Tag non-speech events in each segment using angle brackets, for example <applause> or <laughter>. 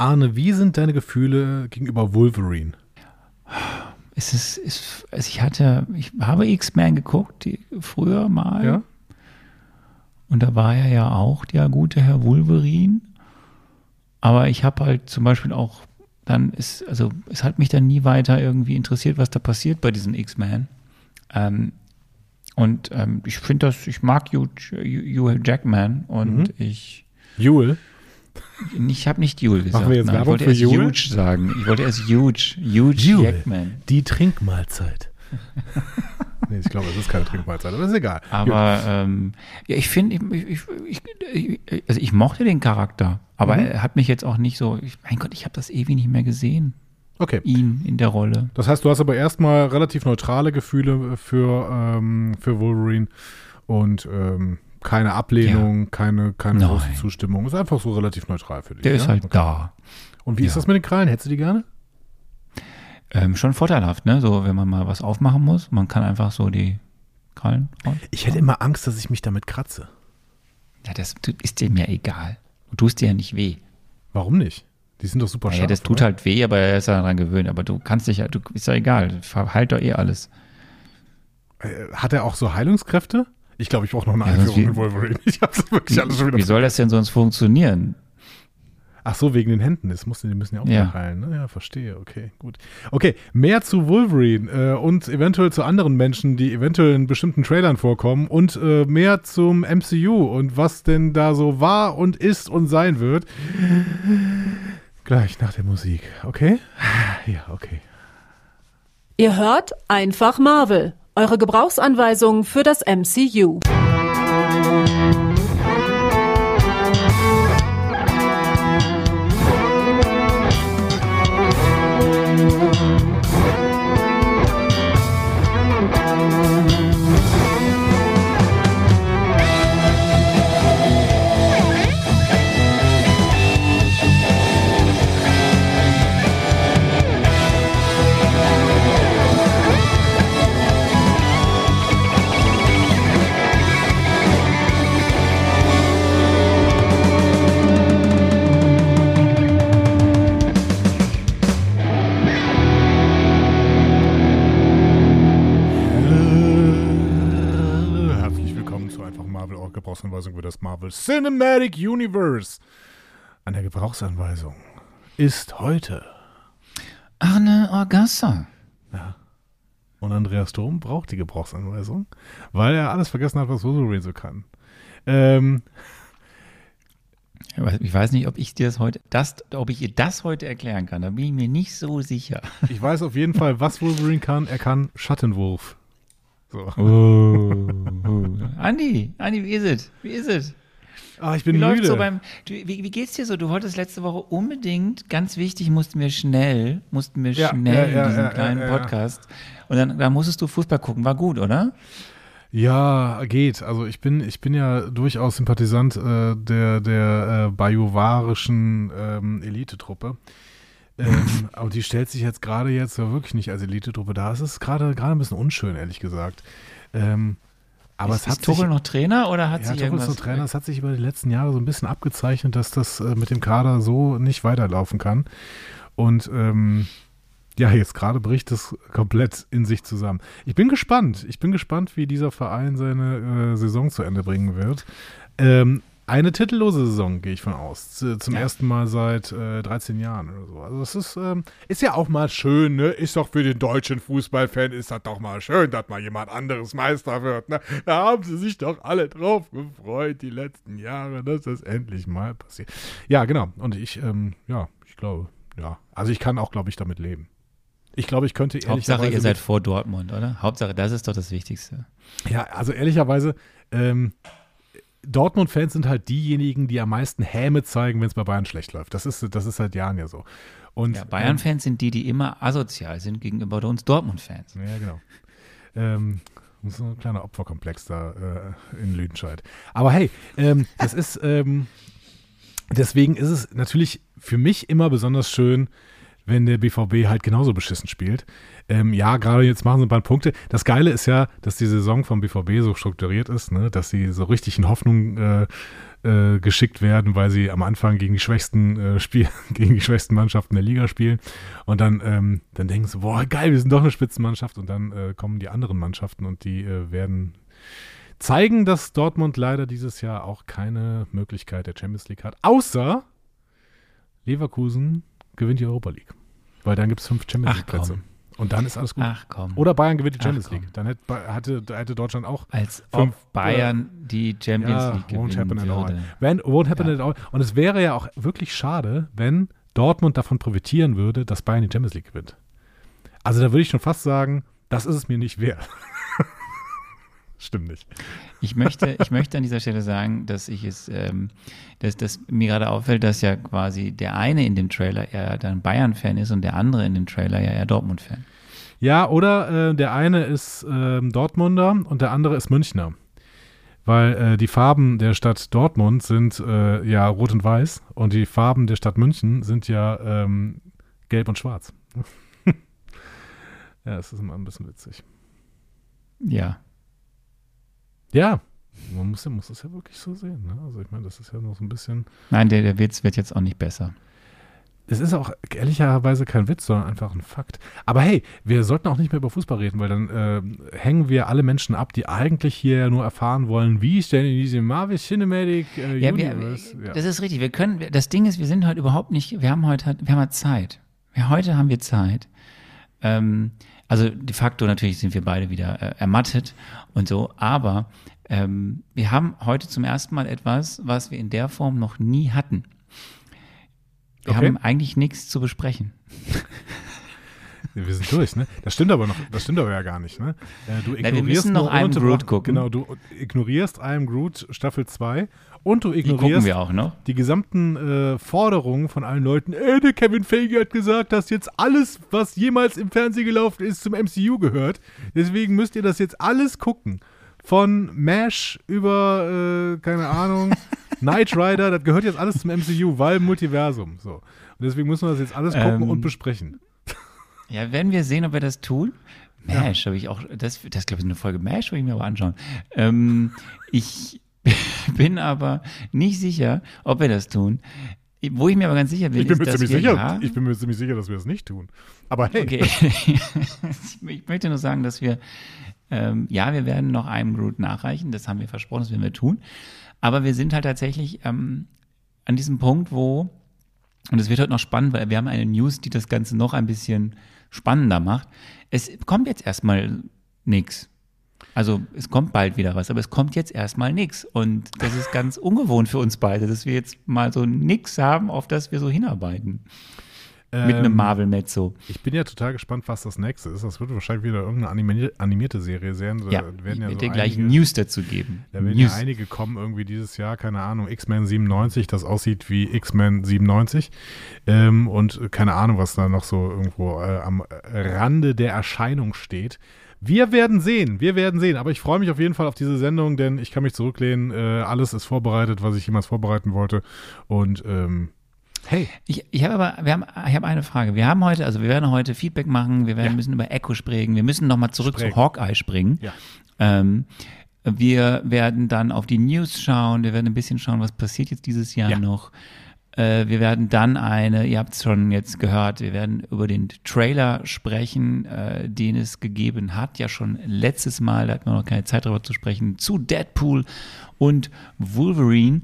Arne, wie sind deine Gefühle gegenüber Wolverine? Es ist, ist also ich hatte, ich habe X-Men geguckt, die, früher mal. Ja? Und da war er ja auch der gute Herr Wolverine. Aber ich habe halt zum Beispiel auch dann ist, also es hat mich dann nie weiter irgendwie interessiert, was da passiert bei diesen X-Men. Ähm, und ähm, ich finde das, ich mag Hugh, Hugh Jackman und Mhm. ich, Jule? Ich habe nicht Hugh gesagt. wir jetzt Nein, ich Werbung wollte für erst? Huge sagen. Ich wollte erst Huge, Huge Hughel. Jackman. Die Trinkmahlzeit. <laughs> nee, ich glaube, es ist keine Trinkmahlzeit, aber ist egal. Aber ähm, ja, ich finde, ich, ich, ich, ich, also ich mochte den Charakter, aber Mhm. er hat mich jetzt auch nicht so, ich, mein Gott, ich habe das ewig nicht mehr gesehen, Okay. ihn in der Rolle. Das heißt, du hast aber erstmal relativ neutrale Gefühle für, ähm, für Wolverine und ähm, keine Ablehnung, keine, keine Nein. große Zustimmung. Ist einfach so relativ neutral für dich. Der ja? ist halt Okay. da. Und wie ist ja. das mit den Krallen? Hättest du die gerne? Ähm, schon vorteilhaft, ne? So, wenn man mal was aufmachen muss, man kann einfach so die Krallen raus. Ich hätte immer Angst, dass ich mich damit kratze. Ja, das ist dem ja egal. Du tust dir ja nicht weh. Warum nicht? Die sind doch super Ja, scharf. das tut oder? halt weh, aber er ist ja daran gewöhnt. Aber du kannst dich ja, du ist ja egal. Verheilt doch eh alles. Äh, Hat er auch so Heilungskräfte? Ich glaube, ich brauche noch eine Ja, Einführung wie- in Wolverine. <laughs> Ich habe wirklich alles schon wieder. Wie soll das denn sonst funktionieren? Ach so, wegen den Händen. Das mussten, die müssen ja auch Ja. heilen. Ne? Ja, verstehe. Okay, gut. Okay, mehr zu Wolverine äh, und eventuell zu anderen Menschen, die eventuell in bestimmten Trailern vorkommen und äh, mehr zum MCU und was denn da so war und ist und sein wird. Gleich nach der Musik. Okay? Ja, okay. Ihr hört einfach Marvel, eure Gebrauchsanweisung für das MCU. Gebrauchsanweisung für das Marvel Cinematic Universe. An der Gebrauchsanweisung ist heute Arne Orgassa. und Andreas Dom braucht die Gebrauchsanweisung, weil er alles vergessen hat, was Wolverine so kann. Ähm, Ich weiß nicht, ob ich dir das heute, das, ob ich ihr das heute erklären kann. Da bin ich mir nicht so sicher. ich weiß auf jeden Fall, was Wolverine kann. Er kann Schattenwurf. So. Oh, Andi, Andi, wie ist es? Wie ist es? Ah, ich Wie bin läuft müde. so beim, du, wie, wie geht's dir so? Du wolltest letzte Woche unbedingt, ganz wichtig, mussten wir schnell, mussten wir Ja, schnell ja, ja, in diesem ja, kleinen. Podcast. Und dann, da musstest du Fußball gucken. War gut, oder? Ja, geht. Also ich bin, ich bin ja durchaus Sympathisant äh, der, der äh, bajuwarischen ähm, Elitetruppe. Ähm, <laughs> aber die stellt sich jetzt gerade jetzt ja wirklich nicht als Elitetruppe dar. Es ist gerade gerade ein bisschen unschön, ehrlich gesagt. Ähm, aber ist, es hat ist Tuchel sich, noch Trainer oder hat ja, sich Tuchel ist irgendwas? noch Trainer. Es hat sich über die letzten Jahre so ein bisschen abgezeichnet, dass das äh, mit dem Kader so nicht weiterlaufen kann. Und ähm, ja, jetzt gerade bricht es komplett in sich zusammen. Ich bin gespannt. Ich bin gespannt, wie dieser Verein seine äh, Saison zu Ende bringen wird. Ähm, eine titellose Saison, gehe ich von aus. Zum Ja. ersten Mal seit äh, 13 Jahren oder so. Also das ist, ähm, ist ja auch mal schön, ne? Ist doch für den deutschen Fußballfan, ist das doch mal schön, dass mal jemand anderes Meister wird. Ne? Da haben sie sich doch alle drauf gefreut, die letzten Jahre, dass das endlich mal passiert. Ja, genau. Und ich, ähm, ja, ich glaube, ja. Also ich kann auch, glaube ich, damit leben. Ich glaube, ich könnte Hauptsache, ehrlicherweise ihr seid vor Dortmund, oder? Hauptsache, das ist doch das Wichtigste. ja, also ehrlicherweise, ähm, Dortmund-Fans sind halt diejenigen, die am meisten Häme zeigen, wenn es bei Bayern schlecht läuft. Das ist, das ist seit Jahren ja so. Und, Ja, Bayern-Fans sind die, die immer asozial sind gegenüber uns Dortmund-Fans. Ähm, ja, genau. Ähm, so ein kleiner Opferkomplex da äh, in Lüdenscheid. Aber hey, ähm, das ist, ähm, deswegen ist es natürlich für mich immer besonders schön, wenn der BVB halt genauso beschissen spielt. Ähm, ja, gerade jetzt machen sie ein paar Punkte. Das Geile ist ja, dass die Saison vom BVB so strukturiert ist, ne? dass sie so richtig in Hoffnung äh, äh, geschickt werden, weil sie am Anfang gegen die schwächsten äh, <laughs> Spiel, gegen die schwächsten Mannschaften der Liga spielen. Und dann, ähm, dann denken sie, boah, geil, wir sind doch eine Spitzenmannschaft. Und dann äh, kommen die anderen Mannschaften und die äh, werden zeigen, dass Dortmund leider dieses Jahr auch keine Möglichkeit der Champions League hat, außer Leverkusen gewinnt die Europa League. Weil dann gibt es fünf Champions League-Plätze. Und dann ist alles gut. Ach komm. Oder Bayern gewinnt die Ach, Champions komm. League. Dann hätte, hatte, hätte Deutschland auch Als fünf- ob Bayern die Champions ja, League won't happen gewinnen at all. würde. When, won't happen Ja. at all. Und es wäre ja auch wirklich schade, wenn Dortmund davon profitieren würde, dass Bayern die Champions League gewinnt. Also da würde ich schon fast sagen, das ist es mir nicht wert. <laughs> Stimmt nicht. Ich möchte, ich möchte an dieser Stelle sagen, dass ich es, ähm, dass, dass mir gerade auffällt, dass ja quasi der eine in dem Trailer eher dann Bayern-Fan ist und der andere in dem Trailer ja eher Dortmund-Fan. Ja, oder äh, der eine ist ähm, Dortmunder und der andere ist Münchner. Weil äh, die Farben der Stadt Dortmund sind äh, ja rot und weiß und die Farben der Stadt München sind ja ähm, gelb und schwarz. <laughs> ja, es ist immer ein bisschen witzig. Ja. Ja, man muss, ja- muss es ja wirklich so sehen. Ne? Also ich meine, das ist ja noch so ein bisschen. Nein, der, der Witz wird jetzt auch nicht besser. Es ist auch ehrlicherweise kein Witz, sondern einfach ein Fakt. Aber hey, wir sollten auch nicht mehr über Fußball reden, weil dann äh, hängen wir alle Menschen ab, die eigentlich hier nur erfahren wollen, wie ist denn in diesem Marvel Cinematic äh, Ja, wir, Universe. ja. das ist richtig. Wir können, wir- das Ding ist, wir sind heute überhaupt nicht, wir haben heute, wir haben halt Zeit. Wir, heute haben wir Zeit. Ähm, also de facto natürlich sind wir beide wieder äh, ermattet und so, aber ähm, wir haben heute zum ersten Mal etwas, was wir in der Form noch nie hatten. Wir Okay. haben eigentlich nichts zu besprechen. <laughs> Wir sind durch, ne? Das stimmt aber noch, das stimmt aber ja gar nicht, ne? Äh, du wir ignorierst müssen noch nur I Am ununterbrochen- Groot gucken. Genau, du ignorierst Am Groot Staffel 2 und du Die ignorierst wir auch noch. die gesamten äh, Forderungen von allen Leuten, ey, der Kevin Feige hat gesagt, dass jetzt alles, was jemals im Fernsehen gelaufen ist, zum MCU gehört. Deswegen müsst ihr das jetzt alles gucken. Von MASH über, äh, keine Ahnung, <laughs> Knight Rider, das gehört jetzt alles zum MCU, weil Multiversum. So. Und deswegen müssen wir das jetzt alles gucken Ähm, und besprechen. Ja, werden wir sehen, ob wir das tun. MASH habe ich auch, das, das glaube ich, eine Folge MASH, will ich mir aber anschauen. Ähm, ich <laughs> bin aber nicht sicher, ob wir das tun. Wo ich mir aber ganz sicher bin, Ich bin ist, mir dass ziemlich wir, sicher, ja, ich bin mir ziemlich sicher, dass wir das nicht tun. Aber hey, Okay. <laughs> ich möchte nur sagen, dass wir, ähm, ja, wir werden noch einem Root nachreichen, das haben wir versprochen, das werden wir tun. Aber wir sind halt tatsächlich ähm, an diesem Punkt, wo, und es wird heute noch spannend, weil wir haben eine News, die das Ganze noch ein bisschen spannender macht. Es kommt jetzt erstmal nichts. Also es kommt bald wieder was, aber es kommt jetzt erstmal nichts. Und das ist ganz ungewohnt für uns beide, dass wir jetzt mal so nichts haben, auf das wir so hinarbeiten. Mit einem ähm, Marvel-Mezzo. Ich bin ja total gespannt, was das nächste ist. Das wird wahrscheinlich wieder irgendeine animierte, animierte Serie sein. Da Ja, werden ich ja werde so dir gleich News dazu geben. Da werden News. ja einige kommen irgendwie dieses Jahr, keine Ahnung, X-Men 97, das aussieht wie X-Men 97. Ähm, und keine Ahnung, was da noch so irgendwo äh, am Rande der Erscheinung steht. Wir werden sehen, wir werden sehen. Aber ich freue mich auf jeden Fall auf diese Sendung, denn ich kann mich zurücklehnen. Äh, alles ist vorbereitet, was ich jemals vorbereiten wollte. Und ähm, hey, Ich, ich habe aber, wir haben, ich habe eine Frage. Wir haben heute, also wir werden heute Feedback machen, wir werden Ja. müssen über Echo springen, wir müssen nochmal zurück Springen. zu Hawkeye springen. Ja. Ähm, wir werden dann auf die News schauen, wir werden ein bisschen schauen, was passiert jetzt dieses Jahr Ja. noch. Äh, wir werden dann eine, ihr habt es schon jetzt gehört, wir werden über den Trailer sprechen, äh, den es gegeben hat, ja schon letztes Mal, da hatten wir noch keine Zeit darüber zu sprechen, zu Deadpool und Wolverine,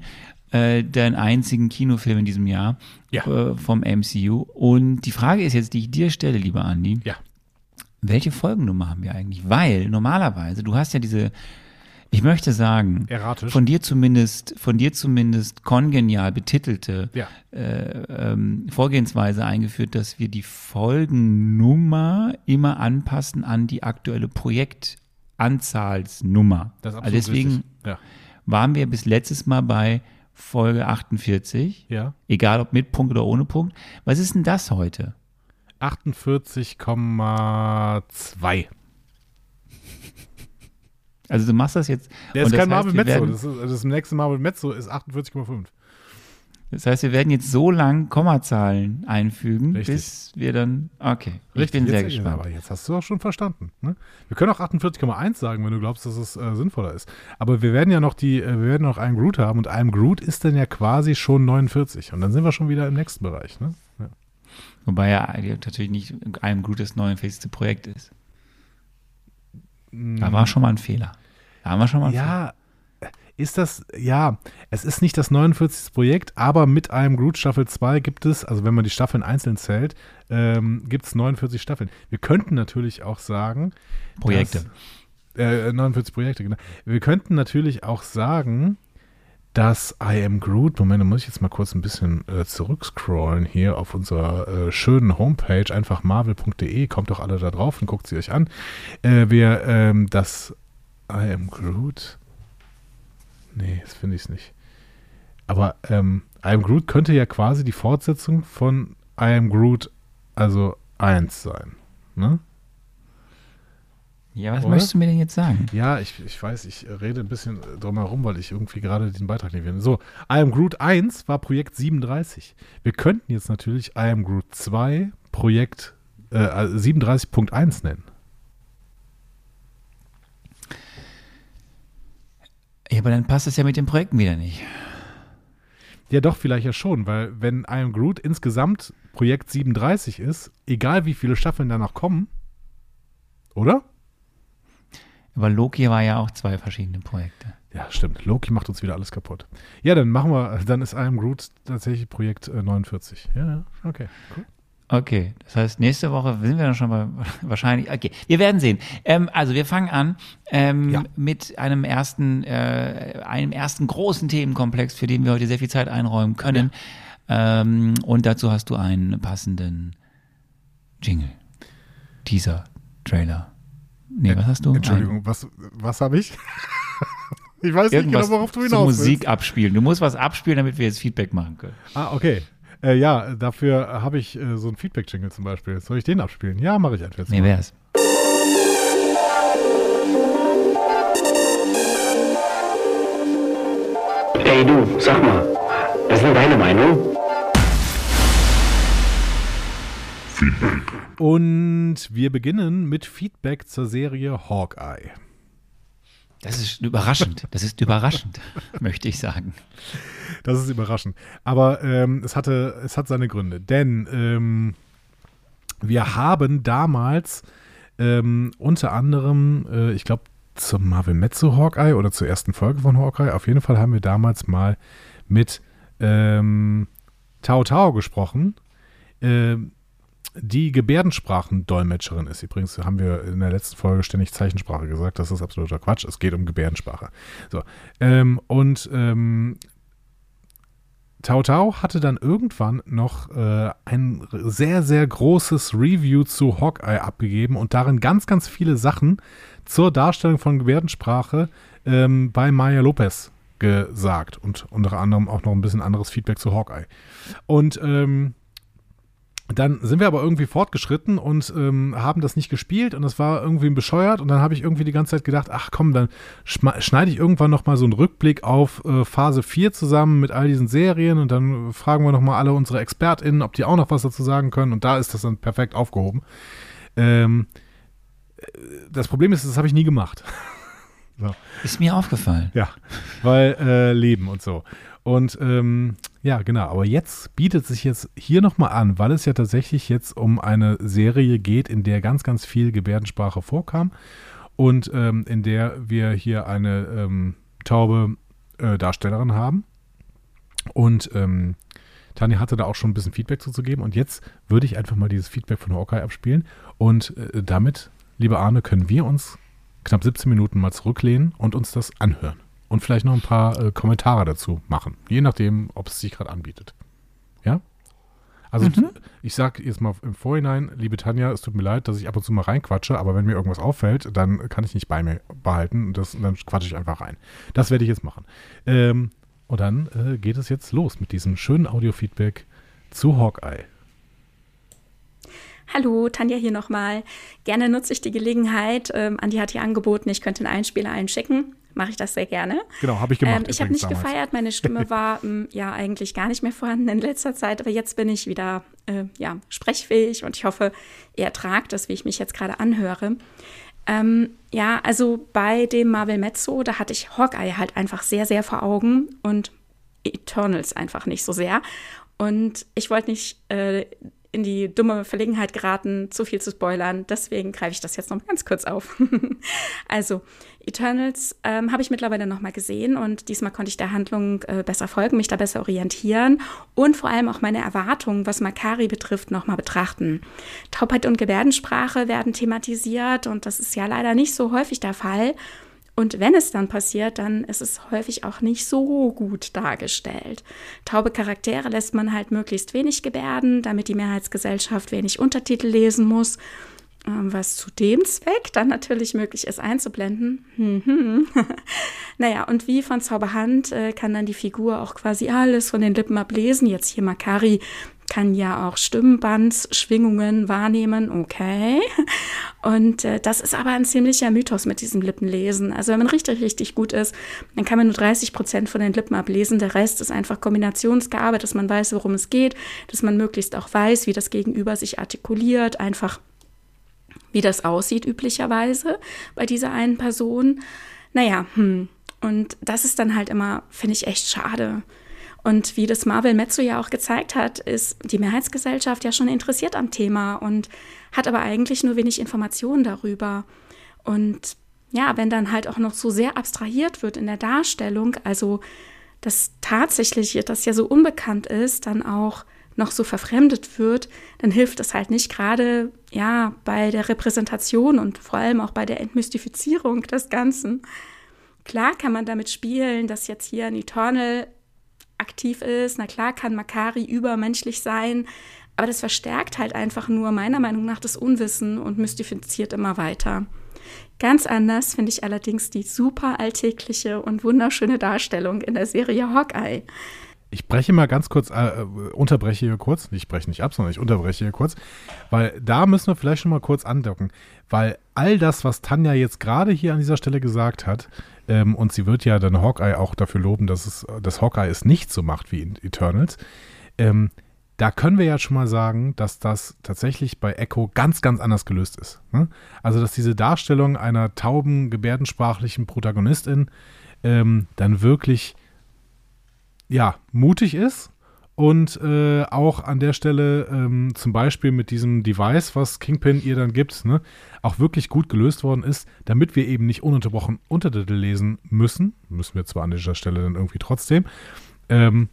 äh, den einzigen Kinofilm in diesem Jahr Ja. äh, vom MCU. Und die Frage ist jetzt, die ich dir stelle, lieber Andi, ja. welche Folgennummer haben wir eigentlich? Weil normalerweise, du hast ja diese, ich möchte sagen, Erratisch. von dir zumindest, von dir zumindest kongenial betitelte Ja. äh, ähm, Vorgehensweise eingeführt, dass wir die Folgennummer immer anpassen an die aktuelle Projektanzahlsnummer. Das ist also absolut deswegen richtig. Ja. waren wir bis letztes Mal bei Folge 48, ja. egal ob mit Punkt oder ohne Punkt. Was ist denn das heute? 48,2. Also du machst das jetzt. Der ist das kein heißt, Marvel Mezzo. Das, ist, das nächste Marvel Mezzo ist 48,5. Das heißt, wir werden jetzt so lang Kommazahlen einfügen, Richtig. bis wir dann. Okay, ich Richtig, bin sehr gespannt. Aber jetzt hast du auch schon verstanden. Ne? Wir können auch 48,1 sagen, wenn du glaubst, dass es äh, sinnvoller ist. Aber wir werden ja noch die, äh, wir werden noch einen Groot haben und einem Groot ist dann ja quasi schon 49. Und dann sind wir schon wieder im nächsten Bereich. Ne? Ja. Wobei ja natürlich nicht ein gutes 49. Projekt ist. Da war schon mal ein Fehler. Da haben wir schon mal einen Fehler. Ja, ist das, ja, es ist nicht das 49. Projekt, aber mit einem Groot Staffel 2 gibt es, also wenn man die Staffeln einzeln zählt, ähm, gibt es 49 Staffeln. Wir könnten natürlich auch sagen, Projekte. Dass, äh, 49 Projekte, genau. Wir könnten natürlich auch sagen, dass I Am Groot, Moment, da muss ich jetzt mal kurz ein bisschen äh, zurückscrollen hier auf unserer äh, schönen Homepage, einfach marvel.de, kommt doch alle da drauf und guckt sie euch an. Äh, wir, ähm, das I Am Groot, nee, das finde ich nicht. Aber ähm, I Am Groot könnte ja quasi die Fortsetzung von I Am Groot, also 1 sein, ne? Ja, was Oder? möchtest du mir denn jetzt sagen? Ja, ich, ich weiß, ich rede ein bisschen drum herum, weil ich irgendwie gerade den Beitrag nicht will. So, I Am Groot 1 war Projekt 37. Wir könnten jetzt natürlich I Am Groot 2 Projekt äh, 37.1 nennen. Ja, aber dann passt es ja mit den Projekten wieder nicht. Ja, doch, vielleicht ja schon, weil wenn I Am Groot insgesamt Projekt 37 ist, egal wie viele Staffeln danach kommen, oder? Aber Loki war ja auch zwei verschiedene Projekte. Ja, stimmt. Loki macht uns wieder alles kaputt. Ja, dann machen wir, dann ist I Am Groot tatsächlich Projekt äh, 49. Ja, ja, okay. Cool. Okay, das heißt, nächste Woche sind wir dann schon mal <laughs> wahrscheinlich. Okay, wir werden sehen. Ähm, also wir fangen an ähm, Ja. mit einem ersten, äh, einem ersten großen Themenkomplex, für den wir heute sehr viel Zeit einräumen können. Ähm, und dazu hast du einen passenden Jingle, Teaser, Trailer. Nee, was hast du? Entschuldigung, was, was habe ich? <laughs> ich weiß Ein, irgendwas nicht genau, worauf du hinaus Musik willst. abspielen. Du musst was abspielen, damit wir jetzt Feedback machen können. Ah, okay. Äh, ja, dafür habe ich äh, so einen Feedback-Jingle zum Beispiel. Soll ich den abspielen? Ja, mache ich einfach jetzt Nee, wär's. Ey du, sag mal, was ist denn deine Meinung? Und wir beginnen mit Feedback zur Serie Hawkeye. Das ist überraschend. Das ist überraschend, <laughs> möchte ich sagen. Das ist überraschend. Aber ähm, es, hatte, es hat seine Gründe. Denn ähm, wir haben damals ähm, unter anderem, äh, ich glaube, zum Marvel Mezzo Hawkeye oder zur ersten Folge von Hawkeye, auf jeden Fall haben wir damals mal mit ähm, Tao Tao gesprochen. Ähm, die Gebärdensprachendolmetscherin ist übrigens, haben wir in der letzten Folge ständig Zeichensprache gesagt, das ist absoluter Quatsch, es geht um Gebärdensprache. So, ähm, und ähm, Tao Tao hatte dann irgendwann noch äh, ein sehr, sehr großes Review zu Hawkeye abgegeben und darin ganz, ganz viele Sachen zur Darstellung von Gebärdensprache ähm, bei Maya Lopez gesagt und unter anderem auch noch ein bisschen anderes Feedback zu Hawkeye. Und ähm, dann sind wir aber irgendwie fortgeschritten und ähm, haben das nicht gespielt und das war irgendwie bescheuert und dann habe ich irgendwie die ganze Zeit gedacht, ach komm, dann schneide ich irgendwann nochmal so einen Rückblick auf äh, Phase 4 zusammen mit all diesen Serien und dann fragen wir nochmal alle unsere ExpertInnen, ob die auch noch was dazu sagen können und da ist das dann perfekt aufgehoben. Ähm, äh, das Problem ist, das habe ich nie gemacht. <laughs> Ist mir aufgefallen. Ja, weil äh, Leben und so. Und ähm, ja, genau. Aber jetzt bietet sich jetzt hier nochmal an, weil es ja tatsächlich jetzt um eine Serie geht, in der ganz, ganz viel Gebärdensprache vorkam und ähm, in der wir hier eine ähm, taube äh, Darstellerin haben. Und ähm, Tanja hatte da auch schon ein bisschen Feedback zu geben. Und jetzt würde ich einfach mal dieses Feedback von Hawkeye abspielen. Und äh, damit, lieber Arne, können wir uns knapp 17 Minuten mal zurücklehnen und uns das anhören. Und vielleicht noch ein paar äh, Kommentare dazu machen. Je nachdem, ob es sich gerade anbietet. Ja? Also ich sage jetzt mal im Vorhinein, liebe Tanja, es tut mir leid, dass ich ab und zu mal reinquatsche, aber wenn mir irgendwas auffällt, dann kann ich nicht bei mir behalten und das, dann quatsche ich einfach rein. Das werde ich jetzt machen. Ähm, und dann äh, geht es jetzt los mit diesem schönen Audio-Feedback zu Hawkeye. Hallo, Tanja hier nochmal. Gerne nutze ich die Gelegenheit. Ähm, Andi hat hier angeboten, ich könnte einen Einspieler allen schicken. Mache ich das sehr gerne. Genau, habe ich gemacht. Ähm, ich habe nicht damals. gefeiert, meine Stimme <laughs> war ähm, ja eigentlich gar nicht mehr vorhanden in letzter Zeit, aber jetzt bin ich wieder äh, ja, sprechfähig und ich hoffe, ihr ertragt das, wie ich mich jetzt gerade anhöre. Ähm, ja, also bei dem Marvel Mezzo, da hatte ich Hawkeye halt einfach sehr, sehr vor Augen und Eternals einfach nicht so sehr. Und ich wollte nicht äh, in die dumme Verlegenheit geraten, zu viel zu spoilern. Deswegen greife ich das jetzt noch ganz kurz auf. <laughs> also, Eternals ähm, habe ich mittlerweile noch mal gesehen und diesmal konnte ich der Handlung äh, besser folgen, mich da besser orientieren und vor allem auch meine Erwartungen, was Makari betrifft, noch mal betrachten. Taubheit und Gebärdensprache werden thematisiert und das ist ja leider nicht so häufig der Fall. Und wenn es dann passiert, dann ist es häufig auch nicht so gut dargestellt. Taube Charaktere lässt man halt möglichst wenig gebärden, damit die Mehrheitsgesellschaft wenig Untertitel lesen muss. Ähm, was zu dem Zweck dann natürlich möglich ist einzublenden. Mhm. <laughs> naja, und wie von Zauberhand äh, kann dann die Figur auch quasi alles von den Lippen ablesen. Jetzt hier Makari kann ja auch Stimmbandsschwingungen wahrnehmen, okay. Und äh, das ist aber ein ziemlicher Mythos mit diesem Lippenlesen. Also wenn man richtig, richtig gut ist, dann kann man nur 30 Prozent von den Lippen ablesen. Der Rest ist einfach Kombinationsgabe, dass man weiß, worum es geht, dass man möglichst auch weiß, wie das Gegenüber sich artikuliert, einfach wie das aussieht üblicherweise bei dieser einen Person. Naja, hm. Und das ist dann halt immer, finde ich, echt schade. Und wie das Marvel Mezzo ja auch gezeigt hat, ist die Mehrheitsgesellschaft ja schon interessiert am Thema und hat aber eigentlich nur wenig Informationen darüber. Und ja, wenn dann halt auch noch so sehr abstrahiert wird in der Darstellung, also dass tatsächlich das ja so unbekannt ist, dann auch noch so verfremdet wird, dann hilft das halt nicht gerade ja bei der Repräsentation und vor allem auch bei der Entmystifizierung des Ganzen. Klar kann man damit spielen, dass jetzt hier ein Eternal aktiv ist. Na klar kann Makari übermenschlich sein, aber das verstärkt halt einfach nur meiner Meinung nach das Unwissen und mystifiziert immer weiter. Ganz anders finde ich allerdings die super alltägliche und wunderschöne Darstellung in der Serie Hawkeye. Ich breche mal ganz kurz, äh, unterbreche hier kurz, ich breche nicht ab, sondern ich unterbreche hier kurz, weil da müssen wir vielleicht schon mal kurz andocken, weil all das, was Tanja jetzt gerade hier an dieser Stelle gesagt hat, ähm, und sie wird ja dann Hawkeye auch dafür loben, dass, es, dass Hawkeye es nicht so macht wie in Eternals. Ähm, da können wir ja schon mal sagen, dass das tatsächlich bei Echo ganz, ganz anders gelöst ist. Ne? Also, dass diese Darstellung einer tauben, gebärdensprachlichen Protagonistin ähm, dann wirklich, ja, mutig ist und äh, auch an der Stelle ähm, zum Beispiel mit diesem Device, was Kingpin ihr dann gibt, ne, auch wirklich gut gelöst worden ist, damit wir eben nicht ununterbrochen Untertitel lesen müssen. Müssen wir zwar an dieser Stelle dann irgendwie trotzdem. Ähm,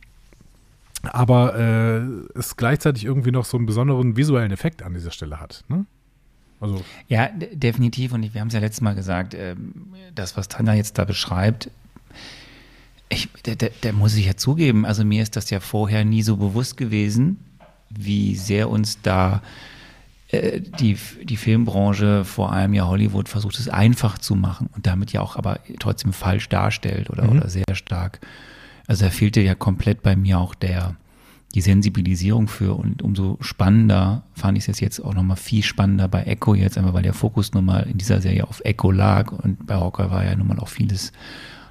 aber äh, es gleichzeitig irgendwie noch so einen besonderen visuellen Effekt an dieser Stelle hat. Ne? Also ja, definitiv. Und wir haben es ja letztes Mal gesagt, äh, das, was Tanja jetzt da beschreibt, ich, der, der, der muss ich ja zugeben, also mir ist das ja vorher nie so bewusst gewesen, wie sehr uns da äh, die, die Filmbranche, vor allem ja Hollywood, versucht es einfach zu machen und damit ja auch aber trotzdem falsch darstellt oder, mhm. oder sehr stark. Also da fehlte ja komplett bei mir auch der, die Sensibilisierung für und umso spannender fand ich es jetzt auch nochmal viel spannender bei Echo jetzt, einfach weil der Fokus nun mal in dieser Serie auf Echo lag und bei Hawker war ja nun mal auch vieles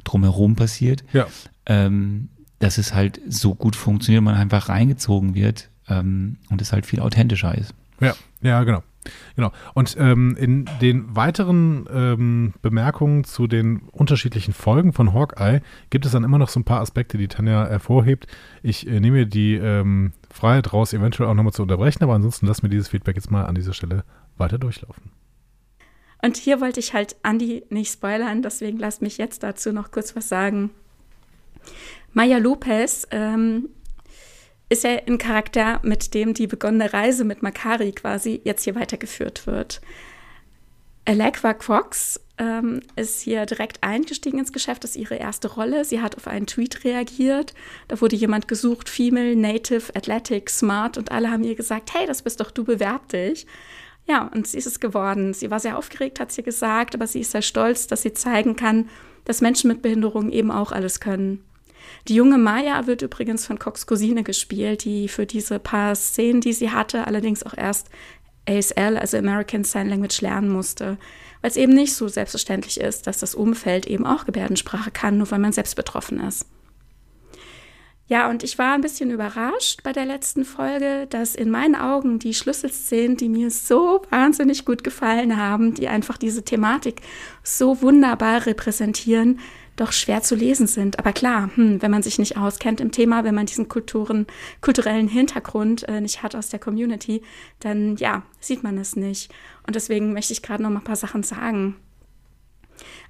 drumherum passiert. Ja. Ähm, dass es halt so gut funktioniert, man einfach reingezogen wird ähm, und es halt viel authentischer ist. Ja, ja, genau. Genau. Und ähm, in den weiteren ähm, Bemerkungen zu den unterschiedlichen Folgen von Hawkeye gibt es dann immer noch so ein paar Aspekte, die Tanja hervorhebt. Ich äh, nehme mir die ähm, Freiheit raus, eventuell auch nochmal zu unterbrechen, aber ansonsten lassen wir dieses Feedback jetzt mal an dieser Stelle weiter durchlaufen. Und hier wollte ich halt Andy nicht spoilern, deswegen lasst mich jetzt dazu noch kurz was sagen. Maya Lopez ähm, ist ja ein Charakter, mit dem die begonnene Reise mit Makari quasi jetzt hier weitergeführt wird. Alekwa Fox ähm, ist hier direkt eingestiegen ins Geschäft, das ist ihre erste Rolle. Sie hat auf einen Tweet reagiert. Da wurde jemand gesucht, Female, Native, Athletic, Smart und alle haben ihr gesagt, hey, das bist doch du, bewerb dich. Ja, und sie ist es geworden. Sie war sehr aufgeregt, hat sie gesagt, aber sie ist sehr stolz, dass sie zeigen kann, dass Menschen mit Behinderung eben auch alles können. Die junge Maya wird übrigens von Cox Cousine gespielt, die für diese paar Szenen, die sie hatte, allerdings auch erst ASL, also American Sign Language, lernen musste, weil es eben nicht so selbstverständlich ist, dass das Umfeld eben auch Gebärdensprache kann, nur weil man selbst betroffen ist. Ja, und ich war ein bisschen überrascht bei der letzten Folge, dass in meinen Augen die Schlüsselszenen, die mir so wahnsinnig gut gefallen haben, die einfach diese Thematik so wunderbar repräsentieren, doch schwer zu lesen sind. Aber klar, hm, wenn man sich nicht auskennt im Thema, wenn man diesen Kulturen, kulturellen Hintergrund äh, nicht hat aus der Community, dann ja, sieht man es nicht. Und deswegen möchte ich gerade noch mal ein paar Sachen sagen.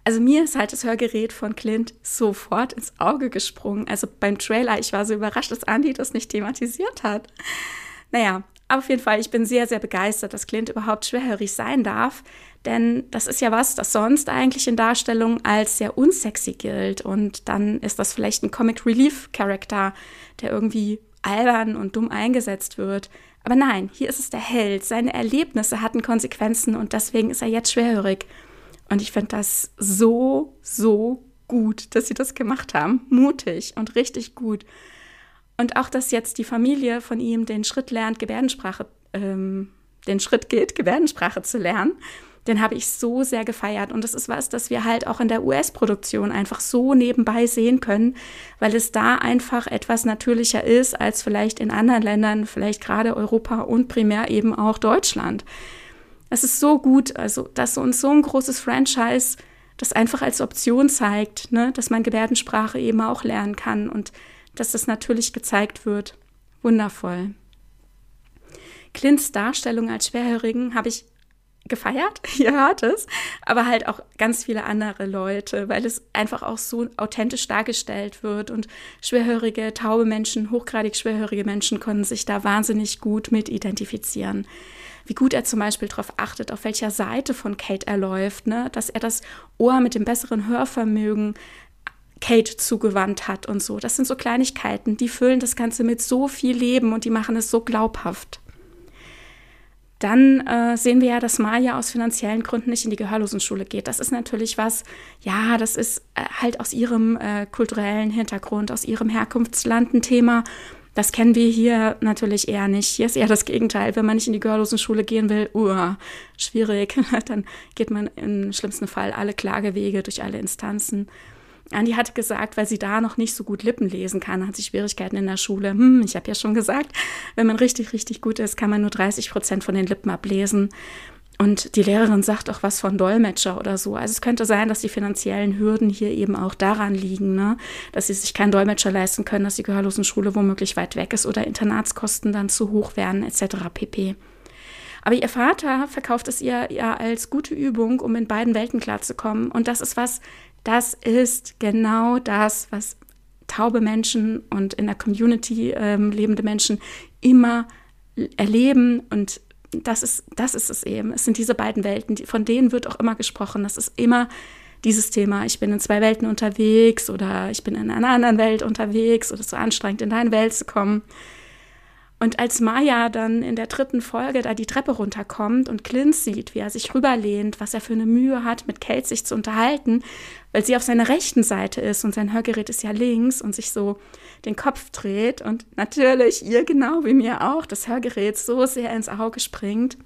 Also mir ist halt das Hörgerät von Clint sofort ins Auge gesprungen. Also beim Trailer, ich war so überrascht, dass Andy das nicht thematisiert hat. Naja, auf jeden Fall, ich bin sehr, sehr begeistert, dass Clint überhaupt schwerhörig sein darf. Denn das ist ja was, das sonst eigentlich in Darstellungen als sehr unsexy gilt. Und dann ist das vielleicht ein Comic Relief Charakter, der irgendwie albern und dumm eingesetzt wird. Aber nein, hier ist es der Held. Seine Erlebnisse hatten Konsequenzen und deswegen ist er jetzt schwerhörig. Und ich finde das so, so gut, dass sie das gemacht haben. Mutig und richtig gut. Und auch, dass jetzt die Familie von ihm den Schritt lernt, Gebärdensprache, ähm, den Schritt geht, Gebärdensprache zu lernen, den habe ich so sehr gefeiert. Und das ist was, das wir halt auch in der US-Produktion einfach so nebenbei sehen können, weil es da einfach etwas natürlicher ist als vielleicht in anderen Ländern, vielleicht gerade Europa und primär eben auch Deutschland. Es ist so gut, also dass uns so ein großes Franchise das einfach als Option zeigt, ne, dass man Gebärdensprache eben auch lernen kann und dass das natürlich gezeigt wird. Wundervoll. Clints Darstellung als Schwerhörigen habe ich gefeiert, <laughs> ihr hört es, aber halt auch ganz viele andere Leute, weil es einfach auch so authentisch dargestellt wird und schwerhörige, taube Menschen, hochgradig schwerhörige Menschen können sich da wahnsinnig gut mit identifizieren. Wie gut er zum Beispiel darauf achtet, auf welcher Seite von Kate er läuft, ne? dass er das Ohr mit dem besseren Hörvermögen Kate zugewandt hat und so. Das sind so Kleinigkeiten, die füllen das Ganze mit so viel Leben und die machen es so glaubhaft. Dann äh, sehen wir ja, dass Maya aus finanziellen Gründen nicht in die Gehörlosenschule geht. Das ist natürlich was, ja, das ist äh, halt aus ihrem äh, kulturellen Hintergrund, aus ihrem Herkunftsland ein Thema. Das kennen wir hier natürlich eher nicht. Hier ist eher das Gegenteil. Wenn man nicht in die Gehörlosenschule gehen will, uh, schwierig. <laughs> Dann geht man im schlimmsten Fall alle Klagewege durch alle Instanzen. Andi hatte gesagt, weil sie da noch nicht so gut Lippen lesen kann, hat sie Schwierigkeiten in der Schule. Hm, ich habe ja schon gesagt, wenn man richtig, richtig gut ist, kann man nur 30 Prozent von den Lippen ablesen. Und die Lehrerin sagt auch was von Dolmetscher oder so. Also es könnte sein, dass die finanziellen Hürden hier eben auch daran liegen, ne? dass sie sich keinen Dolmetscher leisten können, dass die Gehörlosenschule womöglich weit weg ist oder Internatskosten dann zu hoch werden etc. pp. Aber ihr Vater verkauft es ihr ja als gute Übung, um in beiden Welten klarzukommen. Und das ist was, das ist genau das, was taube Menschen und in der Community ähm, lebende Menschen immer erleben und das ist, das ist es eben. Es sind diese beiden Welten, von denen wird auch immer gesprochen. Das ist immer dieses Thema, ich bin in zwei Welten unterwegs oder ich bin in einer anderen Welt unterwegs oder es ist so anstrengend, in deine Welt zu kommen. Und als Maya dann in der dritten Folge da die Treppe runterkommt und Clint sieht, wie er sich rüberlehnt, was er für eine Mühe hat, mit Kate sich zu unterhalten, weil sie auf seiner rechten Seite ist und sein Hörgerät ist ja links und sich so den Kopf dreht und natürlich ihr genau wie mir auch das Hörgerät so sehr ins Auge springt.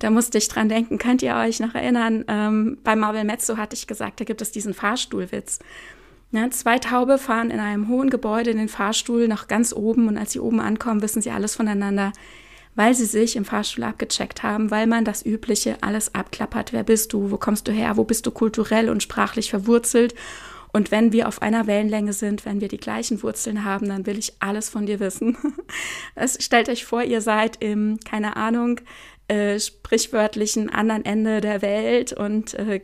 Da musste ich dran denken, könnt ihr euch noch erinnern, ähm, bei Marvel Mezzo hatte ich gesagt, da gibt es diesen Fahrstuhlwitz. Ja, zwei Taube fahren in einem hohen Gebäude in den Fahrstuhl nach ganz oben und als sie oben ankommen, wissen sie alles voneinander, weil sie sich im Fahrstuhl abgecheckt haben, weil man das Übliche alles abklappert. Wer bist du? Wo kommst du her? Wo bist du kulturell und sprachlich verwurzelt? Und wenn wir auf einer Wellenlänge sind, wenn wir die gleichen Wurzeln haben, dann will ich alles von dir wissen. <laughs> Es, stellt euch vor, ihr seid im, keine Ahnung, äh, sprichwörtlichen anderen Ende der Welt und äh,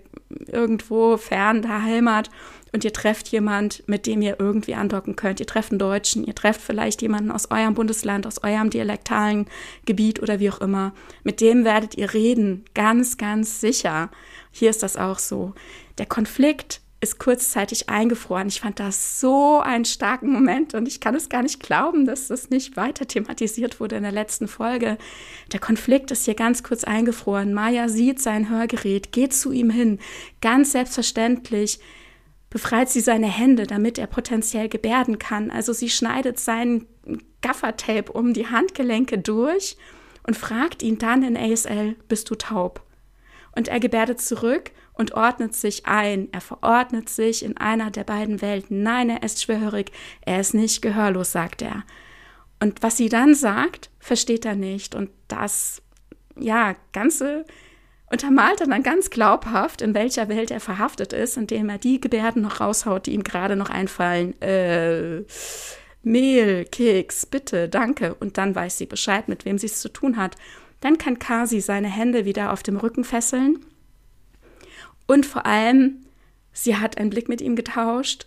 irgendwo fern der Heimat und ihr trefft jemand, mit dem ihr irgendwie andocken könnt. Ihr trefft einen Deutschen, ihr trefft vielleicht jemanden aus eurem Bundesland, aus eurem dialektalen Gebiet oder wie auch immer. Mit dem werdet ihr reden, ganz, ganz sicher. Hier ist das auch so. Der Konflikt ist kurzzeitig eingefroren. Ich fand das so einen starken Moment und ich kann es gar nicht glauben, dass das nicht weiter thematisiert wurde in der letzten Folge. Der Konflikt ist hier ganz kurz eingefroren. Maya sieht sein Hörgerät, geht zu ihm hin, ganz selbstverständlich befreit sie seine Hände, damit er potenziell gebärden kann. Also sie schneidet sein Gaffertape um die Handgelenke durch und fragt ihn dann in ASL, bist du taub? Und er gebärdet zurück und ordnet sich ein. Er verordnet sich in einer der beiden Welten. Nein, er ist schwerhörig, er ist nicht gehörlos, sagt er. Und was sie dann sagt, versteht er nicht. Und das, ja, Ganze untermalt er dann ganz glaubhaft, in welcher Welt er verhaftet ist, indem er die Gebärden noch raushaut, die ihm gerade noch einfallen. Äh, Mehl, Keks, bitte, danke. Und dann weiß sie Bescheid, mit wem sie es zu tun hat. Dann kann Kasi seine Hände wieder auf dem Rücken fesseln. Und vor allem, sie hat einen Blick mit ihm getauscht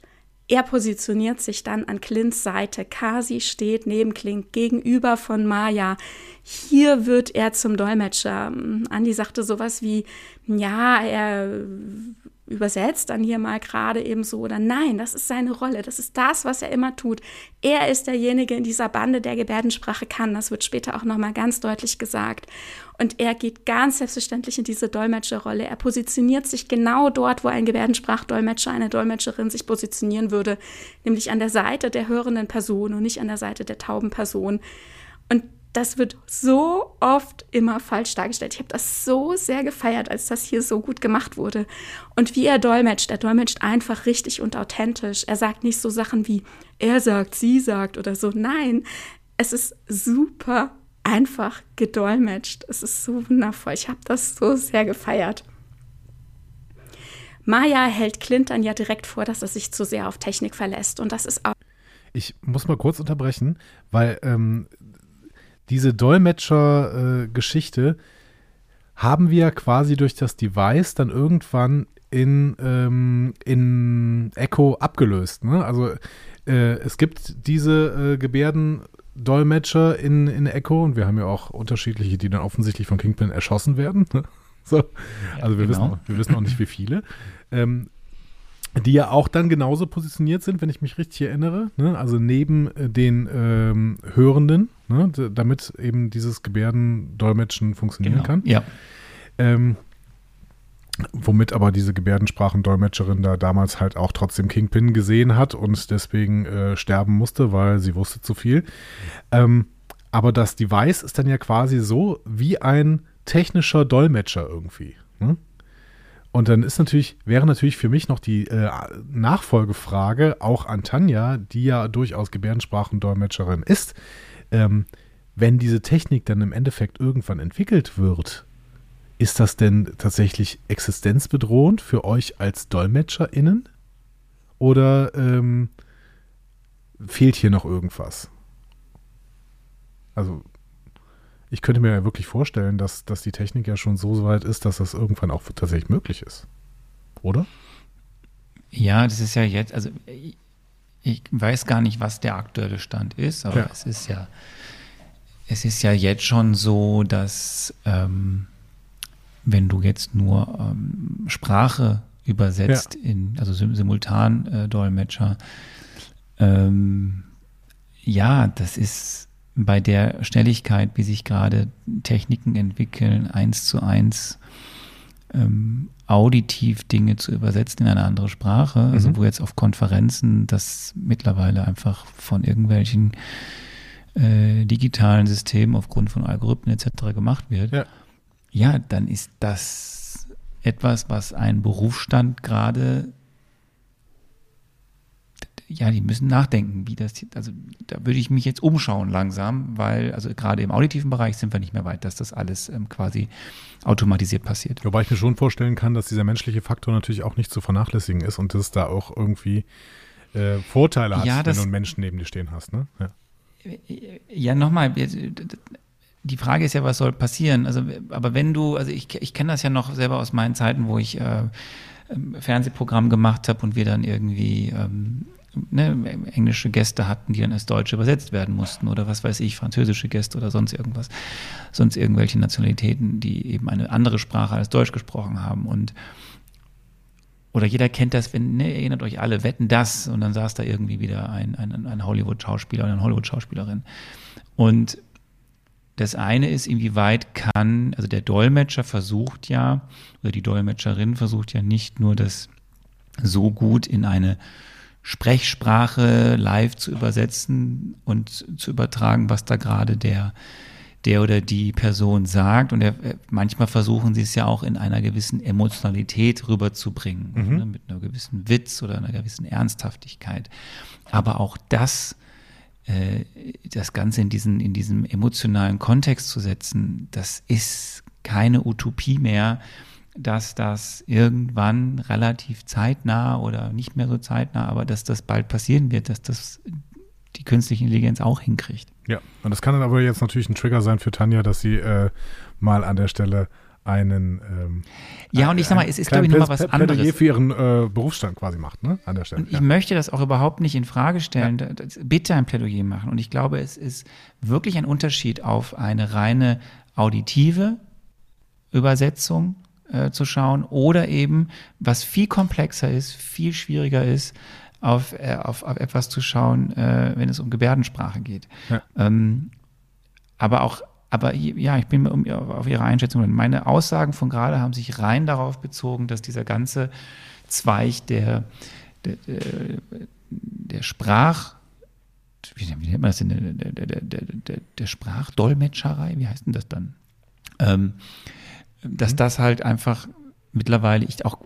er positioniert sich dann an Clints Seite. Kasi steht neben Clint gegenüber von Maya. Hier wird er zum Dolmetscher. Andi sagte sowas wie, ja, er übersetzt dann hier mal gerade eben so oder nein, das ist seine Rolle, das ist das, was er immer tut. Er ist derjenige in dieser Bande, der Gebärdensprache kann. Das wird später auch nochmal ganz deutlich gesagt. Und er geht ganz selbstverständlich in diese Dolmetscherrolle. Er positioniert sich genau dort, wo ein Gebärdensprachdolmetscher, eine Dolmetscherin sich positionieren würde, nämlich an der Seite der hörenden Person und nicht an der Seite der tauben Person. Und das wird so oft immer falsch dargestellt. Ich habe das so sehr gefeiert, als das hier so gut gemacht wurde. Und wie er dolmetscht, er dolmetscht einfach richtig und authentisch. Er sagt nicht so Sachen wie er sagt, sie sagt oder so. Nein, es ist super einfach gedolmetscht. Es ist so wundervoll. Ich habe das so sehr gefeiert. Maya hält Clint dann ja direkt vor, dass er sich zu sehr auf Technik verlässt. Und das ist auch. Ich muss mal kurz unterbrechen, weil ähm, diese Dolmetscher-Geschichte äh, haben wir quasi durch das Device dann irgendwann in, ähm, in Echo abgelöst. Ne? Also äh, es gibt diese äh, Gebärdendolmetscher in, in Echo und wir haben ja auch unterschiedliche, die dann offensichtlich von Kingpin erschossen werden. Ne? <laughs> So. also wir, genau. wissen, wir wissen auch nicht, wie viele. Ähm, die ja auch dann genauso positioniert sind, wenn ich mich richtig erinnere. Ne? Also neben äh, den ähm, Hörenden, ne? damit eben dieses Gebärdendolmetschen funktionieren genau. kann. Ja. Ähm, womit aber diese Gebärdensprachendolmetscherin da damals halt auch trotzdem Kingpin gesehen hat und deswegen äh, sterben musste, weil sie wusste zu viel. Ähm, aber das Device ist dann ja quasi so wie ein technischer Dolmetscher irgendwie. Ne? Und dann ist natürlich, wäre natürlich für mich noch die äh, Nachfolgefrage auch an Tanja, die ja durchaus Gebärdensprachendolmetscherin ist. Ähm, wenn diese Technik dann im Endeffekt irgendwann entwickelt wird, ist das denn tatsächlich existenzbedrohend für euch als DolmetscherInnen? Oder ähm, fehlt hier noch irgendwas? Also, ich könnte mir ja wirklich vorstellen, dass, dass die Technik ja schon so weit ist, dass das irgendwann auch tatsächlich möglich ist. Oder? Ja, das ist ja jetzt, also ich weiß gar nicht, was der aktuelle Stand ist, aber ja. es ist ja, es ist ja jetzt schon so, dass ähm, wenn du jetzt nur ähm, Sprache übersetzt ja. in, also simultan äh, Dolmetscher, ähm, ja, das ist bei der Schnelligkeit, wie sich gerade Techniken entwickeln, eins zu eins ähm, auditiv Dinge zu übersetzen in eine andere Sprache, also mhm. also wo jetzt auf Konferenzen das mittlerweile einfach von irgendwelchen äh, digitalen Systemen aufgrund von Algorithmen etc. gemacht wird, ja. ja, dann ist das etwas, was ein Berufsstand gerade ja, die müssen nachdenken, wie das, also da würde ich mich jetzt umschauen langsam, weil, also gerade im auditiven Bereich sind wir nicht mehr weit, dass das alles ähm, quasi automatisiert passiert. Wobei ich mir schon vorstellen kann, dass dieser menschliche Faktor natürlich auch nicht zu vernachlässigen ist und dass es da auch irgendwie äh, Vorteile hat, ja, wenn du einen Menschen neben dir stehen hast, ne? Ja, ja nochmal, die Frage ist ja, was soll passieren? Also, aber wenn du, also ich, ich kenne das ja noch selber aus meinen Zeiten, wo ich äh, ähm, Fernsehprogramm gemacht habe und wir dann irgendwie ähm, ne, englische Gäste hatten, die dann als Deutsche übersetzt werden mussten oder was weiß ich, französische Gäste oder sonst irgendwas, sonst irgendwelche Nationalitäten, die eben eine andere Sprache als Deutsch gesprochen haben und oder jeder kennt das, wenn, ne, erinnert euch alle, wetten das und dann saß da irgendwie wieder ein, ein, ein Hollywood-Schauspieler oder eine Hollywood-Schauspielerin. Und das eine ist, inwieweit kann, also der Dolmetscher versucht ja, oder die Dolmetscherin versucht ja nicht nur das so gut in eine Sprechsprache live zu übersetzen und zu übertragen, was da gerade der der oder die Person sagt. Und er, manchmal versuchen sie es ja auch in einer gewissen Emotionalität rüberzubringen, mhm. ne, mit einer gewissen Witz oder einer gewissen Ernsthaftigkeit. Aber auch das, äh, das Ganze in diesen, in diesem emotionalen Kontext zu setzen, das ist keine Utopie mehr, dass das irgendwann relativ zeitnah oder nicht mehr so zeitnah, aber dass das bald passieren wird, dass das die künstliche Intelligenz auch hinkriegt. Ja, und das kann dann aber jetzt natürlich ein Trigger sein für Tanja, dass sie äh, mal an der Stelle einen ähm, ja und ich sag mal es ist glaube ich nochmal was anderes Plädoyer für ihren äh, Berufsstand quasi macht ne an der Stelle und ich ja. möchte das auch überhaupt nicht in Frage stellen ja. bitte ein Plädoyer machen und ich glaube es ist wirklich ein Unterschied auf eine reine auditive Übersetzung äh, zu schauen oder eben was viel komplexer ist viel schwieriger ist auf, äh, auf, auf etwas zu schauen, äh, wenn es um Gebärdensprache geht. Ja. Ähm, aber auch, aber ja, ich bin um, auf Ihre Einschätzung. Meine Aussagen von gerade haben sich rein darauf bezogen, dass dieser ganze Zweig der, der, der Sprach, wie, wie, nennt man das denn, der, der, der, der, der Sprachdolmetscherei, wie heißt denn das dann? Ähm, dass mhm. das halt einfach mittlerweile ich auch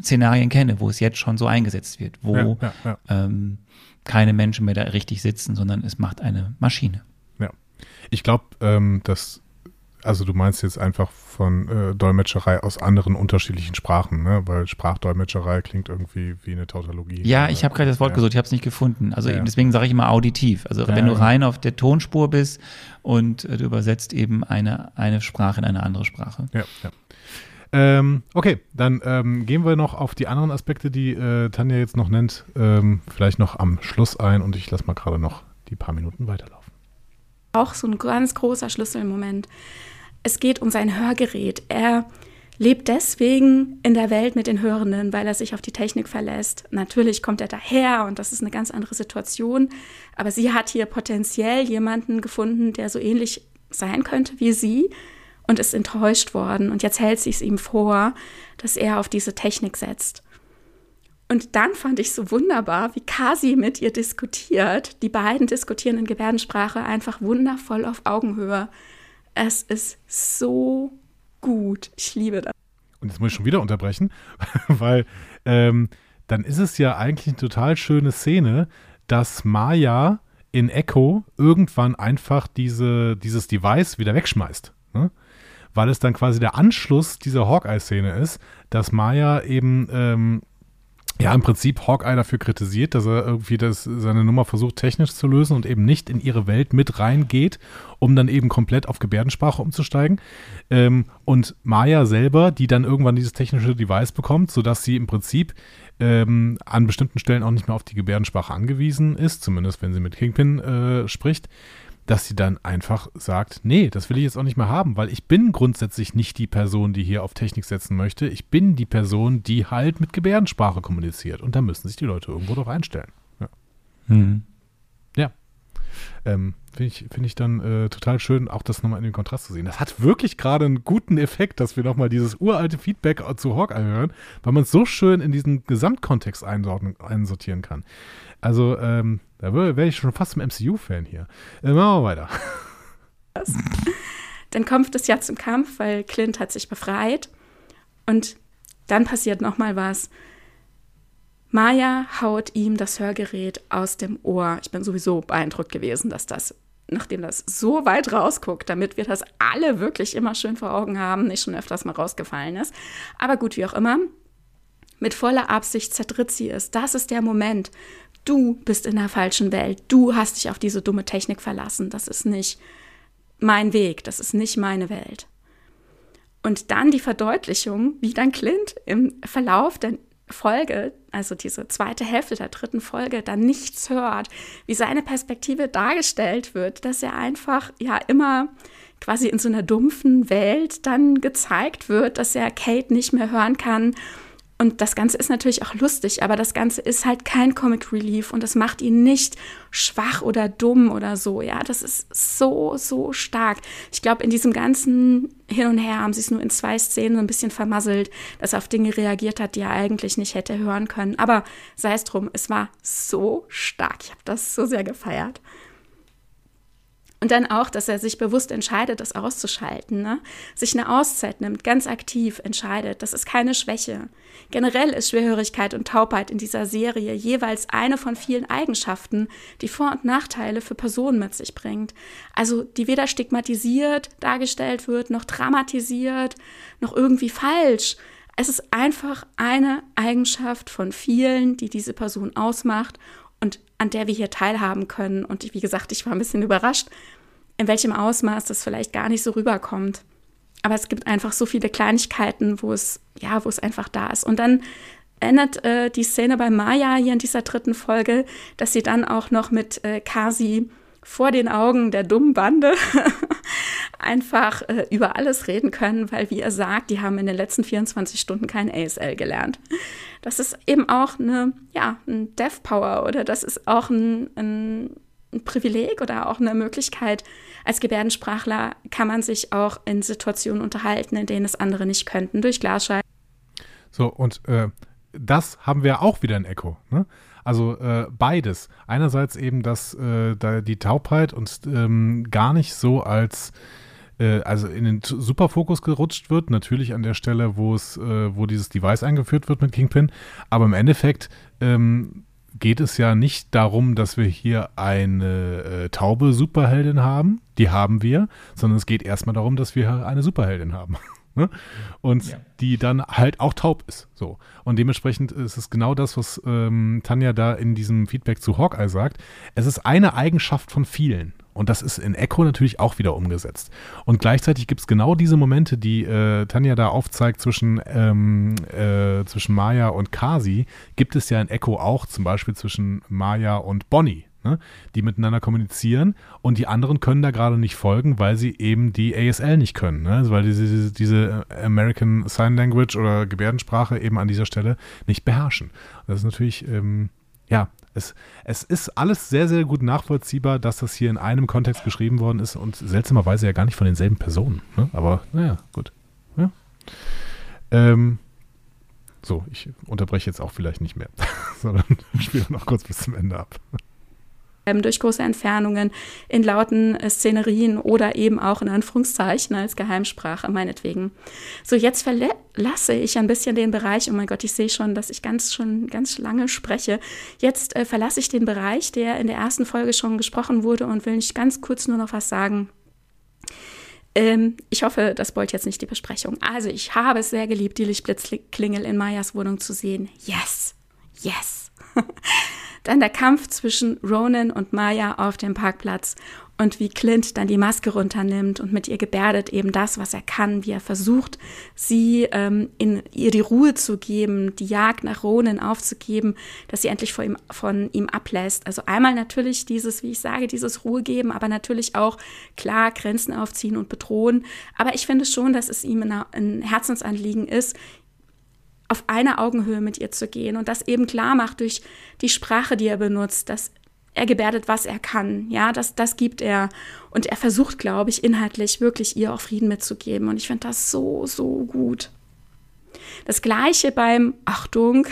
Szenarien kenne, wo es jetzt schon so eingesetzt wird, wo ja, ja, ja. Ähm, keine Menschen mehr da richtig sitzen, sondern es macht eine Maschine. Ja, ich glaube, ähm, dass also du meinst jetzt einfach von äh, Dolmetscherei aus anderen unterschiedlichen Sprachen, ne? Weil Sprachdolmetscherei klingt irgendwie wie eine Tautologie. Ja, ich habe gerade das Wort ja. gesucht, ich habe es nicht gefunden. Also ja. deswegen sage ich immer auditiv. Also ja, wenn du rein auf der Tonspur bist und äh, du übersetzt eben eine, eine Sprache in eine andere Sprache. Ja, ja. Ähm, okay, dann ähm, gehen wir noch auf die anderen Aspekte, die äh, Tanja jetzt noch nennt, ähm, vielleicht noch am Schluss ein und ich lasse mal gerade noch die paar Minuten weiterlaufen. Auch so ein ganz großer Schlüsselmoment. Es geht um sein Hörgerät. Er lebt deswegen in der Welt mit den Hörenden, weil er sich auf die Technik verlässt. Natürlich kommt er daher und das ist eine ganz andere Situation, aber sie hat hier potenziell jemanden gefunden, der so ähnlich sein könnte wie sie und ist enttäuscht worden. Und jetzt hält sie es ihm vor, dass er auf diese Technik setzt. Und dann fand ich so wunderbar, wie Kasi mit ihr diskutiert. Die beiden diskutieren in Gebärdensprache einfach wundervoll auf Augenhöhe. Es ist so gut. Ich liebe das. Und jetzt muss ich schon wieder unterbrechen, <laughs> weil ähm, dann ist es ja eigentlich eine total schöne Szene, dass Maya in Echo irgendwann einfach diese, dieses Device wieder wegschmeißt. Ne? weil es dann quasi der Anschluss dieser Hawkeye-Szene ist, dass Maya eben ähm, ja im Prinzip Hawkeye dafür kritisiert, dass er irgendwie das, seine Nummer versucht technisch zu lösen und eben nicht in ihre Welt mit reingeht, um dann eben komplett auf Gebärdensprache umzusteigen. Ähm, und Maya selber, die dann irgendwann dieses technische Device bekommt, sodass sie im Prinzip ähm, an bestimmten Stellen auch nicht mehr auf die Gebärdensprache angewiesen ist, zumindest wenn sie mit Kingpin äh, spricht, dass sie dann einfach sagt, nee, das will ich jetzt auch nicht mehr haben, weil ich bin grundsätzlich nicht die Person, die hier auf Technik setzen möchte. Ich bin die Person, die halt mit Gebärdensprache kommuniziert. Und da müssen sich die Leute irgendwo doch einstellen. Ja. Mhm. Ja. Ähm, Finde ich, find ich dann äh, total schön, auch das nochmal in den Kontrast zu sehen. Das hat wirklich gerade einen guten Effekt, dass wir nochmal dieses uralte Feedback zu Hawkeye hören, weil man es so schön in diesen Gesamtkontext einsortieren kann. Also, ähm, da wäre ich schon fast ein MCU-Fan hier. Äh, machen wir weiter. <laughs> Dann kommt es ja zum Kampf, weil Clint hat sich befreit. Und dann passiert nochmal was. Maya haut ihm das Hörgerät aus dem Ohr. Ich bin sowieso beeindruckt gewesen, dass das, nachdem das so weit rausguckt, damit wir das alle wirklich immer schön vor Augen haben, nicht schon öfters mal rausgefallen ist. Aber gut, wie auch immer, mit voller Absicht zertritt sie es. Das ist der Moment, Du bist in der falschen Welt. Du hast dich auf diese dumme Technik verlassen. Das ist nicht mein Weg. Das ist nicht meine Welt. Und dann die Verdeutlichung, wie dann Clint im Verlauf der Folge, also diese zweite Hälfte der dritten Folge, dann nichts hört, wie seine Perspektive dargestellt wird, dass er einfach ja immer quasi in so einer dumpfen Welt dann gezeigt wird, dass er Kate nicht mehr hören kann und das Ganze ist natürlich auch lustig, aber das Ganze ist halt kein Comic Relief und das macht ihn nicht schwach oder dumm oder so. Ja, das ist so, so stark. Ich glaube, in diesem ganzen Hin und Her haben sie es nur in zwei Szenen so ein bisschen vermasselt, dass er auf Dinge reagiert hat, die er eigentlich nicht hätte hören können. Aber sei es drum, es war so stark. Ich habe das so sehr gefeiert. Und dann auch, dass er sich bewusst entscheidet, das auszuschalten, ne? sich eine Auszeit nimmt, ganz aktiv entscheidet. Das ist keine Schwäche. Generell ist Schwerhörigkeit und Taubheit in dieser Serie jeweils eine von vielen Eigenschaften, die Vor- und Nachteile für Personen mit sich bringt. Also die weder stigmatisiert dargestellt wird, noch dramatisiert, noch irgendwie falsch. Es ist einfach eine Eigenschaft von vielen, die diese Person ausmacht an der wir hier teilhaben können. Und wie gesagt, ich war ein bisschen überrascht, in welchem Ausmaß das vielleicht gar nicht so rüberkommt. Aber es gibt einfach so viele Kleinigkeiten, wo es, ja, wo es einfach da ist. Und dann ändert äh, die Szene bei Maya hier in dieser dritten Folge, dass sie dann auch noch mit äh, Kasi vor den Augen der dummen Bande <laughs> einfach äh, über alles reden können, weil, wie er sagt, die haben in den letzten 24 Stunden kein ASL gelernt. Das ist eben auch eine, ja, ein Dev Power oder das ist auch ein, ein, ein Privileg oder auch eine Möglichkeit. Als Gebärdensprachler kann man sich auch in Situationen unterhalten, in denen es andere nicht könnten, durch Glasscheiben. So, und äh, das haben wir auch wieder in Echo. Ne? Also äh, beides. Einerseits eben, dass äh, da die Taubheit uns ähm, gar nicht so als also in den Superfokus gerutscht wird, natürlich an der Stelle, wo es, äh, wo dieses Device eingeführt wird mit Kingpin, aber im Endeffekt ähm, geht es ja nicht darum, dass wir hier eine äh, taube Superheldin haben, die haben wir, sondern es geht erstmal darum, dass wir eine Superheldin haben. <laughs> Ne? Und ja. die dann halt auch taub ist. So. Und dementsprechend ist es genau das, was ähm, Tanja da in diesem Feedback zu Hawkeye sagt. Es ist eine Eigenschaft von vielen. Und das ist in Echo natürlich auch wieder umgesetzt. Und gleichzeitig gibt es genau diese Momente, die äh, Tanja da aufzeigt zwischen, ähm, äh, zwischen Maya und Kasi, gibt es ja in Echo auch, zum Beispiel zwischen Maya und Bonnie. Ne, die miteinander kommunizieren und die anderen können da gerade nicht folgen, weil sie eben die ASL nicht können, ne? Also weil diese, diese American Sign Language oder Gebärdensprache eben an dieser Stelle nicht beherrschen. Das ist natürlich, ähm, ja, es, es ist alles sehr, sehr gut nachvollziehbar, dass das hier in einem Kontext geschrieben worden ist und seltsamerweise ja gar nicht von denselben Personen. Ne? Aber naja, gut. Ja. Ähm, so, ich unterbreche jetzt auch vielleicht nicht mehr, <laughs> sondern spiele noch kurz bis zum Ende ab durch große Entfernungen in lauten äh, Szenerien oder eben auch in Anführungszeichen als Geheimsprache meinetwegen. So, jetzt verlasse ich ein bisschen den Bereich, oh mein Gott, ich sehe schon, dass ich ganz schon ganz lange spreche. Jetzt äh, verlasse ich den Bereich, der in der ersten Folge schon gesprochen wurde und will nicht ganz kurz nur noch was sagen. Ähm, ich hoffe, das wollte jetzt nicht die Besprechung. Also, ich habe es sehr geliebt, die Lichtblitzklingel in Mayas Wohnung zu sehen. Yes, yes. <laughs> Dann der Kampf zwischen Ronan und Maya auf dem Parkplatz und wie Clint dann die Maske runternimmt und mit ihr gebärdet eben das, was er kann, wie er versucht, sie ähm, in ihr die Ruhe zu geben, die Jagd nach Ronan aufzugeben, dass sie endlich von ihm, von ihm ablässt. Also einmal natürlich dieses, wie ich sage, dieses Ruhe geben, aber natürlich auch klar Grenzen aufziehen und bedrohen. Aber ich finde schon, dass es ihm ein Herzensanliegen ist, auf einer Augenhöhe mit ihr zu gehen und das eben klar macht durch die Sprache, die er benutzt, dass er gebärdet, was er kann. Ja, das, das gibt er. Und er versucht, glaube ich, inhaltlich wirklich ihr auch Frieden mitzugeben. Und ich finde das so, so gut. Das gleiche beim, Achtung,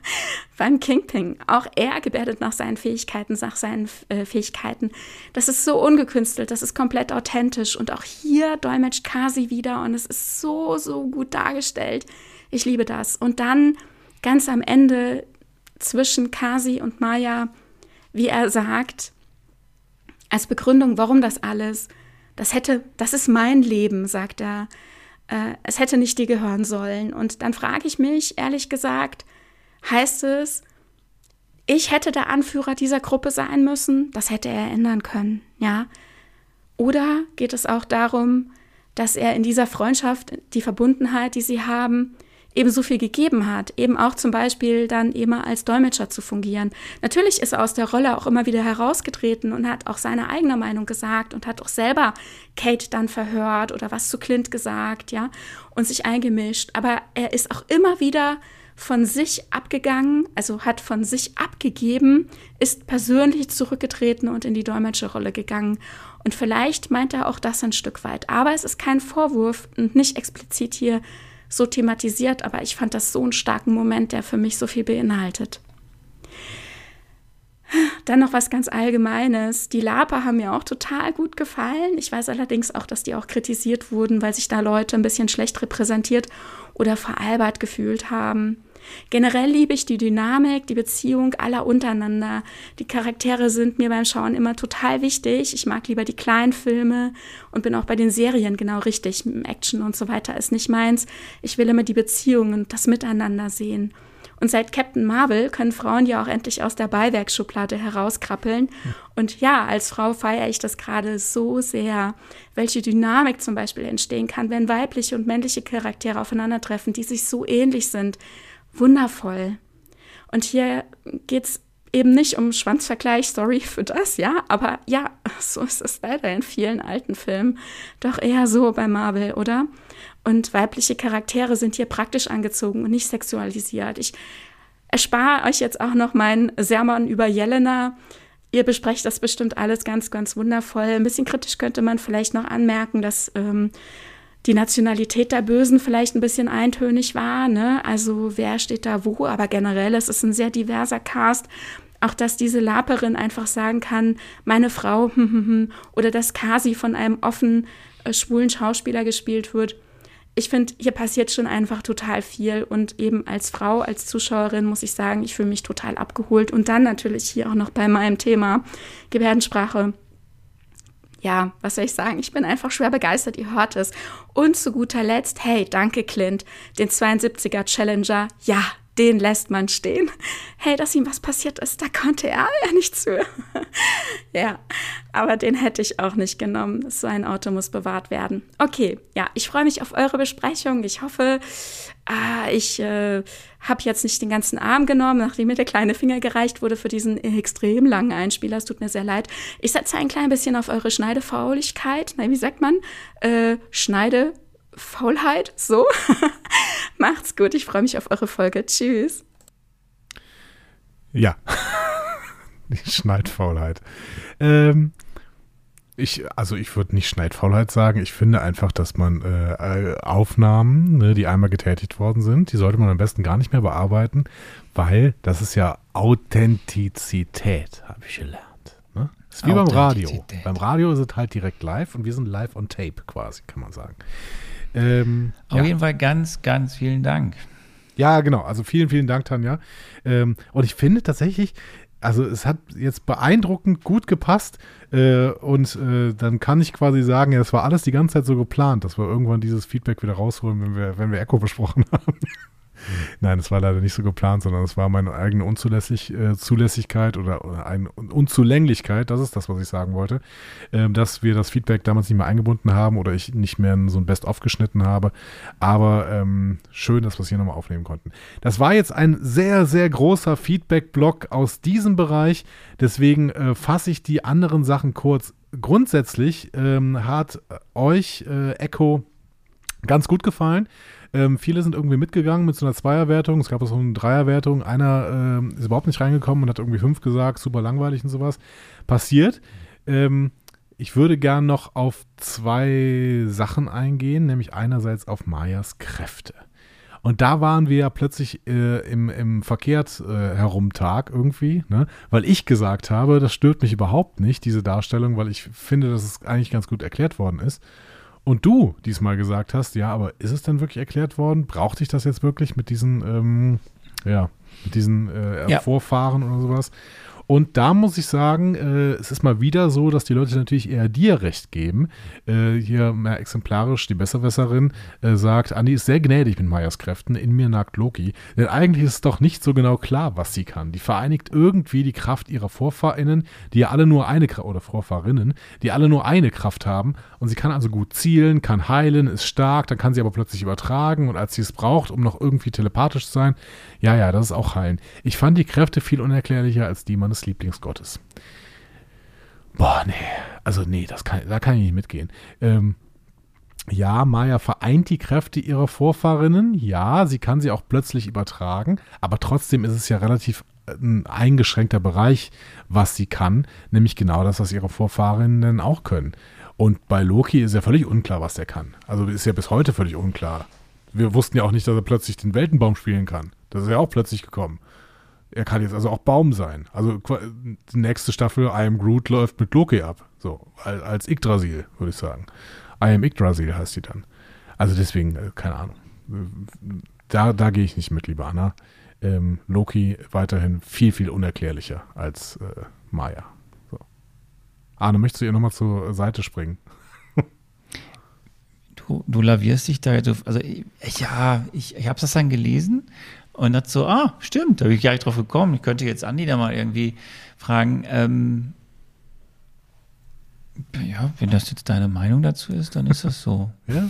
<laughs> beim Kingpin. Auch er gebärdet nach seinen Fähigkeiten, nach seinen äh, Fähigkeiten. Das ist so ungekünstelt, das ist komplett authentisch. Und auch hier dolmetscht Kasi wieder und es ist so, so gut dargestellt. Ich liebe das. Und dann ganz am Ende zwischen Kasi und Maya, wie er sagt, als Begründung, warum das alles, das hätte, das ist mein Leben, sagt er. Äh, es hätte nicht dir gehören sollen. Und dann frage ich mich, ehrlich gesagt, heißt es, ich hätte der Anführer dieser Gruppe sein müssen? Das hätte er ändern können, ja? Oder geht es auch darum, dass er in dieser Freundschaft die Verbundenheit, die sie haben, eben so viel gegeben hat, eben auch zum Beispiel dann immer als Dolmetscher zu fungieren. Natürlich ist er aus der Rolle auch immer wieder herausgetreten und hat auch seine eigene Meinung gesagt und hat auch selber Kate dann verhört oder was zu Clint gesagt, ja, und sich eingemischt. Aber er ist auch immer wieder von sich abgegangen, also hat von sich abgegeben, ist persönlich zurückgetreten und in die Dolmetscherrolle gegangen. Und vielleicht meint er auch das ein Stück weit. Aber es ist kein Vorwurf und nicht explizit hier so thematisiert, aber ich fand das so einen starken Moment, der für mich so viel beinhaltet. Dann noch was ganz Allgemeines. Die Laper haben mir auch total gut gefallen. Ich weiß allerdings auch, dass die auch kritisiert wurden, weil sich da Leute ein bisschen schlecht repräsentiert oder veralbert gefühlt haben. Generell liebe ich die Dynamik, die Beziehung aller untereinander. Die Charaktere sind mir beim Schauen immer total wichtig. Ich mag lieber die kleinen Filme und bin auch bei den Serien genau richtig. Action und so weiter ist nicht meins. Ich will immer die Beziehungen und das Miteinander sehen. Und seit Captain Marvel können Frauen ja auch endlich aus der Beiwerksschublade herauskrabbeln. Und ja, als Frau feiere ich das gerade so sehr, welche Dynamik zum Beispiel entstehen kann, wenn weibliche und männliche Charaktere aufeinandertreffen, die sich so ähnlich sind wundervoll. Und hier geht es eben nicht um Schwanzvergleich, sorry für das, ja, aber ja, <laughs> so ist es leider in vielen alten Filmen doch eher so bei Marvel, oder? Und weibliche Charaktere sind hier praktisch angezogen und nicht sexualisiert. Ich erspare euch jetzt auch noch meinen Sermon über Jelena. Ihr besprecht das bestimmt alles ganz, ganz wundervoll. Ein bisschen kritisch könnte man vielleicht noch anmerken, dass ähm, die Nationalität der Bösen vielleicht ein bisschen eintönig war. Ne? Also wer steht da wo? Aber generell ist es ein sehr diverser Cast. Auch dass diese Laperin einfach sagen kann, meine Frau, <laughs> oder dass Kasi von einem offen äh, schwulen Schauspieler gespielt wird. Ich finde, hier passiert schon einfach total viel und eben als Frau, als Zuschauerin muss ich sagen, ich fühle mich total abgeholt und dann natürlich hier auch noch bei meinem Thema Gebärdensprache ja, was soll ich sagen? Ich bin einfach schwer begeistert, ihr hört es. Und zu guter Letzt, hey, danke Clint, den 72er Challenger, ja, den lässt man stehen. Hey, dass ihm was passiert ist, da konnte er ja nichts <laughs> für. ja, aber den hätte ich auch nicht genommen. So ein Auto muss bewahrt werden. Okay, ja, ich freue mich auf eure Besprechung. Ich hoffe, äh, ich äh, habe jetzt nicht den ganzen Arm genommen, nachdem mir der kleine Finger gereicht wurde für diesen extrem langen Einspieler. Es tut mir sehr leid. Ich setze ein klein bisschen auf eure Schneidefauligkeit. Na, wie sagt man? Äh, Schneide Faulheit. So. <laughs> Macht's gut. Ich freue mich auf eure Folge. Tschüss. Ja. <laughs> Die Schneidfaulheit. Ähm, ich, also ich würde nicht Schneidfaulheit sagen. Ich finde einfach, dass man äh, Aufnahmen, ne, die einmal getätigt worden sind, die sollte man am besten gar nicht mehr bearbeiten, weil das ist ja Authentizität, habe ich gelernt. Ne? Ist wie beim Radio. Beim Radio ist es halt direkt live und wir sind live on tape quasi, kann man sagen. Ähm, Auf ja. jeden Fall ganz, ganz vielen Dank. Ja, genau. Also vielen, vielen Dank, Tanja. Ähm, und ich finde tatsächlich, also es hat jetzt beeindruckend gut gepasst äh, und äh, dann kann ich quasi sagen, ja, es war alles die ganze Zeit so geplant, dass wir irgendwann dieses Feedback wieder rausholen, wenn wir, wenn wir Echo besprochen <laughs> haben. <laughs> Nein, das war leider nicht so geplant, sondern es war meine eigene Unzulässig, äh, Zulässigkeit oder, oder eine Unzulänglichkeit, das ist das, was ich sagen wollte, äh, dass wir das Feedback damals nicht mehr eingebunden haben oder ich nicht mehr so ein Best-of geschnitten habe. Aber ähm, schön, dass wir es hier nochmal aufnehmen konnten. Das war jetzt ein sehr, sehr großer Feedback-Block aus diesem Bereich. Deswegen äh, fasse ich die anderen Sachen kurz. Grundsätzlich ähm, hat euch äh, Echo ganz gut gefallen. Ähm, viele sind irgendwie mitgegangen mit so einer Zweierwertung. Es gab auch so eine Dreierwertung. Einer ähm, ist überhaupt nicht reingekommen und hat irgendwie fünf gesagt, super langweilig und sowas. Passiert. Ähm, ich würde gern noch auf zwei Sachen eingehen, nämlich einerseits auf Mayas Kräfte. Und da waren wir ja plötzlich äh, im, im verkehrt äh, herumtag irgendwie, ne? weil ich gesagt habe, das stört mich überhaupt nicht, diese Darstellung, weil ich finde, dass es eigentlich ganz gut erklärt worden ist. Und du diesmal gesagt hast, ja, aber ist es denn wirklich erklärt worden? Brauchte ich das jetzt wirklich mit diesen, ähm, ja, mit diesen äh, ja. Vorfahren oder sowas? Und da muss ich sagen, äh, es ist mal wieder so, dass die Leute natürlich eher dir recht geben. Äh, hier mehr exemplarisch die Besserwässerin äh, sagt, Andi ist sehr gnädig mit Mayas Kräften, in mir nagt Loki. Denn eigentlich ist es doch nicht so genau klar, was sie kann. Die vereinigt irgendwie die Kraft ihrer VorfahrInnen, die ja alle nur eine Kraft, oder Vorfahrinnen, die alle nur eine Kraft haben. Und sie kann also gut zielen, kann heilen, ist stark, dann kann sie aber plötzlich übertragen und als sie es braucht, um noch irgendwie telepathisch zu sein, ja, ja, das ist auch heilen. Ich fand die Kräfte viel unerklärlicher als die meines Lieblingsgottes. Boah, nee. Also, nee, das kann, da kann ich nicht mitgehen. Ähm, ja, Maya vereint die Kräfte ihrer Vorfahrinnen. Ja, sie kann sie auch plötzlich übertragen. Aber trotzdem ist es ja relativ äh, ein eingeschränkter Bereich, was sie kann. Nämlich genau das, was ihre Vorfahrinnen auch können. Und bei Loki ist ja völlig unklar, was er kann. Also ist ja bis heute völlig unklar. Wir wussten ja auch nicht, dass er plötzlich den Weltenbaum spielen kann. Das ist ja auch plötzlich gekommen. Er kann jetzt also auch Baum sein. Also die nächste Staffel I Am Groot läuft mit Loki ab. So, als, Yggdrasil, würde ich sagen. I Am Yggdrasil heißt die dann. Also deswegen, äh, keine Ahnung. Da, da gehe ich nicht mit, liebe Anna. Ähm, Loki weiterhin viel, viel unerklärlicher als äh, Maya. So. Arne, möchtest du ihr nochmal zur Seite springen? Du, du lavierst dich da, so, also ich, ja, ich, ich habe das dann gelesen und dachte so, ah, stimmt, da bin ich gar nicht drauf gekommen. Ich könnte jetzt Andi da mal irgendwie fragen, ähm, ja, wenn das jetzt deine Meinung dazu ist, dann ist das so. Ja,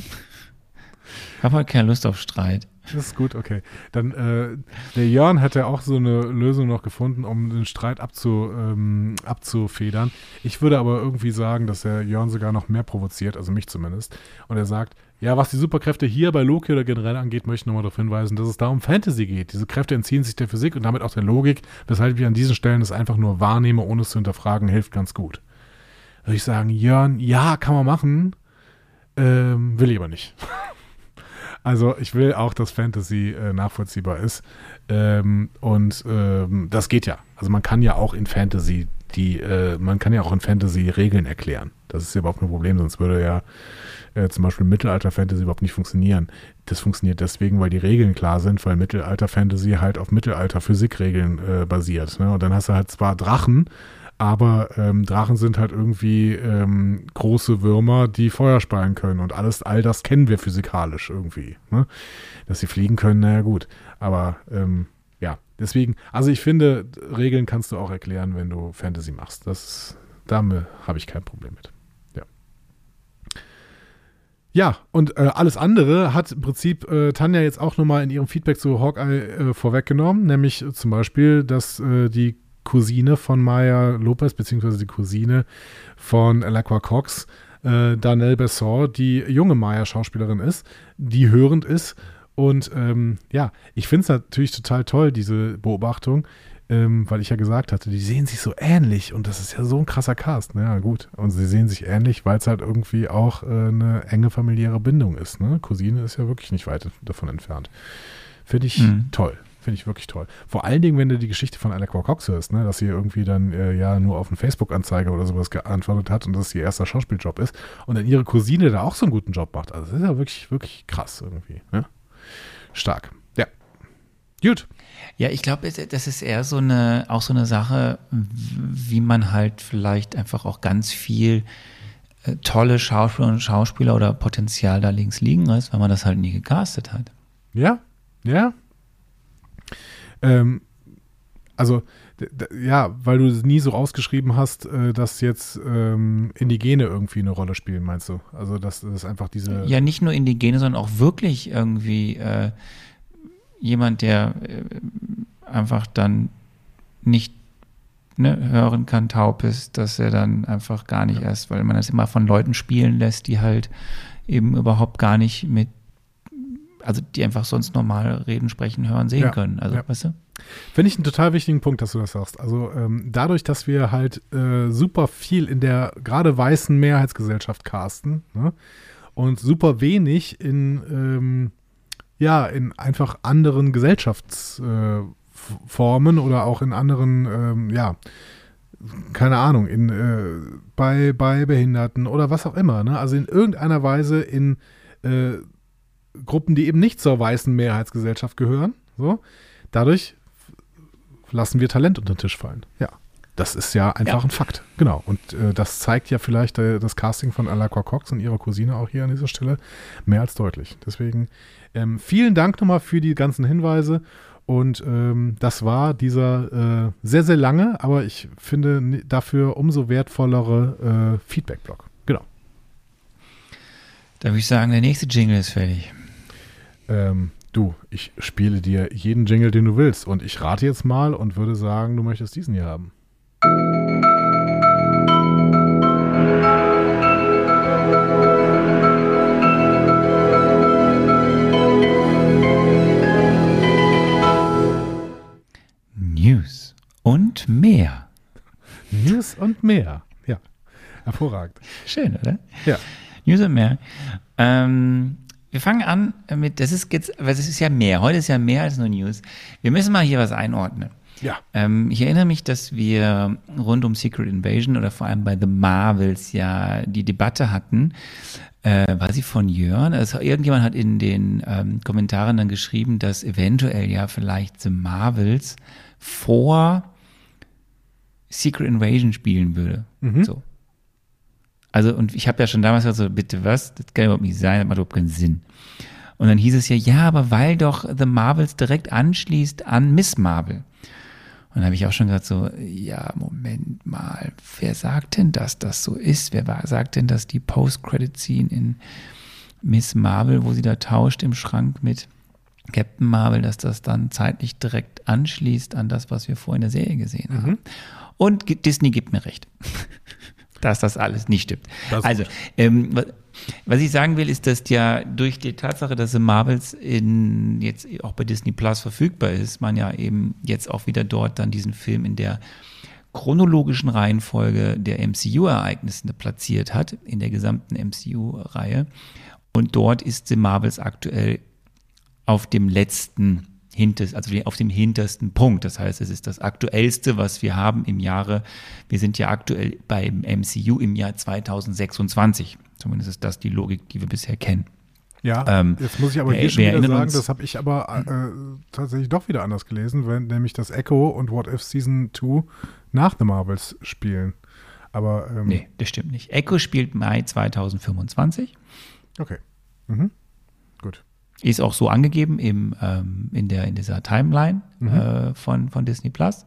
Ich habe halt keine Lust auf Streit. <laughs> das ist gut, okay. Dann, äh, der Jörn hat ja auch so eine Lösung noch gefunden, um den Streit abzu, ähm, abzufedern. Ich würde aber irgendwie sagen, dass der Jörn sogar noch mehr provoziert, also mich zumindest. Und er sagt, ja, was die Superkräfte hier bei Loki oder generell angeht, möchte ich nochmal darauf hinweisen, dass es da um Fantasy geht. Diese Kräfte entziehen sich der Physik und damit auch der Logik, weshalb ich an diesen Stellen es einfach nur wahrnehme, ohne es zu hinterfragen, hilft ganz gut. Würde ich sagen, Jörn, ja, kann man machen, ähm, will ich aber nicht. <laughs> Also ich will auch, dass Fantasy äh, nachvollziehbar ist. Ähm, und ähm, das geht ja. Also man kann ja auch in Fantasy die, äh, man kann ja auch in Fantasy Regeln erklären. Das ist ja überhaupt kein Problem, sonst würde ja äh, zum Beispiel Mittelalter-Fantasy überhaupt nicht funktionieren. Das funktioniert deswegen, weil die Regeln klar sind, weil Mittelalter-Fantasy halt auf Mittelalter-Physikregeln äh, basiert. Ne? Und dann hast du halt zwar Drachen, aber ähm, Drachen sind halt irgendwie ähm, große Würmer, die Feuer speien können. Und alles, all das kennen wir physikalisch irgendwie. Ne? Dass sie fliegen können, naja gut. Aber ähm, ja, deswegen, also ich finde, Regeln kannst du auch erklären, wenn du Fantasy machst. Das, damit habe ich kein Problem mit. Ja. Ja, und äh, alles andere hat im Prinzip äh, Tanja jetzt auch nochmal in ihrem Feedback zu Hawkeye äh, vorweggenommen, nämlich zum Beispiel, dass äh, die Cousine von Maya Lopez, beziehungsweise die Cousine von Alacqua Cox, äh, Danelle Besson, die junge Maya-Schauspielerin ist, die hörend ist. Und ähm, ja, ich finde es natürlich total toll, diese Beobachtung, ähm, weil ich ja gesagt hatte, die sehen sich so ähnlich und das ist ja so ein krasser Cast. Na ja, gut. Und sie sehen sich ähnlich, weil es halt irgendwie auch äh, eine enge familiäre Bindung ist. Ne? Cousine ist ja wirklich nicht weit davon entfernt. Finde ich Mhm. toll. Finde ich wirklich toll. Vor allen Dingen, wenn du die Geschichte von Alec Cox hörst, ne, dass sie irgendwie dann äh, ja nur auf eine Facebook-Anzeige oder sowas geantwortet hat und dass es ihr erster Schauspieljob ist und dann ihre Cousine da auch so einen guten Job macht. Also das ist ja wirklich, wirklich krass irgendwie. Ne? Stark. Ja. Gut. Ja, ich glaube, das ist eher so eine, auch so eine Sache, wie man halt vielleicht einfach auch ganz viel äh, tolle Schauspieler und Schauspieler oder Potenzial da links liegen lässt, weil man das halt nie gecastet hat. Ja, ja. Ähm, also, ja, weil du es nie so rausgeschrieben hast, äh, dass jetzt ähm, Indigene irgendwie eine Rolle spielen, meinst du? Also, dass das einfach diese. Ja, nicht nur Indigene, sondern auch wirklich irgendwie äh, jemand, der äh, einfach dann nicht ne, hören kann, taub ist, dass er dann einfach gar nicht erst, weil man das immer von Leuten spielen lässt, die halt eben überhaupt gar nicht mit, also die einfach sonst normal reden, sprechen, hören, sehen Ja, können. Also, ja. weißt du? Finde ich einen total wichtigen Punkt, dass du das sagst. Also ähm, dadurch, dass wir halt äh, super viel in der gerade weißen Mehrheitsgesellschaft casten ne? und super wenig in ähm, ja in einfach anderen Gesellschaftsformen äh, oder auch in anderen ähm, ja keine Ahnung in äh, bei bei Behinderten oder was auch immer. Ne? Also in irgendeiner Weise in äh, Gruppen, die eben nicht zur weißen Mehrheitsgesellschaft gehören. So dadurch lassen wir Talent unter den Tisch fallen. Ja. Das ist ja einfach Ja. ein Fakt. Genau. Und äh, das zeigt ja vielleicht äh, das Casting von Alakwa Cox und ihrer Cousine auch hier an dieser Stelle mehr als deutlich. Deswegen ähm, vielen Dank nochmal für die ganzen Hinweise. Und ähm, das war dieser äh, sehr, sehr lange, aber ich finde dafür umso wertvollere äh, Feedback-Blog. Genau. Da würde ich sagen, der nächste Jingle ist fertig. Ähm, du, ich spiele dir jeden Jingle, den du willst. Und ich rate jetzt mal und würde sagen, du möchtest diesen hier haben. News und mehr. News und mehr. Ja, hervorragend. Schön, oder? Ja. News und mehr. Ähm, wir fangen an mit, das ist jetzt, weil es ist ja mehr. Heute ist ja mehr als nur News. Wir müssen mal hier was einordnen. Ja. Ähm, ich erinnere mich, dass wir rund um Secret Invasion oder vor allem bei The Marvels ja die Debatte hatten, äh, war sie von Jörn? Also irgendjemand hat in den ähm, Kommentaren dann geschrieben, dass eventuell ja vielleicht The Marvels vor Secret Invasion spielen würde. So. Also, und ich habe ja schon damals gesagt, so, bitte was, das kann überhaupt nicht sein, das macht überhaupt keinen Sinn. Und dann hieß es ja, ja, aber weil doch The Marvels direkt anschließt an Miss Marvel. Und dann habe ich auch schon gesagt so, ja, Moment mal, wer sagt denn, dass das so ist? Wer war, sagt denn, dass die Post-Credit-Scene in Miss Marvel, wo sie da tauscht im Schrank mit Captain Marvel, dass das dann zeitlich direkt anschließt an das, was wir vorher in der Serie gesehen haben. Und G- Disney gibt mir recht, <laughs> dass das alles nicht stimmt. Das also, ähm, wa- was ich sagen will, ist, dass ja durch die Tatsache, dass The Marvels in, jetzt auch bei Disney Plus verfügbar ist, man ja eben jetzt auch wieder dort dann diesen Film in der chronologischen Reihenfolge der MCU-Ereignisse platziert hat, in der gesamten MCU-Reihe. Und dort ist The Marvels aktuell auf dem letzten Hinters, also auf dem hintersten Punkt. Das heißt, es ist das aktuellste, was wir haben im Jahre. Wir sind ja aktuell beim MCU im Jahr 2026. Zumindest ist das die Logik, die wir bisher kennen. Ja, Ähm, jetzt muss ich aber wir- hier schon wieder sagen, uns- das habe ich aber äh, tatsächlich doch wieder anders gelesen, wenn nämlich das Echo und What If Season 2 nach The Marvels spielen. Aber ähm, Nee, das stimmt nicht. Echo spielt Mai 2025. okay. Mhm. Ist auch so angegeben im, ähm, in, der, in dieser Timeline äh, von, von Disney Plus,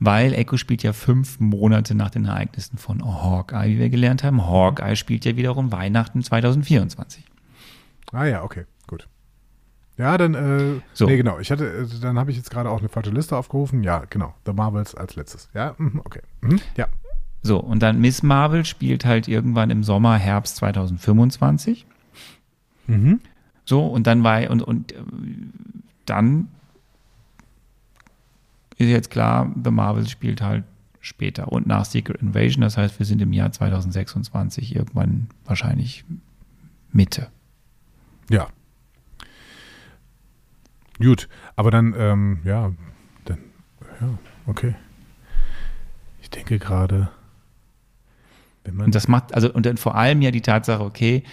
weil Echo spielt ja fünf Monate nach den Ereignissen von Hawkeye, wie wir gelernt haben. Hawkeye spielt ja wiederum Weihnachten 2024. Ah ja, okay, gut. Ja, dann, äh, So. nee, genau. Ich hatte, äh, dann habe ich jetzt gerade auch eine falsche Liste aufgerufen. Ja, genau. The Marvels als letztes. Ja, mhm, okay. Mhm, ja. So, und dann Miss Marvel spielt halt irgendwann im Sommer, Herbst 2025. Mhm. So, und dann war, und, und äh, dann ist jetzt klar, The Marvels spielt halt später und nach Secret Invasion. Das heißt, wir sind im Jahr 2026 irgendwann wahrscheinlich Mitte. Ja. Gut, aber dann, ähm, ja, dann, ja, okay. Ich denke gerade, wenn man. Und das macht, also, und dann vor allem ja die Tatsache, okay,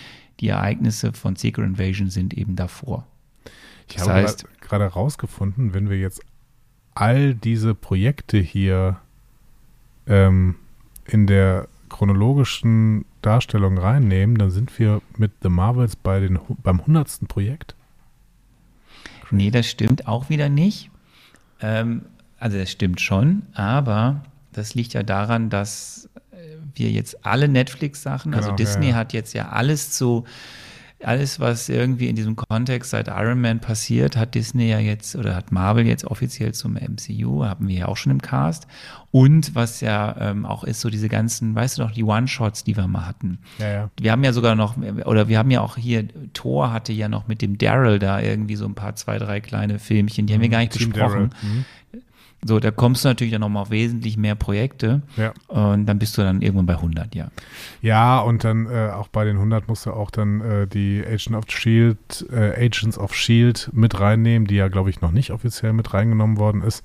die Ereignisse von Secret Invasion sind eben davor. ich das habe heißt- gerade rausgefunden, wenn wir jetzt all diese Projekte hier ähm, in der chronologischen Darstellung reinnehmen, dann sind wir mit The Marvels bei den, beim hundertsten Projekt. Nee, das stimmt auch wieder nicht. Ähm, also das stimmt schon, aber das liegt ja daran, dass wir jetzt alle Netflix-Sachen, also Genau, Disney ja, ja. hat jetzt ja alles zu, alles, was irgendwie in diesem Kontext seit Iron Man passiert, hat Disney ja jetzt oder hat Marvel jetzt offiziell zum MCU, haben wir ja auch schon im Cast. Und was ja ähm, auch ist, so diese ganzen, weißt du noch, die One-Shots, die wir mal hatten. Ja, ja. Wir haben ja sogar noch, oder wir haben ja auch hier, Thor hatte ja noch mit dem Daryl da irgendwie so ein paar, zwei, drei kleine Filmchen, die haben wir gar nicht Team besprochen. Mhm. So, da kommst du natürlich dann nochmal auf wesentlich mehr Projekte Ja. und dann bist du dann irgendwann bei 100, ja. Ja, und dann äh, auch bei den 100 musst du auch dann äh, die Agent of Shield, äh, Agents of Shield mit reinnehmen, die ja, glaube ich, noch nicht offiziell mit reingenommen worden ist.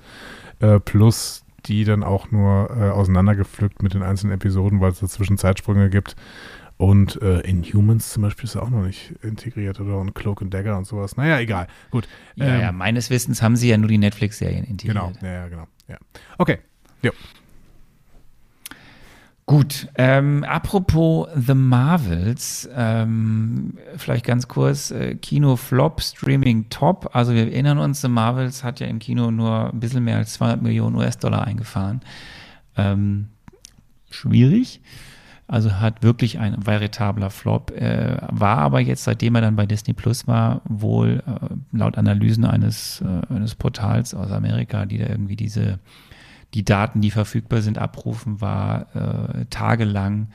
Äh, plus die dann auch nur äh, auseinandergepflückt mit den einzelnen Episoden, weil es dazwischen Zeitsprünge gibt. Und äh, Inhumans zum Beispiel ist ja auch noch nicht integriert oder und Cloak and Dagger und sowas. Naja, egal. Gut. Ja, Ähm, ja, meines Wissens haben sie ja nur die Netflix-Serien integriert. Genau, ja, ja, genau. Ja. Okay. Jo. Gut, ähm, apropos The Marvels, ähm, vielleicht ganz kurz, äh, Kino Flop, Streaming Top. Also wir erinnern uns, The Marvels hat ja im Kino nur ein bisschen mehr als 200 Millionen US-Dollar eingefahren. Ähm, schwierig. Also hat wirklich ein veritabler Flop. Äh, war aber jetzt, seitdem er dann bei Disney Plus war, wohl äh, laut Analysen eines, äh, eines Portals aus Amerika, die da irgendwie diese die Daten, die verfügbar sind, abrufen, war äh, tagelang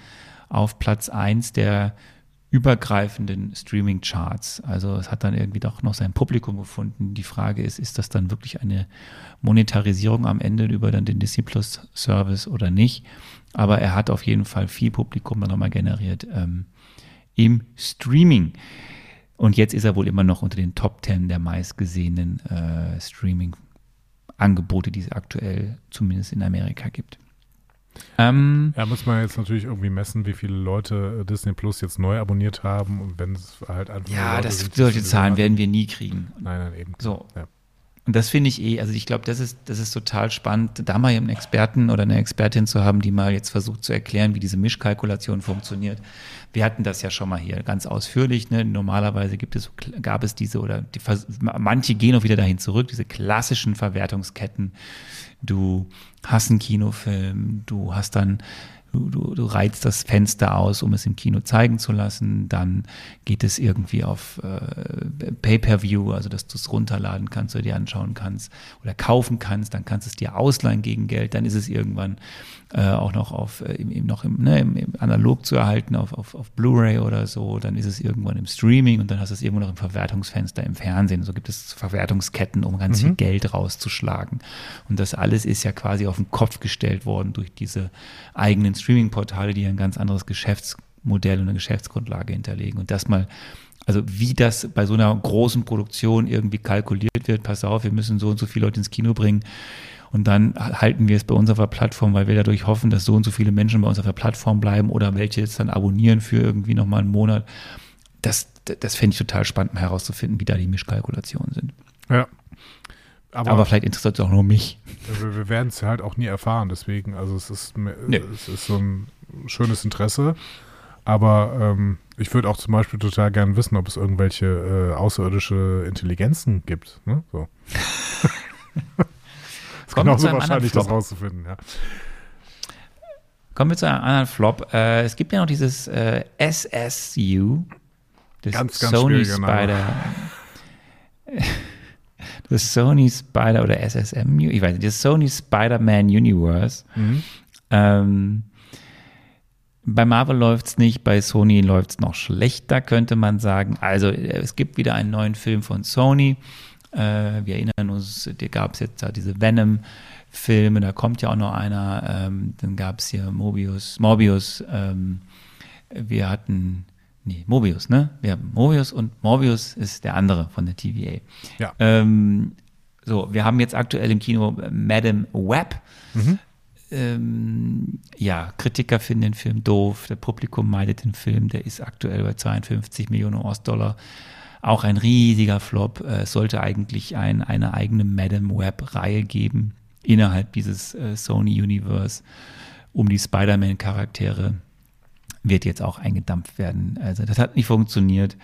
auf Platz 1 der übergreifenden Streaming-Charts. Also es hat dann irgendwie doch noch sein Publikum gefunden. Die Frage ist, ist das dann wirklich eine Monetarisierung am Ende über dann den Disney Plus Service oder nicht? Aber er hat auf jeden Fall viel Publikum nochmal generiert ähm, im Streaming. Und jetzt ist er wohl immer noch unter den Top 10 der meistgesehenen äh, Streaming Angebote, die es aktuell zumindest in Amerika gibt. Ähm, Ja, muss man jetzt natürlich irgendwie messen, wie viele Leute äh, Disney Plus jetzt neu abonniert haben und wenn es halt einfach ja, das, sind, solche Zahlen werden wir nie kriegen. Nein, nein, eben. So. Ja. Und das finde ich eh, also ich glaube, das ist, das ist total spannend, da mal einen Experten oder eine Expertin zu haben, die mal jetzt versucht zu erklären, wie diese Mischkalkulation funktioniert. Wir hatten das ja schon mal hier ganz ausführlich. Ne? Normalerweise gibt es, gab es diese oder die, manche gehen auch wieder dahin zurück, diese klassischen Verwertungsketten. Du hast einen Kinofilm, du hast dann Du, du, du reizt das Fenster aus, um es im Kino zeigen zu lassen. Dann geht es irgendwie auf äh, Pay-per-View, also dass du es runterladen kannst oder dir anschauen kannst oder kaufen kannst. Dann kannst du es dir ausleihen gegen Geld. Dann ist es irgendwann äh, auch noch auf äh, im, im, noch im, ne, im, im analog zu erhalten auf, auf, auf Blu-ray oder so. Dann ist es irgendwann im Streaming und dann hast du es irgendwo noch im Verwertungsfenster im Fernsehen. So gibt es Verwertungsketten, um ganz viel Geld rauszuschlagen. Und das alles ist ja quasi auf den Kopf gestellt worden durch diese eigenen Streaming-Portale, die ein ganz anderes Geschäftsmodell und eine Geschäftsgrundlage hinterlegen. Und das mal, also wie das bei so einer großen Produktion irgendwie kalkuliert wird, pass auf, wir müssen so und so viele Leute ins Kino bringen. Und dann halten wir es bei uns auf der Plattform, weil wir dadurch hoffen, dass so und so viele Menschen bei uns auf der Plattform bleiben oder welche jetzt dann abonnieren für irgendwie nochmal einen Monat. Das, das fände ich total spannend, mal herauszufinden, wie da die Mischkalkulationen sind. ja. Aber, Aber vielleicht interessiert es auch nur mich. wir, wir werden es halt auch nie erfahren, deswegen, also es ist, Nee. es ist so ein schönes Interesse. Aber ähm, ich würde auch zum Beispiel total gerne wissen, ob es irgendwelche äh, außerirdische Intelligenzen gibt. Ne? So. <laughs> Kommen wir genauso zu einem anderen wahrscheinlich, das rauszufinden. Ja. Kommen wir zu einem anderen Flop. Äh, es gibt ja noch dieses äh, SSU, das Ganz, ganz Sony. Spider. <laughs> das Sony Spider oder SSMU, ich weiß nicht, das Sony Spider-Man Universe. Mhm. Ähm, bei Marvel läuft es nicht, bei Sony läuft es noch schlechter, könnte man sagen. Also äh, es gibt wieder einen neuen Film von Sony. Äh, wir erinnern uns, da gab es jetzt da diese Venom-Filme, da kommt ja auch noch einer. Ähm, dann gab es hier Mobius, Morbius. Ähm, wir hatten, nee, Mobius, ne? Wir haben Mobius und Morbius ist der andere von der TVA. Ja. Ähm, so, wir haben jetzt aktuell im Kino Madame Web. Ähm, ja, Kritiker finden den Film doof, der Publikum meidet den Film, der ist aktuell bei 52 Millionen US-Dollar. Auch ein riesiger Flop. Äh, Es sollte eigentlich ein, eine eigene Madame Web-Reihe geben innerhalb dieses äh, Sony Universe um die Spider-Man-Charaktere. Wird jetzt auch eingedampft werden. Also das hat nicht funktioniert.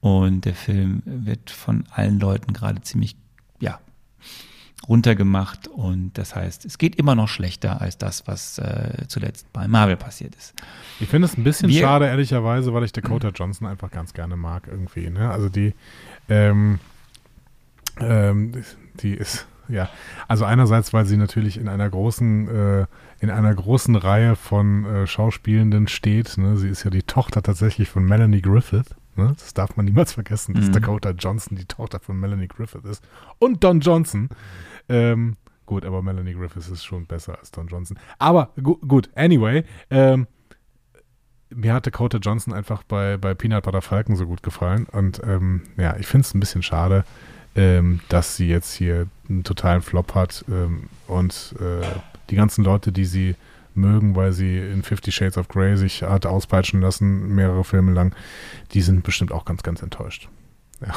Und der Film wird von allen Leuten gerade ziemlich, runtergemacht. Und das heißt, es geht immer noch schlechter als das, was äh, zuletzt bei Marvel passiert ist. Ich finde es ein bisschen Wir- schade, ehrlicherweise, weil ich Dakota Johnson einfach ganz gerne mag irgendwie. Ne? Also die, ähm, ähm, die ist, ja, also einerseits, weil sie natürlich in einer großen, äh, in einer großen Reihe von äh, Schauspielenden steht. Ne? Sie ist ja die Tochter tatsächlich von Melanie Griffith. Ne? Das darf man niemals vergessen, dass Mhm. Dakota Johnson die Tochter von Melanie Griffith ist. Und Don Johnson. Ähm, gut, aber Melanie Griffith ist schon besser als Don Johnson. Aber gu gut, anyway, ähm, mir hat Dakota Johnson einfach bei, bei Peanut Butter Falcon so gut gefallen. Und ähm, ja, ich finde es ein bisschen schade, ähm, dass sie jetzt hier einen totalen Flop hat. Ähm, und äh, die ganzen Leute, die sie mögen, weil sie in Fifty Shades of Grey sich hat auspeitschen lassen, mehrere Filme lang, die sind bestimmt auch ganz, ganz enttäuscht. Ja.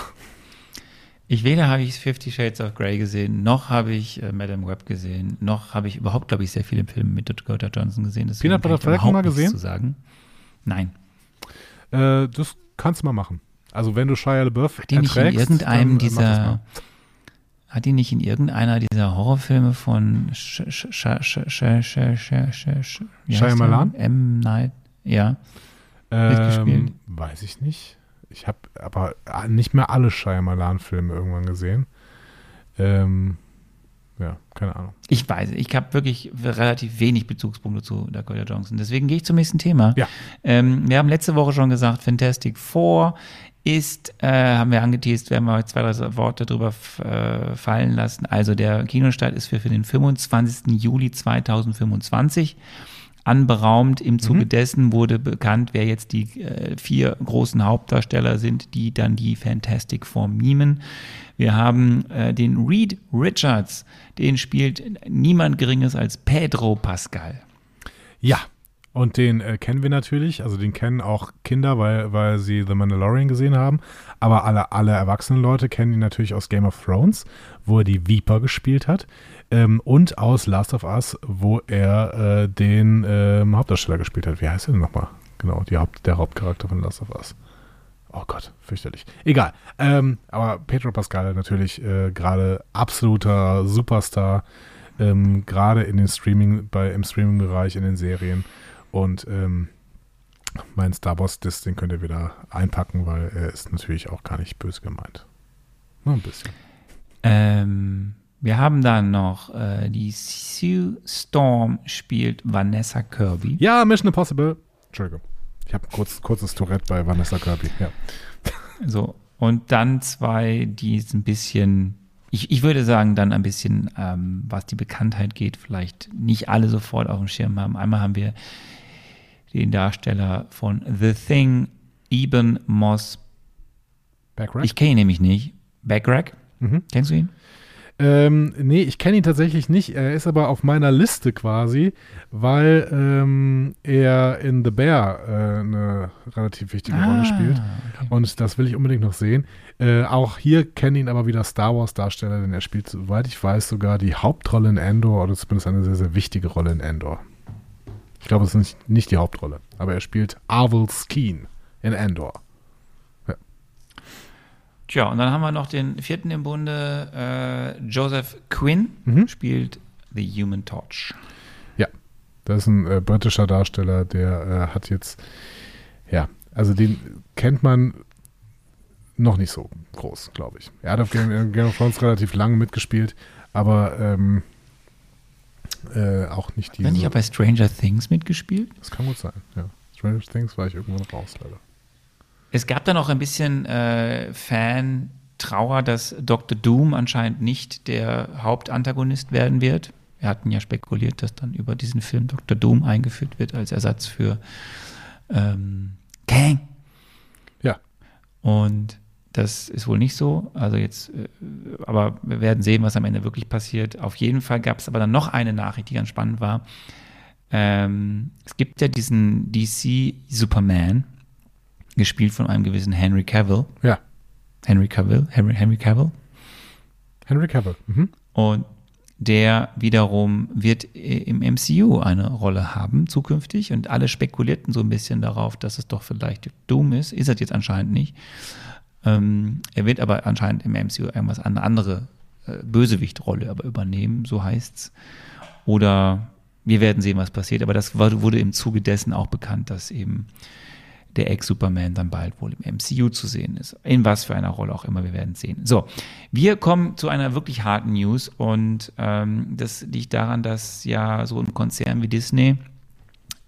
Ich weder habe ich Fifty Shades of Grey gesehen, noch habe ich äh, Madame Web gesehen, noch habe ich überhaupt, glaube ich, sehr viele Filme mit Dakota Johnson gesehen. Deswegen Peanut Butter Falcon mal gesehen? Zu sagen. Nein. Äh, das kannst du mal machen. Also wenn du Shia LaBeouf hat die nicht erträgst, in irgendeinem dieser hat die nicht in irgendeiner dieser Horrorfilme von Shia Malan? M. Night, ja, mitgespielt? Weiß ich nicht. Ich habe aber nicht mehr alle Shyamalan-Filme irgendwann gesehen. Ähm, ja, keine Ahnung. Ich weiß, ich habe wirklich relativ wenig Bezugspunkte zu Dakota Johnson. Deswegen gehe ich zum nächsten Thema. Ja. Ähm, wir haben letzte Woche schon gesagt, Fantastic Four ist, äh, haben wir angeteased, werden wir zwei, drei Worte drüber f- äh, fallen lassen. Also der Kinostart ist für, für den 25. Juli 2025. anberaumt. Im Zuge dessen wurde bekannt, wer jetzt die äh, vier großen Hauptdarsteller sind, die dann die Fantastic Four mimen. Wir haben äh, den Reed Richards, den spielt niemand Geringes als Pedro Pascal. Ja, und den äh, kennen wir natürlich, also den kennen auch Kinder, weil, weil sie The Mandalorian gesehen haben. Aber alle, alle erwachsenen Leute kennen ihn natürlich aus Game of Thrones, wo er die Viper gespielt hat. Ähm, und aus Last of Us, wo er äh, den ähm, Hauptdarsteller gespielt hat. Wie heißt er denn nochmal? Genau, Haupt, der Hauptcharakter von Last of Us. Oh Gott, fürchterlich. Egal. Ähm, aber Pedro Pascal natürlich äh, gerade absoluter Superstar, ähm, gerade in den Streaming, bei, im Streaming-Bereich, in den Serien. Und ähm, mein Star Wars Disc, den könnt ihr wieder einpacken, weil er ist natürlich auch gar nicht böse gemeint. Nur ein bisschen. Ähm, wir haben dann noch äh, die Sue Storm spielt Vanessa Kirby. Ja, Mission Impossible. Entschuldigung. Ich habe kurz, kurzes Tourette bei Vanessa Kirby. Ja. So, und dann zwei, die es ein bisschen, ich, ich würde sagen, dann ein bisschen, ähm, was die Bekanntheit geht, vielleicht nicht alle sofort auf dem Schirm haben. Einmal haben wir den Darsteller von The Thing, Eben Moss. Backrack? Ich kenne ihn nämlich nicht. Backrack? Mhm. Kennst du ihn? Ähm, nee, ich kenne ihn tatsächlich nicht. Er ist aber auf meiner Liste quasi, weil ähm, er in The Bear äh, eine relativ wichtige Rolle spielt. okay. Und das will ich unbedingt noch sehen. Äh, auch hier kennen ihn aber wieder Star Wars-Darsteller, denn er spielt, soweit ich weiß, sogar die Hauptrolle in Endor oder zumindest eine sehr, sehr wichtige Rolle in Endor. Ich glaube, es ist nicht, nicht die Hauptrolle, aber er spielt Arvel Skeen in Endor. Tja, und dann haben wir noch den vierten im Bunde. Äh, Joseph Quinn Mhm. spielt The Human Torch. Ja, das ist ein äh, britischer Darsteller, der äh, hat jetzt, ja, also den kennt man noch nicht so groß, glaube ich. Er hat auf Game, Game of Thrones relativ lange mitgespielt, aber ähm, äh, auch nicht Hat diese. er nicht auch bei Stranger Things mitgespielt? das kann gut sein, ja. Stranger Things war ich irgendwann raus, leider. Es gab dann auch ein bisschen äh, Fan-Trauer, dass Dr. Doom anscheinend nicht der Hauptantagonist werden wird. Wir hatten ja spekuliert, dass dann über diesen Film Dr. Doom eingeführt wird als Ersatz für ähm, Kang. Ja. Und das ist wohl nicht so. Also jetzt, äh, aber wir werden sehen, was am Ende wirklich passiert. Auf jeden Fall gab es aber dann noch eine Nachricht, die ganz spannend war. Ähm, es gibt ja diesen DC Superman, gespielt von einem gewissen Henry Cavill. Ja, Henry Cavill, Henry, Henry Cavill. Henry Cavill. Mhm. Und der wiederum wird im MCU eine Rolle haben zukünftig und alle spekulierten so ein bisschen darauf, dass es doch vielleicht Doom ist. Ist er jetzt anscheinend nicht. Ähm, er wird aber anscheinend im MCU irgendwas eine andere äh, Bösewichtrolle aber übernehmen, so heißt's. Oder wir werden sehen, was passiert. Aber das wurde im Zuge dessen auch bekannt, dass eben der Ex-Superman dann bald wohl im MCU zu sehen ist. In was für einer Rolle auch immer, wir werden sehen. So, wir kommen zu einer wirklich harten News und ähm, das liegt daran, dass ja so ein Konzern wie Disney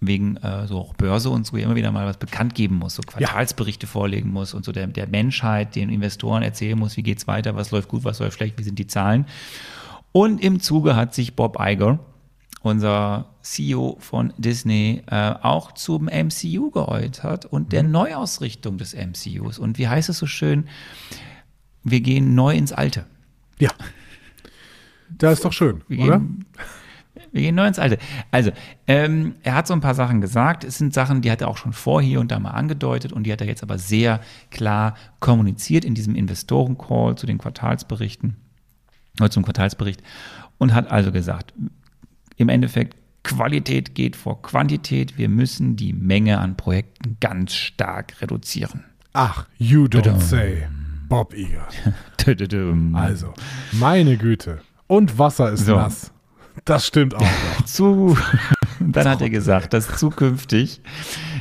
wegen äh, so auch Börse und so immer wieder mal was bekannt geben muss, so Quartalsberichte vorlegen muss und so der, der Menschheit, den Investoren erzählen muss, wie geht's weiter, was läuft gut, was läuft schlecht, wie sind die Zahlen. Und im Zuge hat sich Bob Iger, unser CEO von Disney, äh, auch zum MCU geäußert und der Neuausrichtung des MCUs. Und wie heißt es so schön? Wir gehen neu ins Alte. Ja. Das ist doch schön, Wir oder? gehen, wir gehen neu ins Alte. Also, ähm, er hat so ein paar Sachen gesagt. Es sind Sachen, die hat er auch schon vor hier und da mal angedeutet und die hat er jetzt aber sehr klar kommuniziert in diesem Investoren-Call zu den Quartalsberichten oder zum Quartalsbericht und hat also gesagt, im Endeffekt, Qualität geht vor Quantität. Wir müssen die Menge an Projekten ganz stark reduzieren. Ach, you don't Tudum. say. Bob Iger. <laughs> Also, meine Güte. Und Wasser ist So. nass. Das stimmt auch noch. <laughs> zu. Dann hat er gesagt, dass zukünftig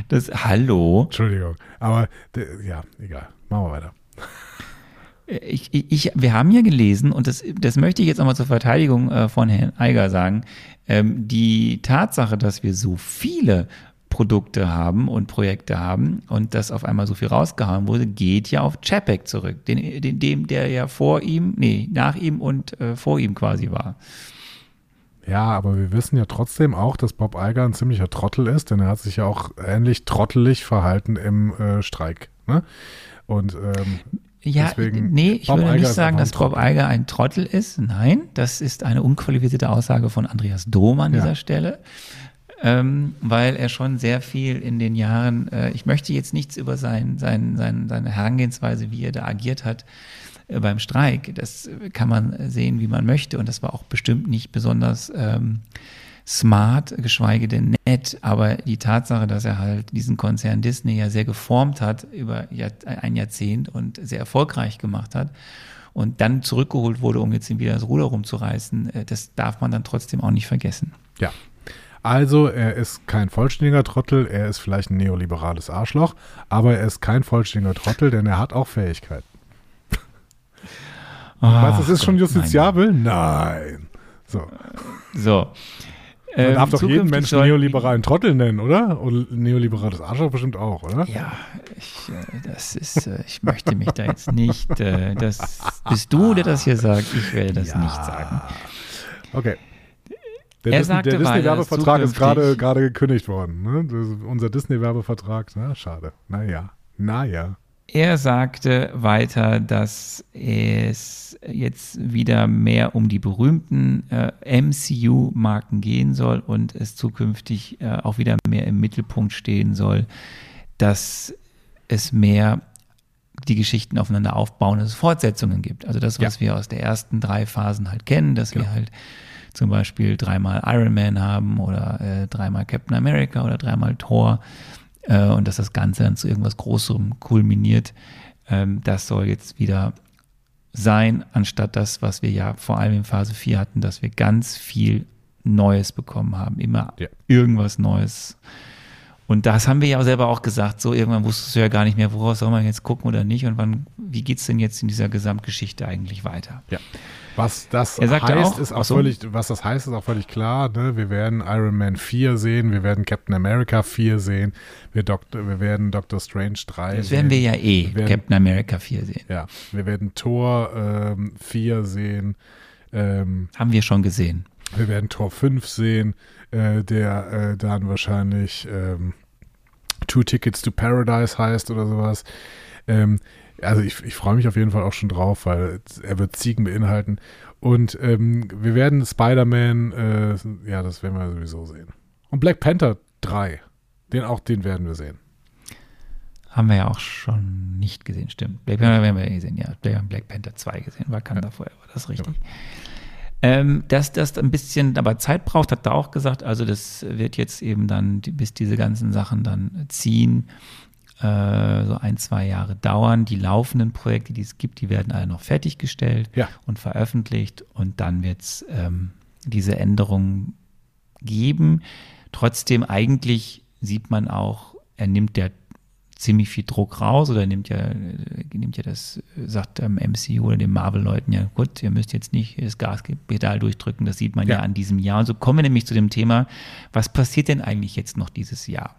das Hallo. Entschuldigung. Aber, ja, egal. Machen wir weiter. Ich, ich, ich, wir haben ja gelesen, und das, das möchte ich jetzt nochmal zur Verteidigung äh, von Herrn Eiger sagen, ähm, die Tatsache, dass wir so viele Produkte haben und Projekte haben und dass auf einmal so viel rausgehauen wurde, geht ja auf Chapek zurück, den, den, dem, der ja vor ihm, nee, nach ihm und äh, vor ihm quasi war. Ja, aber wir wissen ja trotzdem auch, dass Bob Iger ein ziemlicher Trottel ist, denn er hat sich ja auch ähnlich trottelig verhalten im äh, Streik. Ne? Und ähm, Ja, Deswegen, nee, ich Bob würde Iger nicht sagen, dass Bob Trottel. Iger ein Trottel ist. Nein, das ist eine unqualifizierte Aussage von Andreas Dohm an Ja. dieser Stelle, ähm, weil er schon sehr viel in den Jahren, äh, ich möchte jetzt nichts über sein, sein, sein, seine Herangehensweise, wie er da agiert hat äh, beim Streik. Das kann man sehen, wie man möchte und das war auch bestimmt nicht besonders ähm, smart, geschweige denn nett, aber die Tatsache, dass er halt diesen Konzern Disney ja sehr geformt hat über Jahr, ein Jahrzehnt und sehr erfolgreich gemacht hat und dann zurückgeholt wurde, um jetzt wieder das Ruder rumzureißen, äh, das darf man dann trotzdem auch nicht vergessen. Ja. Also, er ist kein vollständiger Trottel, er ist vielleicht ein neoliberales Arschloch, aber er ist kein vollständiger Trottel, denn er hat auch Fähigkeiten. Weißt du, das ist schon justiziabel? Nein. So. So. Man Ähm, darf doch jeden Menschen neoliberalen Trottel nennen, oder? Und neoliberales Arschloch bestimmt auch, oder? Ja, ich, äh, das ist, äh, ich möchte mich da jetzt nicht, äh, das bist du, der das hier sagt, ich werde das nicht sagen. Okay. Der, Er Disney, der Disney-Werbevertrag ist gerade gerade gekündigt worden. Ne? Unser Disney-Werbevertrag, na, schade. Naja, naja. Er sagte weiter, dass es jetzt wieder mehr um die berühmten äh, MCU-Marken gehen soll und es zukünftig äh, auch wieder mehr im Mittelpunkt stehen soll, dass es mehr die Geschichten aufeinander aufbauen, dass es Fortsetzungen gibt. Also das, was wir aus der ersten drei Phasen halt kennen, dass wir halt zum Beispiel dreimal Iron Man haben oder äh, dreimal Captain America oder dreimal Thor äh, und dass das Ganze dann zu irgendwas Großem kulminiert. Ähm, das soll jetzt wieder sein, anstatt das, was wir ja vor allem in Phase 4 hatten, dass wir ganz viel Neues bekommen haben. Immer Ja. irgendwas Neues. Und das haben wir ja selber auch gesagt, so irgendwann wusstest du ja gar nicht mehr, woraus soll man jetzt gucken oder nicht und wann, wie geht's denn jetzt in dieser Gesamtgeschichte eigentlich weiter? Ja. Was das heißt, auch- ist auch so. völlig, was das heißt, ist auch völlig klar. Ne? Wir werden Iron Man 4 sehen, wir werden Captain America 4 sehen, wir, Doktor, wir werden Doctor Strange 3 Das sehen. werden wir ja eh, Wir werden- Captain America 4 sehen. Ja, wir werden Tor ähm, 4 sehen, ähm, Haben wir schon gesehen. wir werden Tor 5 sehen, äh, der äh, dann wahrscheinlich ähm, Two Tickets to Paradise heißt oder sowas. Ähm, also ich, ich freue mich auf jeden Fall auch schon drauf, weil er wird Ziegen beinhalten. Und ähm, wir werden Spider-Man, äh, ja, das werden wir sowieso sehen. Und Black Panther 3, den auch, den werden wir sehen. Haben wir ja auch schon nicht gesehen, stimmt. Black Panther haben wir ja gesehen, ja. Wir haben Black Panther 2 gesehen, Wakanda Forever, das ist richtig. Ähm, dass das ein bisschen aber Zeit braucht, hat er auch gesagt. Also das wird jetzt eben dann, bis diese ganzen Sachen dann ziehen, äh, so ein, zwei Jahre dauern. Die laufenden Projekte, die es gibt, die werden alle noch fertiggestellt Ja. und veröffentlicht und dann wird es ähm, diese Änderungen geben. Trotzdem eigentlich sieht man auch, er nimmt ja ziemlich viel Druck raus oder nimmt ja, äh, nimmt ja das, äh, sagt dem MCU oder den Marvel-Leuten ja, gut, ihr müsst jetzt nicht das Gaspedal durchdrücken, das sieht man ja. Ja. an diesem Jahr. Und so kommen wir nämlich zu dem Thema, was passiert denn eigentlich jetzt noch dieses Jahr?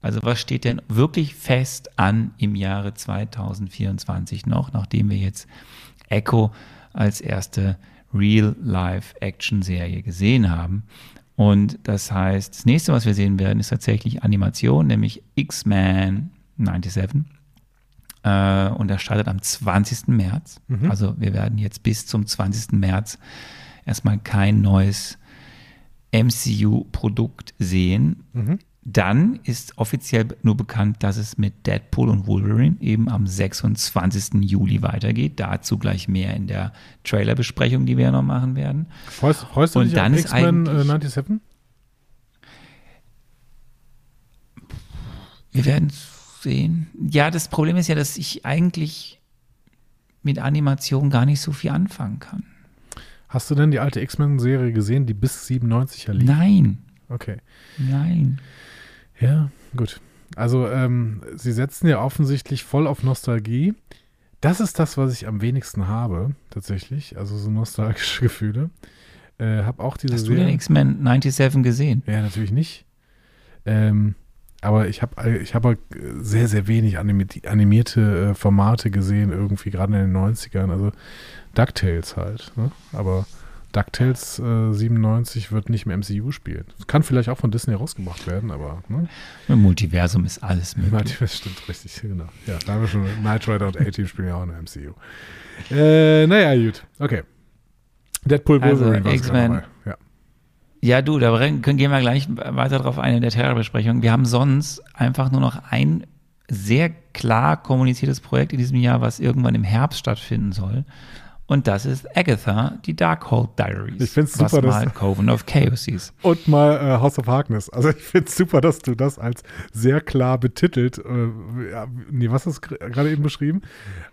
Also was steht denn wirklich fest an im Jahre 2024 noch, nachdem wir jetzt Echo als erste Real-Life-Action-Serie gesehen haben? Und das heißt, das nächste, was wir sehen werden, ist tatsächlich Animation, nämlich X-Men 97. Äh, und das startet am 20. März. Also wir werden jetzt bis zum 20. März erstmal kein neues MCU-Produkt sehen. Dann ist offiziell nur bekannt, dass es mit Deadpool und Wolverine eben am 26. Juli weitergeht. Dazu gleich mehr in der Trailerbesprechung, die wir ja noch machen werden. Freust, freust du Und dich dann auf ist X-Men äh, eigentlich- 97? Wir werden sehen. Ja, das Problem ist ja, dass ich eigentlich mit Animation gar nicht so viel anfangen kann. Hast du denn die alte X-Men-Serie gesehen, die bis 97 ja lief? Nein, Okay. nein. Ja, gut. Also, ähm, sie setzen ja offensichtlich voll auf Nostalgie. Das ist das, was ich am wenigsten habe, tatsächlich. Also so nostalgische <laughs> Gefühle. Äh, hab auch diese Hast du den X-Men 97 gesehen? Ja, natürlich nicht. Ähm, aber ich habe ich hab halt sehr, sehr wenig animi- animierte äh, Formate gesehen, irgendwie gerade in den 90ern. Also DuckTales halt. Ne? Aber DuckTales äh, 97 wird nicht im MCU spielen. Kann vielleicht auch von Disney rausgemacht werden, aber ne? Im Multiversum ist alles möglich. Das stimmt richtig, <laughs> genau. Ja, da haben wir schon Knight Rider und A-Team spielen ja auch in der MCU. Äh, naja, gut. Okay. Deadpool Also, Wolverine war X-Men. dabei. Ja. Ja, du, da können, gehen wir gleich weiter drauf ein in der Terrorbesprechung. Wir haben sonst einfach nur noch ein sehr klar kommuniziertes Projekt in diesem Jahr, was irgendwann im Herbst stattfinden soll. Und das ist Agatha, die Darkhold Diaries. Ich find's was super, dass- mal Coven of Chaos hieß. Und mal äh, House of Harkness. Also ich finde es super, dass du das als sehr klar betitelt, äh, ja, nee, was hast du gerade eben beschrieben?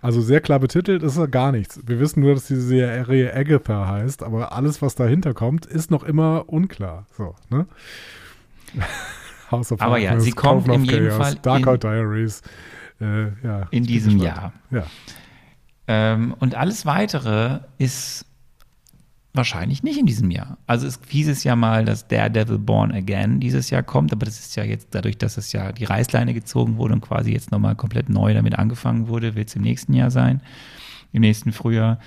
Also sehr klar betitelt ist ja gar nichts. Wir wissen nur, dass diese Serie Agatha heißt, aber alles, was dahinter kommt, ist noch immer unklar. So, ne? <laughs> House of Aber ja, sie kommt in jedem Chaos, Fall Darkhold Diaries. Äh, ja, In diesem. Jahr. Ja. Ähm, und alles weitere ist wahrscheinlich nicht in diesem Jahr. Also es hieß es ja mal, dass Daredevil Born Again dieses Jahr kommt, aber das ist ja jetzt dadurch, dass es ja die Reißleine gezogen wurde und quasi jetzt nochmal komplett neu damit angefangen wurde, wird es im nächsten Jahr sein, im nächsten Frühjahr.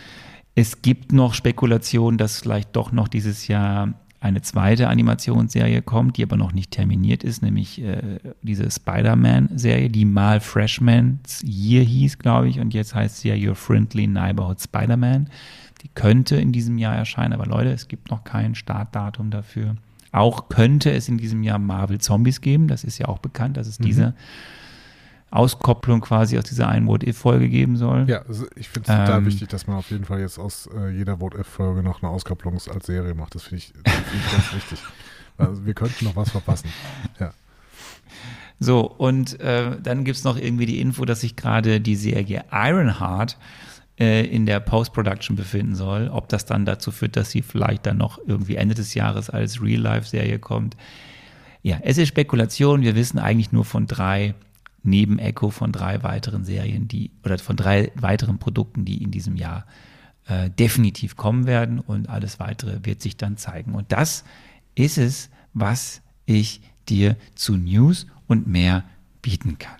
Es gibt noch Spekulationen, dass vielleicht doch noch dieses Jahr eine zweite Animationsserie kommt, die aber noch nicht terminiert ist, nämlich äh, diese Spider-Man-Serie, die mal Freshman's Year hieß, glaube ich, und jetzt heißt sie ja Your Friendly Neighborhood Spider-Man. Die könnte in diesem Jahr erscheinen, aber Leute, es gibt noch kein Startdatum dafür. Auch könnte es in diesem Jahr Marvel Zombies geben, das ist ja auch bekannt, dass es diese Auskopplung quasi aus dieser einen What-If-Folge geben soll. Ja, also ich finde es total Ähm, wichtig, dass man auf jeden Fall jetzt aus äh, jeder Vote-F-Folge noch eine Auskopplung als Serie macht. Das finde ich, das find ich ganz wichtig. <laughs> Also wir könnten noch was verpassen. Ja. So, und äh, dann gibt's noch irgendwie die Info, dass sich gerade die Serie Ironheart äh, in der Post-Production befinden soll. Ob das dann dazu führt, dass sie vielleicht dann noch irgendwie Ende des Jahres als Real-Life-Serie kommt. Ja, es ist Spekulation. Wir wissen eigentlich nur von drei, neben Echo, von drei weiteren Serien, die, oder von drei weiteren Produkten, die in diesem Jahr äh, definitiv kommen werden und alles weitere wird sich dann zeigen. Und das ist es, was ich dir zu News und mehr bieten kann.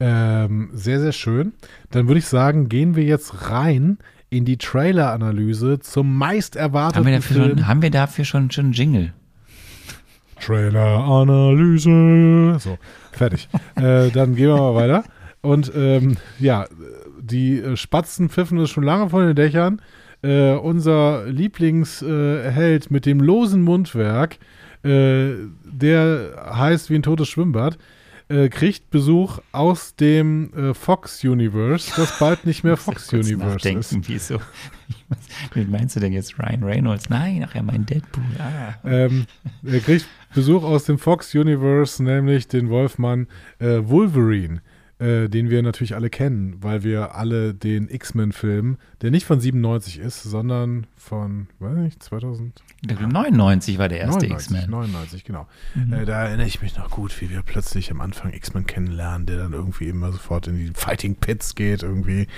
Ähm, sehr, sehr schön. Dann würde ich sagen, gehen wir jetzt rein in die Trailer-Analyse zum meist Haben erwarteten wir dafür Film. schon, haben wir dafür schon, schon einen Jingle? Trailer-Analyse. So, fertig. <laughs> äh, dann gehen wir mal weiter. Und ähm, ja, die Spatzen pfiffen es schon lange von den Dächern. Äh, unser Lieblingsheld Held mit dem losen Mundwerk, äh, der heißt wie ein totes Schwimmbad, äh, kriegt Besuch aus dem äh, Fox Universe, das bald nicht mehr <laughs> Fox Universe ist. wieso? <laughs> Wie meinst du denn jetzt Ryan Reynolds? Nein, ach ja, mein Deadpool. Ah. Ähm, er kriegt Besuch aus dem Fox Universe, nämlich den Wolfmann äh, Wolverine, äh, den wir natürlich alle kennen, weil wir alle den X-Men-Film, der nicht von 97 ist, sondern von, weiß nicht, 2000? 99 war der erste 99, X-Men. 99, genau. Äh, da erinnere ich mich noch gut, wie wir plötzlich am Anfang X-Men kennenlernen, der dann irgendwie immer sofort in die Fighting Pits geht, irgendwie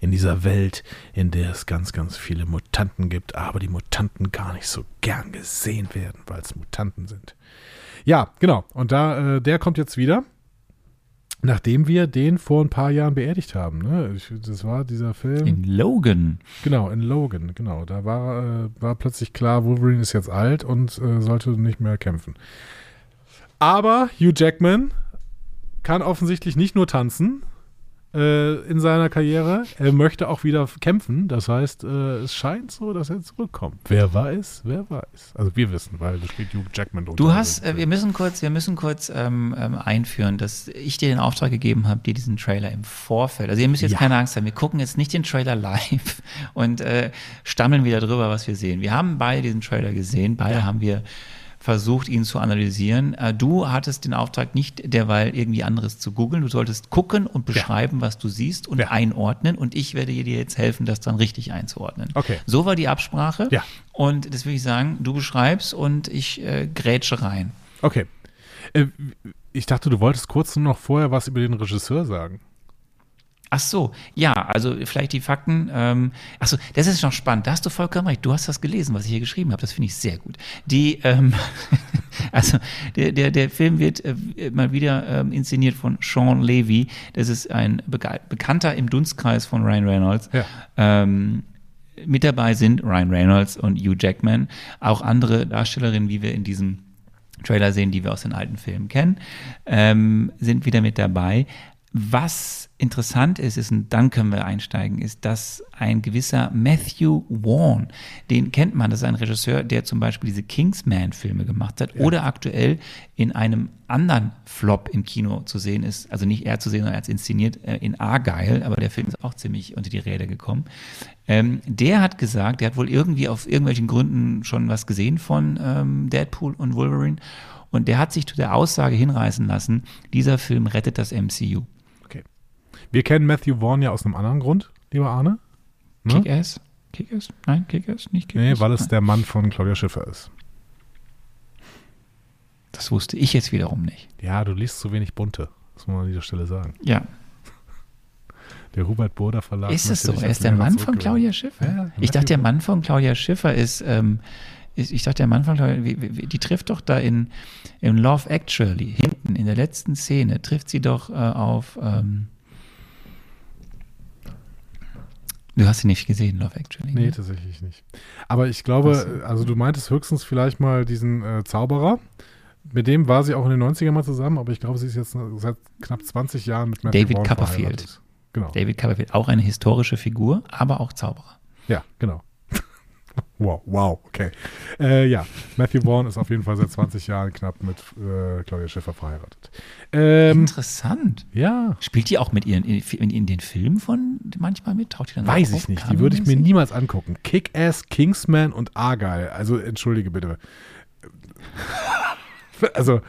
in dieser Welt, in der es ganz, ganz viele Mutanten gibt, aber die Mutanten gar nicht so gern gesehen werden, weil es Mutanten sind. Ja, genau. Und da, äh, der kommt jetzt wieder. Nachdem wir den vor ein paar Jahren beerdigt haben. Ne? Ich, das war dieser Film. In Logan. Genau, in Logan, genau. Da war, äh, war plötzlich klar, Wolverine ist jetzt alt und äh, sollte nicht mehr kämpfen. Aber Hugh Jackman kann offensichtlich nicht nur tanzen äh, in seiner Karriere, er möchte auch wieder kämpfen. Das heißt, äh, es scheint so, dass er zurückkommt. Wer weiß, wer weiß. Also wir wissen, weil da spielt Hugh Jackman Du hast, äh, wir müssen kurz, wir müssen kurz ähm, ähm, einführen, dass ich dir den Auftrag gegeben habe, dir diesen Trailer im Vorfeld. Also ihr müsst jetzt Ja. keine Angst haben. Wir gucken jetzt nicht den Trailer <laughs> live und äh, stammeln wieder drüber, was wir sehen. Wir haben beide diesen Trailer gesehen. Beide haben wir versucht, ihn zu analysieren. Äh, du hattest den Auftrag nicht derweil irgendwie anderes zu googeln. Du solltest gucken und beschreiben, was du siehst und Ja. einordnen. Und ich werde dir jetzt helfen, das dann richtig einzuordnen. Okay. So war die Absprache. Ja. Und das würde ich sagen, du beschreibst und ich äh, grätsche rein. Okay. Äh, ich dachte, du wolltest kurz nur noch vorher was über den Regisseur sagen. Ach so, ja, also vielleicht die Fakten. Ähm, ach so, das ist noch spannend. Da hast du vollkommen recht. Du hast das gelesen, was ich hier geschrieben habe. Das finde ich sehr gut. Die, ähm, <laughs> also der, der, der Film wird äh, mal wieder ähm, inszeniert von Sean Levy. Das ist ein Bega Bekannter im Dunstkreis von Ryan Reynolds. Ja. Ähm, mit dabei sind Ryan Reynolds und Hugh Jackman, auch andere Darstellerinnen, wie wir in diesem Trailer sehen, die wir aus den alten Filmen kennen, ähm, sind wieder mit dabei. Was interessant ist, ist, und dann können wir einsteigen, ist, dass ein gewisser Matthew Vaughn, den kennt man, das ist ein Regisseur, der zum Beispiel diese Kingsman-Filme gemacht hat ja. oder aktuell in einem anderen Flop im Kino zu sehen ist, also nicht er zu sehen, sondern als inszeniert äh, in Argyle, aber der Film ist auch ziemlich unter die Räder gekommen. Ähm, der hat gesagt, der hat wohl irgendwie auf irgendwelchen Gründen schon was gesehen von ähm, Deadpool und Wolverine und der hat sich zu der Aussage hinreißen lassen, dieser Film rettet das MCU. Wir kennen Matthew Vaughn ja aus einem anderen Grund, lieber Arne. Ne? Kick-Ass? Kick-Ass? Nein, Kick-Ass? Nicht Kick-Ass? Nee, weil es der Mann von Claudia Schiffer ist. Das wusste ich jetzt wiederum nicht. Ja, du liest zu wenig Bunte. Das muss man an dieser Stelle sagen. Ja. Der Hubert Burda Verlag. Ist es so? Er ist der Mann von Claudia Schiffer? Ja, ich dachte, der Mann von Claudia Schiffer ist, ähm, ist ich dachte, der Mann von Claudia, die trifft doch da in, in Love Actually, hinten in der letzten Szene, trifft sie doch äh, auf, ähm, Du hast sie nicht gesehen, Love Actually. Nee, ne? tatsächlich nicht. Aber ich glaube, also du meintest höchstens vielleicht mal diesen äh, Zauberer. Mit dem war sie auch in den 90ern mal zusammen, aber ich glaube, sie ist jetzt seit knapp 20 Jahren mit Matthew David Copperfield. Genau. David Copperfield, auch eine historische Figur, aber auch Zauberer. Ja, genau. Wow, wow, okay. Äh, ja, Matthew Vaughn ist auf jeden Fall seit 20 Jahren knapp mit äh, Claudia Schiffer verheiratet. Ähm, Interessant. Ja. Spielt die auch mit ihren in, in, den Filmen von manchmal mit? Taucht die dann Weiß ich nicht. Die würde ich mir niemals angucken. Kick-Ass, Kingsman und Argyle. Also entschuldige bitte. <laughs> also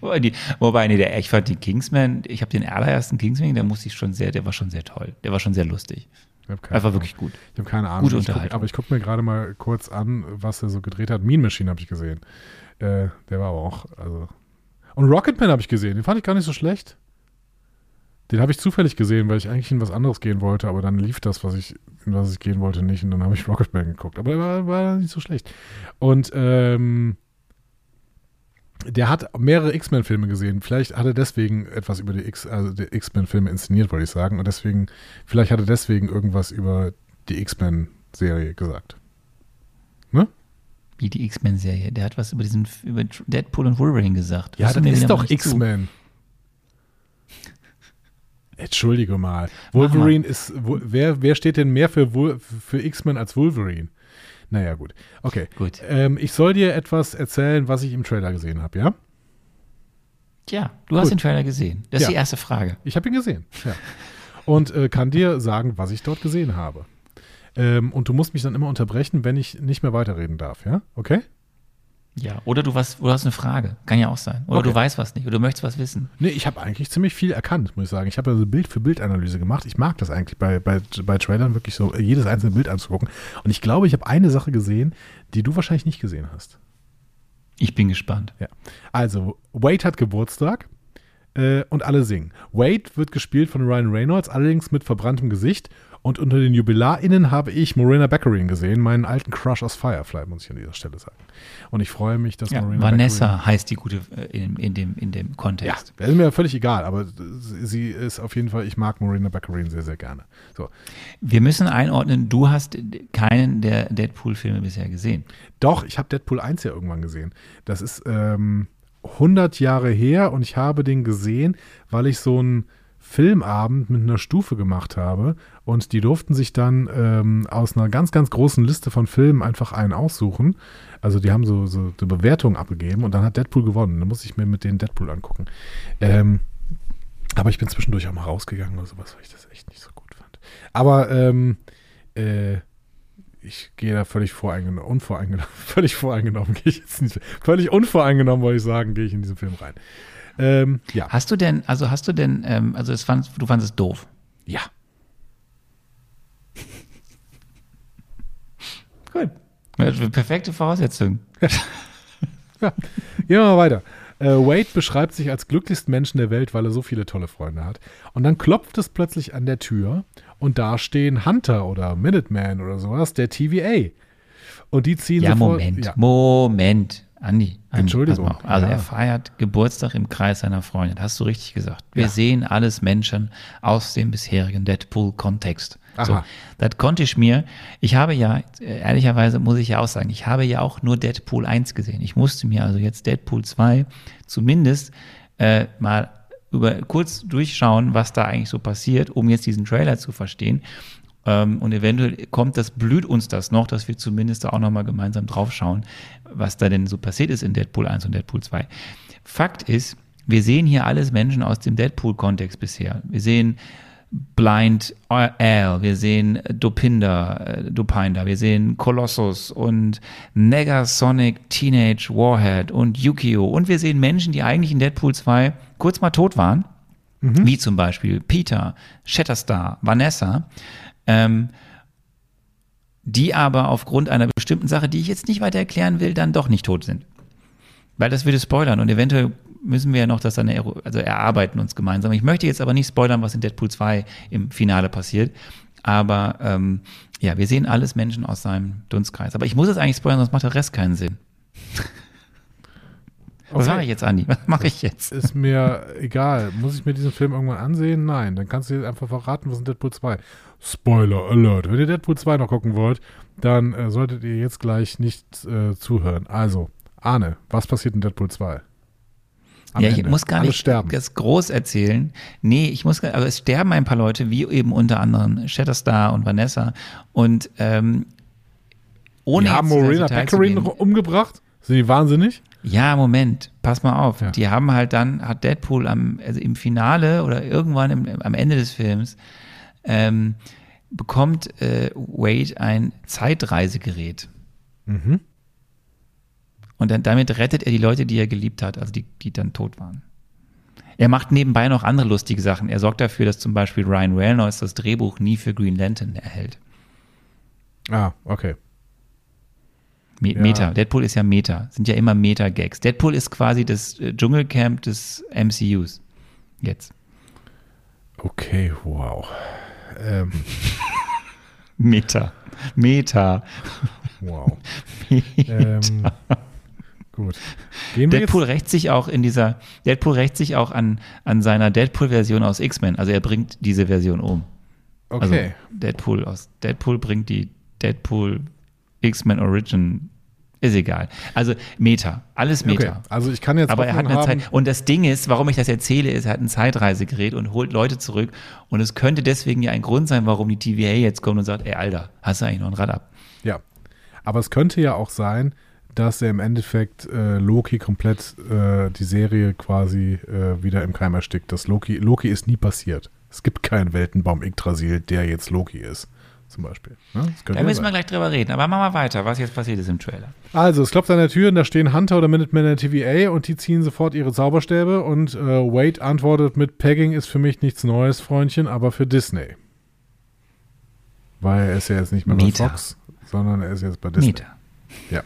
Wobei, die, wobei, nee, der, ich fand die Kingsman, ich habe den allerersten Kingsman, der musste ich schon sehr, der war schon sehr toll. Der war schon sehr lustig. Einfach wirklich gut. Ich habe keine Ahnung. Gute Unterhaltung. Aber ich gucke mir gerade mal kurz an, was er so gedreht hat. Mean Machine habe ich gesehen. Äh, der war aber auch, also. Und Rocketman habe ich gesehen. Den fand ich gar nicht so schlecht. Den habe ich zufällig gesehen, weil ich eigentlich in was anderes gehen wollte, aber dann lief das, was ich, in was ich gehen wollte, nicht. Und dann habe ich Rocketman geguckt. Aber er war, war nicht so schlecht. Und ähm, der hat mehrere X-Men-Filme gesehen. Vielleicht hat er deswegen etwas über die X, also die X-Men-Filme inszeniert, wollte ich sagen. Und deswegen, vielleicht hat er deswegen irgendwas über die X-Men-Serie gesagt. Ne? Wie die X-Men-Serie. Der hat was über diesen über Deadpool und Wolverine gesagt. Ja, das ist doch X-Men. <laughs> Entschuldige mal. Wolverine mal. ist. Wer, wer steht denn mehr für, für X-Men als Wolverine? Naja, gut. Okay. Gut. Ähm, ich soll dir etwas erzählen, was ich im Trailer gesehen habe, ja? Ja, du gut. hast den Trailer gesehen. Das ist ja. die erste Frage. Ich habe ihn gesehen, ja. Und äh, kann dir sagen, was ich dort gesehen habe. Ähm, und du musst mich dann immer unterbrechen, wenn ich nicht mehr weiterreden darf, ja? Okay? Ja, oder du, was, du hast eine Frage. Kann ja auch sein. Oder okay. du weißt was nicht oder du möchtest was wissen. Nee, ich habe eigentlich ziemlich viel erkannt, muss ich sagen. Ich habe also Bild für Bildanalyse gemacht. Ich mag das eigentlich bei, bei, bei Trailern wirklich so, jedes einzelne Bild anzugucken. Und ich glaube, ich habe eine Sache gesehen, die du wahrscheinlich nicht gesehen hast. Ich bin gespannt. Ja. Also, Wade hat Geburtstag äh, und alle singen. Wade wird gespielt von Ryan Reynolds, allerdings mit verbranntem Gesicht. Und unter den JubilarInnen habe ich Morena Baccarin gesehen, meinen alten Crush aus Firefly, muss ich an dieser Stelle sagen. Und ich freue mich, dass ja, Morena Vanessa Baccarin, heißt die gute äh, in, in, dem, in dem Kontext. Ja, ist mir völlig egal, aber sie ist auf jeden Fall, ich mag Morena Baccarin sehr, sehr gerne. So. Wir müssen einordnen, du hast keinen der Deadpool-Filme bisher gesehen. Doch, ich habe Deadpool 1 ja irgendwann gesehen. Das ist ähm, 100 Jahre her und ich habe den gesehen, weil ich so ein Filmabend mit einer Stufe gemacht habe und die durften sich dann ähm, aus einer ganz, ganz großen Liste von Filmen einfach einen aussuchen. Also die haben so, so eine Bewertung abgegeben und dann hat Deadpool gewonnen. Da muss ich mir mit denen Deadpool angucken. Ähm, aber ich bin zwischendurch auch mal rausgegangen oder sowas, weil ich das echt nicht so gut fand. Aber ähm, äh, ich gehe da völlig voreingenommen, unvoreingenommen, <laughs> völlig voreingenommen gehe ich jetzt nicht, völlig unvoreingenommen, wollte ich sagen, gehe ich in diesen Film rein. Ähm, ja. Hast du denn, also hast du denn, ähm, also fand, du fandest es doof? Ja. Gut. Perfekte Voraussetzung. <laughs> ja. Gehen wir mal weiter. Äh, Wade beschreibt sich als glücklichsten Menschen der Welt, weil er so viele tolle Freunde hat. Und dann klopft es plötzlich an der Tür und da stehen Hunter oder Minuteman oder sowas, der TVA. Und die ziehen ja, sofort. Moment, ja. Moment. Andi, Andi Entschuldigung. Also ja. er feiert Geburtstag im Kreis seiner Freundin. Hast du richtig gesagt. Wir Ja. sehen alles Menschen aus dem bisherigen Deadpool-Kontext. So, das konnte ich mir. Ich habe ja, ehrlicherweise muss ich ja auch sagen, ich habe ja auch nur Deadpool 1 gesehen. Ich musste mir also jetzt Deadpool 2 zumindest äh, mal über kurz durchschauen, was da eigentlich so passiert, um jetzt diesen Trailer zu verstehen. Ähm, und eventuell kommt das, blüht uns das noch, dass wir zumindest da auch nochmal gemeinsam draufschauen, was da denn so passiert ist in Deadpool 1 und Deadpool 2. Fakt ist, wir sehen hier alles Menschen aus dem Deadpool-Kontext bisher. Wir sehen Blind Al, wir sehen Dopinder, äh, Dopinder, wir sehen Colossus und Negasonic Teenage Warhead und Yukio und wir sehen Menschen, die eigentlich in Deadpool 2 kurz mal tot waren, wie zum Beispiel Peter, Shatterstar, Vanessa, ähm, die aber aufgrund einer bestimmten Sache, die ich jetzt nicht weiter erklären will, dann doch nicht tot sind. Weil das würde spoilern und eventuell müssen wir ja noch das dann ero- also erarbeiten uns gemeinsam. Ich möchte jetzt aber nicht spoilern, was in Deadpool 2 im Finale passiert. Aber ähm, ja, wir sehen alles Menschen aus seinem Dunstkreis. Aber ich muss es eigentlich spoilern, sonst macht der Rest keinen Sinn. Was Okay. mache ich jetzt, Andi? Was mache ich jetzt? Ist mir egal. Muss ich mir diesen Film irgendwann ansehen? Nein. Dann kannst du dir einfach verraten, was in Deadpool 2. Spoiler Alert. Wenn ihr Deadpool 2 noch gucken wollt, dann äh, solltet ihr jetzt gleich nicht äh, zuhören. Also, Arne, was passiert in Deadpool 2? Ja, ich Ende. muss gar Alle nicht sterben. das groß erzählen. Nee, ich muss gar, aber es sterben ein paar Leute, wie eben unter anderem Shatterstar und Vanessa. Und ähm, ohne Die haben Morena noch umgebracht? Sind die wahnsinnig? Ja, Moment, pass mal auf. Ja. Die haben halt dann, hat Deadpool am, also im Finale oder irgendwann im, am Ende des Films, ähm, bekommt äh, Wade ein Zeitreisegerät. Mhm. Und dann, damit rettet er die Leute, die er geliebt hat, also die, die dann tot waren. Er macht nebenbei noch andere lustige Sachen. Er sorgt dafür, dass zum Beispiel Ryan Reynolds das Drehbuch nie für Green Lantern erhält. Ah, okay. Me Ja. Meta. Deadpool ist ja Meta. Sind ja immer Meta-Gags. Deadpool ist quasi das äh, Dschungelcamp des MCUs. Jetzt. Okay, wow. Ähm, <laughs> Meta. Meta. wow. <laughs> ähm, gut. Gehen Deadpool rächt sich auch in dieser, Deadpool rächt sich auch an, an seiner Deadpool-Version aus X-Men. Also er bringt diese Version um. Also Okay. Deadpool aus, Deadpool bringt die Deadpool X-Men Origin, ist egal. Also Meta. Alles Meta. okay. Also ich kann jetzt Aber er hat eine haben, Zeit. Und das Ding ist, warum ich das erzähle, ist, er hat ein Zeitreisegerät und holt Leute zurück. Und es könnte deswegen ja ein Grund sein, warum die TVA jetzt kommt und sagt, ey, Alter, hast du eigentlich noch ein Rad ab? Ja. Aber es könnte ja auch sein, dass er im Endeffekt äh, Loki komplett äh, die Serie quasi äh, wieder im Keim erstickt. Das Loki, Loki ist nie passiert. Es gibt keinen Weltenbaum Yggdrasil, der jetzt Loki ist. Zum Beispiel. Ne? Da müssen wir sein. gleich drüber reden. Aber machen wir weiter, was jetzt passiert ist im Trailer. Also, es klopft an der Tür und da stehen Hunter oder Minutemen der TVA und die ziehen sofort ihre Zauberstäbe und äh, Wade antwortet mit Pegging ist für mich nichts Neues, Freundchen, aber für Disney. Weil er ist ja jetzt nicht mehr bei Fox, sondern er ist jetzt bei Disney. Meta. Ja.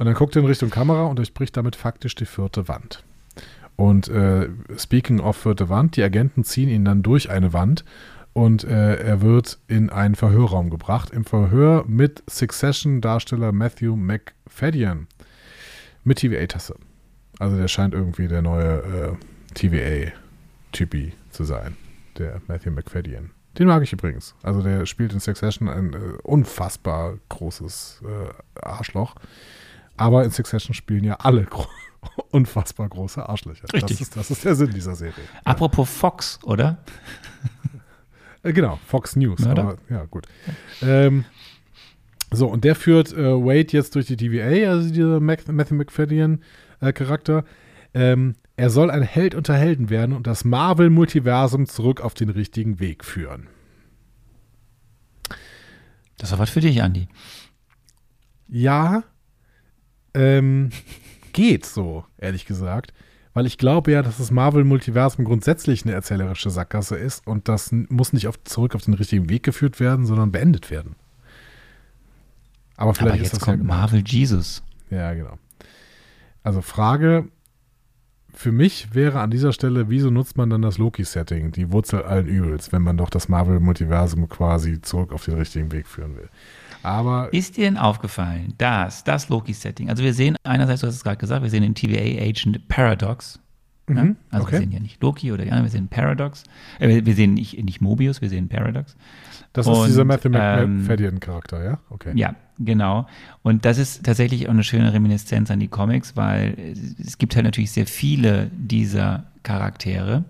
Und dann guckt er in Richtung Kamera und durchbricht damit faktisch die vierte Wand. Und äh, speaking of vierte Wand, die Agenten ziehen ihn dann durch eine Wand und äh, er wird in einen Verhörraum gebracht. Im Verhör mit Succession-Darsteller Matthew McFadden mit TVA-Tasse. Also der scheint irgendwie der neue äh, TVA-Typi zu sein, der Matthew McFadden. Den mag ich übrigens. Also der spielt in Succession ein äh, unfassbar großes äh, Arschloch. Aber in Succession spielen ja alle gro <laughs> unfassbar große Arschlöcher. Richtig. Das ist, das ist der Sinn dieser Serie. Apropos Fox, oder? <laughs> Äh, genau, Fox News. Aber, ja, gut. Ähm, so, und der führt äh, Wade jetzt durch die TVA, also dieser Matthew McFadden-Charakter. ähm, er soll ein Held unter Helden werden und das Marvel-Multiversum zurück auf den richtigen Weg führen. Das war was für dich, Andi. Ja, ähm, geht so, ehrlich gesagt. Weil ich glaube ja, dass das Marvel-Multiversum grundsätzlich eine erzählerische Sackgasse ist und das muss nicht auf, zurück auf den richtigen Weg geführt werden, sondern beendet werden. Aber vielleicht Aber ist jetzt das kommt ja, Marvel Jesus. Ja, genau. Also Frage, für mich wäre an dieser Stelle, wieso nutzt man dann das Loki-Setting, die Wurzel allen Übels, wenn man doch das Marvel-Multiversum quasi zurück auf den richtigen Weg führen will. Aber Ist dir denn aufgefallen, dass das Loki-Setting, also wir sehen einerseits, du hast es gerade gesagt, wir sehen den TVA-Agent Paradox. Ne? Also okay. wir sehen ja nicht Loki oder ja, wir sehen Paradox. Äh, wir- sehen nicht, nicht Mobius, wir sehen Paradox. das ist Und, dieser Matthew ähm, McFadden-Charakter, ja? Okay. Ja, genau. Und das ist tatsächlich auch eine schöne Reminiszenz an die Comics, weil es gibt halt natürlich sehr viele dieser Charaktere.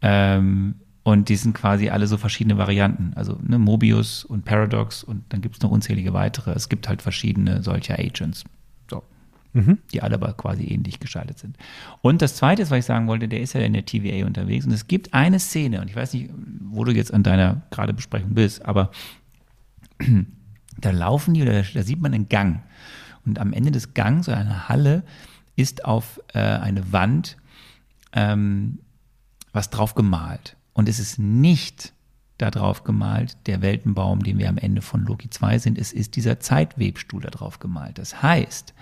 Ähm, und die sind quasi alle so verschiedene Varianten. Also ne, Mobius und Paradox und dann gibt es noch unzählige weitere. Es gibt halt verschiedene solcher Agents. So. Mhm. Die alle aber quasi ähnlich geschaltet sind. Und das zweite, ist, was ich sagen wollte, der ist ja in der TVA unterwegs und es gibt eine Szene, und ich weiß nicht, wo du jetzt an deiner gerade Besprechung bist, aber <clears throat> da laufen die oder da sieht man einen Gang. Und am Ende des Gangs oder einer Halle ist auf äh, eine Wand ähm, was drauf gemalt. Und es ist nicht da drauf gemalt, der Weltenbaum, den wir am Ende von Loki 2 sind. Es ist dieser Zeitwebstuhl da drauf gemalt. Das heißt,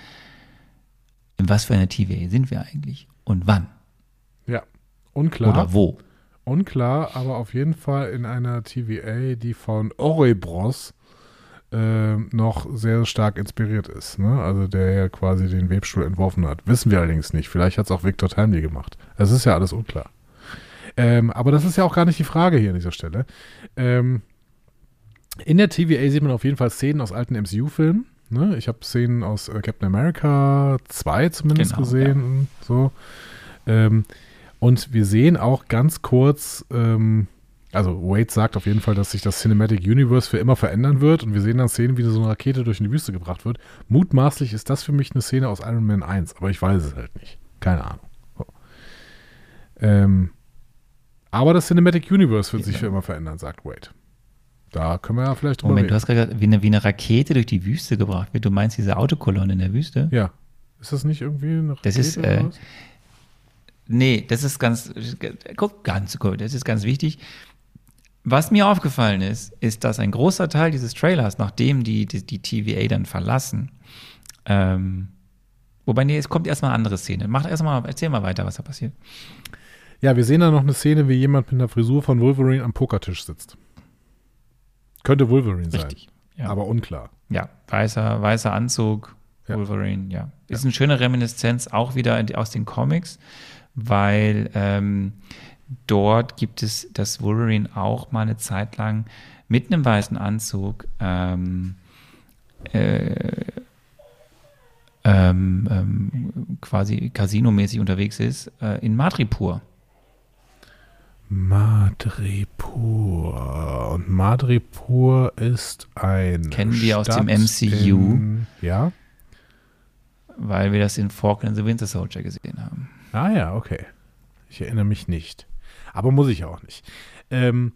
in was für einer TVA sind wir eigentlich? Und wann? Ja. Unklar. Oder wo? Unklar, aber auf jeden Fall in einer TVA, die von Orebros äh, noch sehr stark inspiriert ist. Ne? Also der ja quasi den Webstuhl entworfen hat. Wissen wir allerdings nicht. Vielleicht hat es auch Victor Timely gemacht. Es ist ja alles unklar. Ähm, aber das ist ja auch gar nicht die Frage hier an dieser Stelle. Ähm, in der TVA sieht man auf jeden Fall Szenen aus alten MCU-Filmen. Ne? Ich habe Szenen aus äh, Captain America 2 zumindest Genau, gesehen. So. Ähm, und wir sehen auch ganz kurz, ähm, also Wade sagt auf jeden Fall, dass sich das Cinematic Universe für immer verändern wird. Und wir sehen dann Szenen, wie so eine Rakete durch die Wüste gebracht wird. Mutmaßlich ist das für mich eine Szene aus Iron Man 1, aber ich weiß es halt nicht. Keine Ahnung. So. Ähm, aber das Cinematic Universe wird sich für immer verändern, sagt Wade. Da können wir ja vielleicht drüber Moment, du reden. hast gerade wie eine, wie eine Rakete durch die Wüste gebracht wird. Du meinst diese Autokolonne in der Wüste? Ja. Ist das nicht irgendwie eine Rakete? Das ist, äh? Nee, das ist ganz, guck, ganz gut, das ist ganz wichtig. Was mir aufgefallen ist, ist, dass ein großer Teil dieses Trailers, nachdem die, die, die TVA dann verlassen, ähm, wobei, nee, es kommt erstmal eine andere Szene. Mach erstmal, erzähl mal weiter, was da passiert. Ja, wir sehen da noch eine Szene, wie jemand mit einer Frisur von Wolverine am Pokertisch sitzt. Könnte Wolverine sein, Richtig. Ja. aber unklar. Ja, weißer, weißer Anzug, Ja. Wolverine, ja. Ist eine schöne Reminiszenz auch wieder in- aus den Comics, weil ähm, dort gibt es, dass Wolverine auch mal eine Zeit lang mit einem weißen Anzug ähm, äh, ähm, ähm, quasi Casino-mäßig unterwegs ist, äh, in Madripur. Madripur. Und Madripur ist ein. Kennen wir aus dem MCU. In, ja. Weil wir das in Falcon and the Winter Soldier gesehen haben. Ah ja, okay. Ich erinnere mich nicht. Aber muss ich auch nicht. Ähm,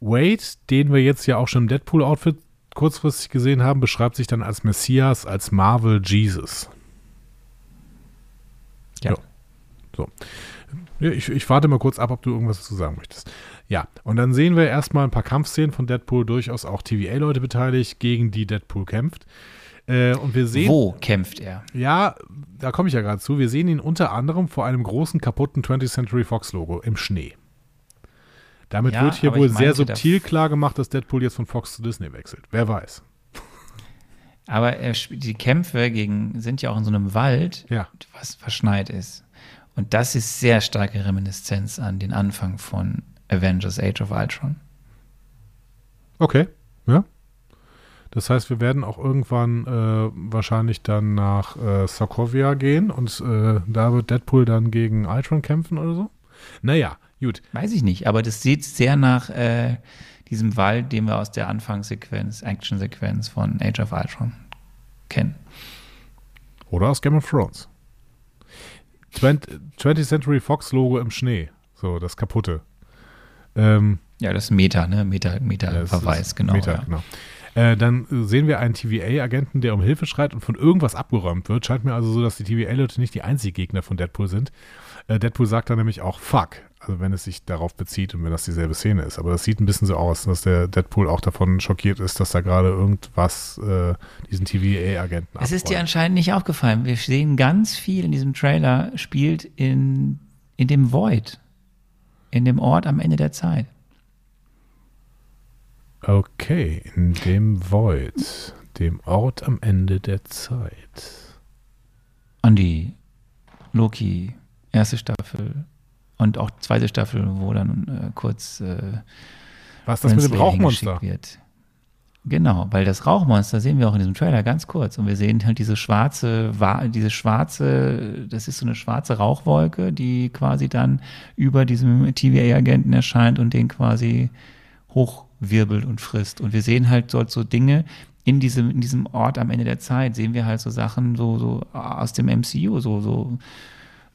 Wade, den wir jetzt ja auch schon im Deadpool-Outfit kurzfristig gesehen haben, beschreibt sich dann als Messias, als Marvel Jesus. Ja. Ja. So. Ja, ich, ich warte mal kurz ab, ob du irgendwas dazu sagen möchtest. Ja, und dann sehen wir erstmal ein paar Kampfszenen von Deadpool, durchaus auch TVA-Leute beteiligt, gegen die Deadpool kämpft. Äh, und wir sehen. Wo kämpft er? Ja, da komme ich ja gerade zu. Wir sehen ihn unter anderem vor einem großen kaputten 20th Century Fox Logo im Schnee. Damit Ja, wird hier wohl sehr subtil klar gemacht, dass Deadpool jetzt von Fox zu Disney wechselt. Wer weiß. Aber er, die Kämpfe gegen, sind ja auch in so einem Wald, Ja. was verschneit ist. Und das ist sehr starke Reminiszenz an den Anfang von Avengers Age of Ultron. Okay. Ja. Das heißt, wir werden auch irgendwann äh, wahrscheinlich dann nach äh, Sokovia gehen und äh, da wird Deadpool dann gegen Ultron kämpfen oder so. Naja, gut. Weiß ich nicht, aber das sieht sehr nach äh, diesem Wald, den wir aus der Anfangssequenz, Actionsequenz von Age of Ultron kennen. Oder aus Game of Thrones. 20, 20th Century Fox Logo im Schnee. So, das kaputte. Ähm, Ja, das ist Meta, ne? Meta, es ist genau. Meta, ja. genau. Äh, dann sehen wir einen TVA-Agenten, der um Hilfe schreit und von irgendwas abgeräumt wird. Scheint mir also so, dass die TVA-Leute nicht die einzigen Gegner von Deadpool sind. Äh, Deadpool sagt dann nämlich auch Fuck. Wenn es sich darauf bezieht und wenn das dieselbe Szene ist. Aber das sieht ein bisschen so aus, dass der Deadpool auch davon schockiert ist, dass da gerade irgendwas äh, diesen TVA-Agenten Es ist dir anscheinend nicht aufgefallen. Wir sehen ganz viel in diesem Trailer, spielt in, in dem Void, in dem Ort am Ende der Zeit. Okay, in dem Void, dem Ort am Ende der Zeit. Andi, Loki, erste Staffel und auch zweite Staffel, wo dann äh, kurz äh, Was ist das mit dem Rauchmonster? Wird. Genau, weil das Rauchmonster sehen wir auch in diesem Trailer ganz kurz und wir sehen halt diese schwarze, Wa- diese schwarze, das ist so eine schwarze Rauchwolke, die quasi dann über diesem TVA-Agenten erscheint und den quasi hochwirbelt und frisst. Und wir sehen halt dort so Dinge in diesem, in diesem Ort am Ende der Zeit, sehen wir halt so Sachen so, so aus dem MCU, so, so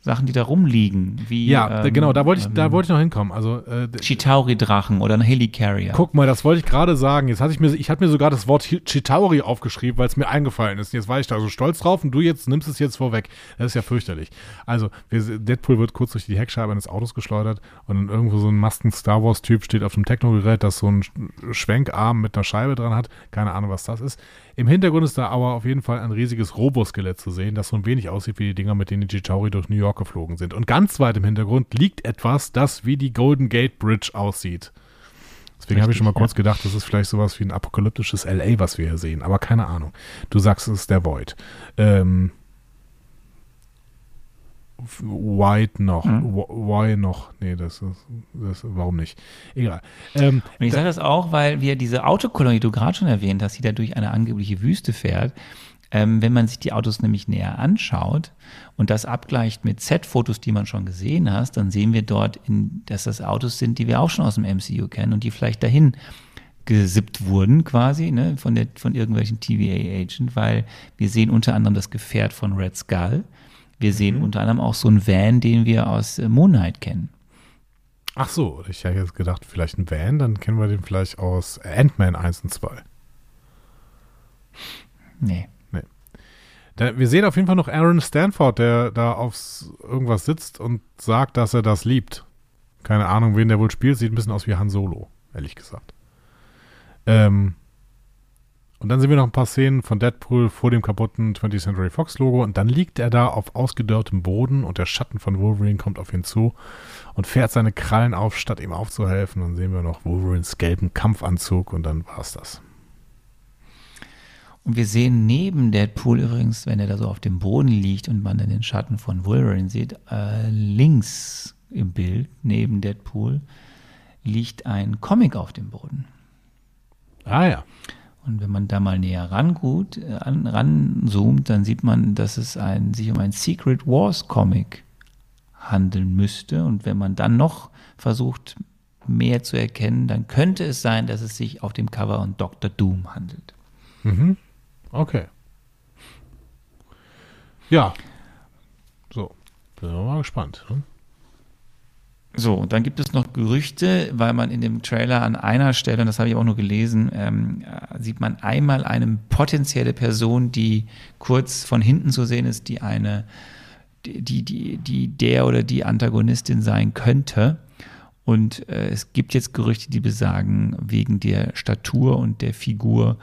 Sachen, die da rumliegen, wie Ja, ähm, genau, da wollte ich, da ähm, wollte ich noch hinkommen. Also äh, Chitauri-Drachen oder ein Helicarrier. Guck mal, das wollte ich gerade sagen. Jetzt hatte ich mir, ich hatte mir sogar das Wort Chi- Chitauri aufgeschrieben, weil es mir eingefallen ist. Jetzt war ich da so stolz drauf und du jetzt nimmst es jetzt vorweg. Das ist ja fürchterlich. Also, Deadpool wird kurz durch die Heckscheibe eines Autos geschleudert und dann irgendwo so ein Masken-Star Wars-Typ steht auf dem Technogerät, das so einen Sch- Schwenkarm mit einer Scheibe dran hat. Keine Ahnung, was das ist. Im Hintergrund ist da aber auf jeden Fall ein riesiges Roboskelett zu sehen, das so ein wenig aussieht wie die Dinger, mit denen die Chitauri durch New York geflogen sind. Und ganz weit im Hintergrund liegt etwas, das wie die Golden Gate Bridge aussieht. Deswegen habe ich schon mal ja. kurz gedacht, das ist vielleicht sowas wie ein apokalyptisches LA, was wir hier sehen. Aber keine Ahnung. Du sagst, es ist der Void. Ähm, White noch. Hm. Wh- Why noch? Nee, das ist, das, warum nicht? Egal. Ähm, Und ich sage das auch, weil wir diese Autokolonie, die du gerade schon erwähnt hast, die da durch eine angebliche Wüste fährt, ähm, wenn man sich die Autos nämlich näher anschaut und das abgleicht mit Set-Fotos, die man schon gesehen hast, dann sehen wir dort, in, dass das Autos sind, die wir auch schon aus dem MCU kennen und die vielleicht dahin gesippt wurden quasi ne, von, der, von irgendwelchen TVA-Agent, weil wir sehen unter anderem das Gefährt von Red Skull. Wir sehen unter anderem auch so einen Van, den wir aus äh, Moon Knight kennen. ach so, ich hätte jetzt gedacht, vielleicht ein Van, dann kennen wir den vielleicht aus Ant-Man 1 und 2. Nee. Da, wir sehen auf jeden Fall noch Aaron Stanford, der da aufs irgendwas sitzt und sagt, dass er das liebt. Keine Ahnung, wen der wohl spielt. Sieht ein bisschen aus wie Han Solo, ehrlich gesagt. Ähm, und dann sehen wir noch ein paar Szenen von Deadpool vor dem kaputten 20th Century Fox Logo und dann liegt er da auf ausgedörrtem Boden und der Schatten von Wolverine kommt auf ihn zu und fährt seine Krallen auf, statt ihm aufzuhelfen. Dann sehen wir noch Wolverines gelben Kampfanzug und dann war's das. Und wir sehen neben Deadpool übrigens, wenn er da so auf dem Boden liegt und man dann den Schatten von Wolverine sieht, äh, links im Bild, neben Deadpool, liegt ein Comic auf dem Boden. Ah ja. Und wenn man da mal näher rangut, äh, an, ranzoomt, dann sieht man, dass es ein, sich um ein Secret Wars Comic handeln müsste. Und wenn man dann noch versucht, mehr zu erkennen, dann könnte es sein, dass es sich auf dem Cover um Dr. Doom handelt. Mhm. Okay. Ja. So. Bin mal gespannt. Ne? So, dann gibt es noch Gerüchte, weil man in dem Trailer an einer Stelle, und das habe ich auch nur gelesen, ähm, äh, sieht man einmal eine potenzielle Person, die kurz von hinten zu sehen ist, die eine, die, die, die der oder die Antagonistin sein könnte. Und äh, es gibt jetzt Gerüchte, die besagen, wegen der Statur und der Figur,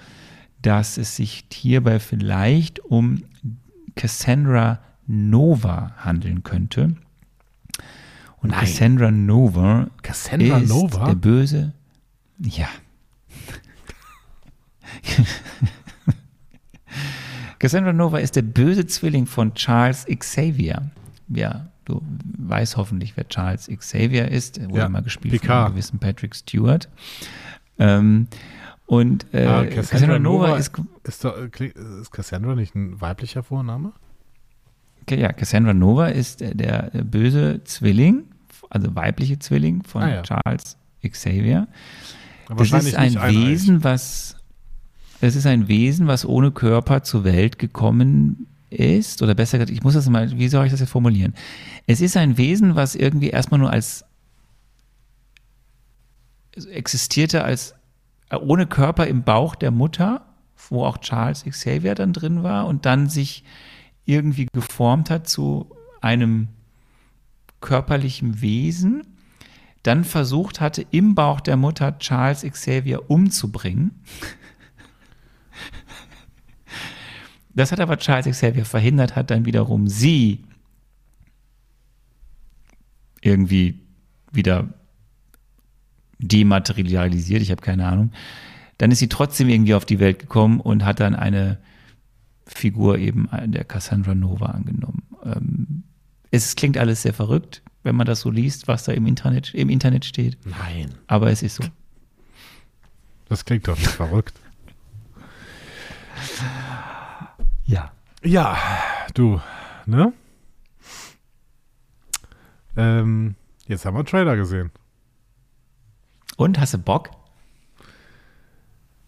dass es sich hierbei vielleicht um Cassandra Nova handeln könnte. Und Nein. Cassandra Nova Cassandra ist Nova? der böse. Ja. <laughs> Cassandra Nova ist der böse Zwilling von Charles Xavier. Ja, du weißt hoffentlich, wer Charles Xavier ist. Er wurde Ja, mal gespielt von Picard. einem gewissen Patrick Stewart. Ähm, und äh, Ah, Cassandra, Nova ist, Ist, äh, kling- ist Cassandra nicht ein weiblicher Vorname? ja, Cassandra Nova ist der, der böse Zwilling, also weibliche Zwilling von Ah, ja. Charles Xavier. Das Wahrscheinlich ist ein. Wesen, was es ist ein Wesen, was ohne Körper zur Welt gekommen ist, oder besser gesagt, ich muss das mal, wie soll ich das jetzt formulieren? Es ist ein Wesen, was irgendwie erstmal nur als existierte als äh, ohne Körper im Bauch der Mutter, wo auch Charles Xavier dann drin war und dann sich irgendwie geformt hat zu einem körperlichen Wesen, dann versucht hatte, im Bauch der Mutter Charles Xavier umzubringen. Das hat aber Charles Xavier verhindert, hat dann wiederum sie irgendwie wieder dematerialisiert, ich habe keine Ahnung. Dann ist sie trotzdem irgendwie auf die Welt gekommen und hat dann eine Figur eben der Cassandra Nova angenommen. Ähm, es klingt alles sehr verrückt, wenn man das so liest, was da im Internet, im Internet steht. Nein. Aber es ist so. Das klingt doch nicht verrückt. Ja. Ja, du, ne? Ähm, jetzt haben wir einen Trailer gesehen. Und hast du Bock?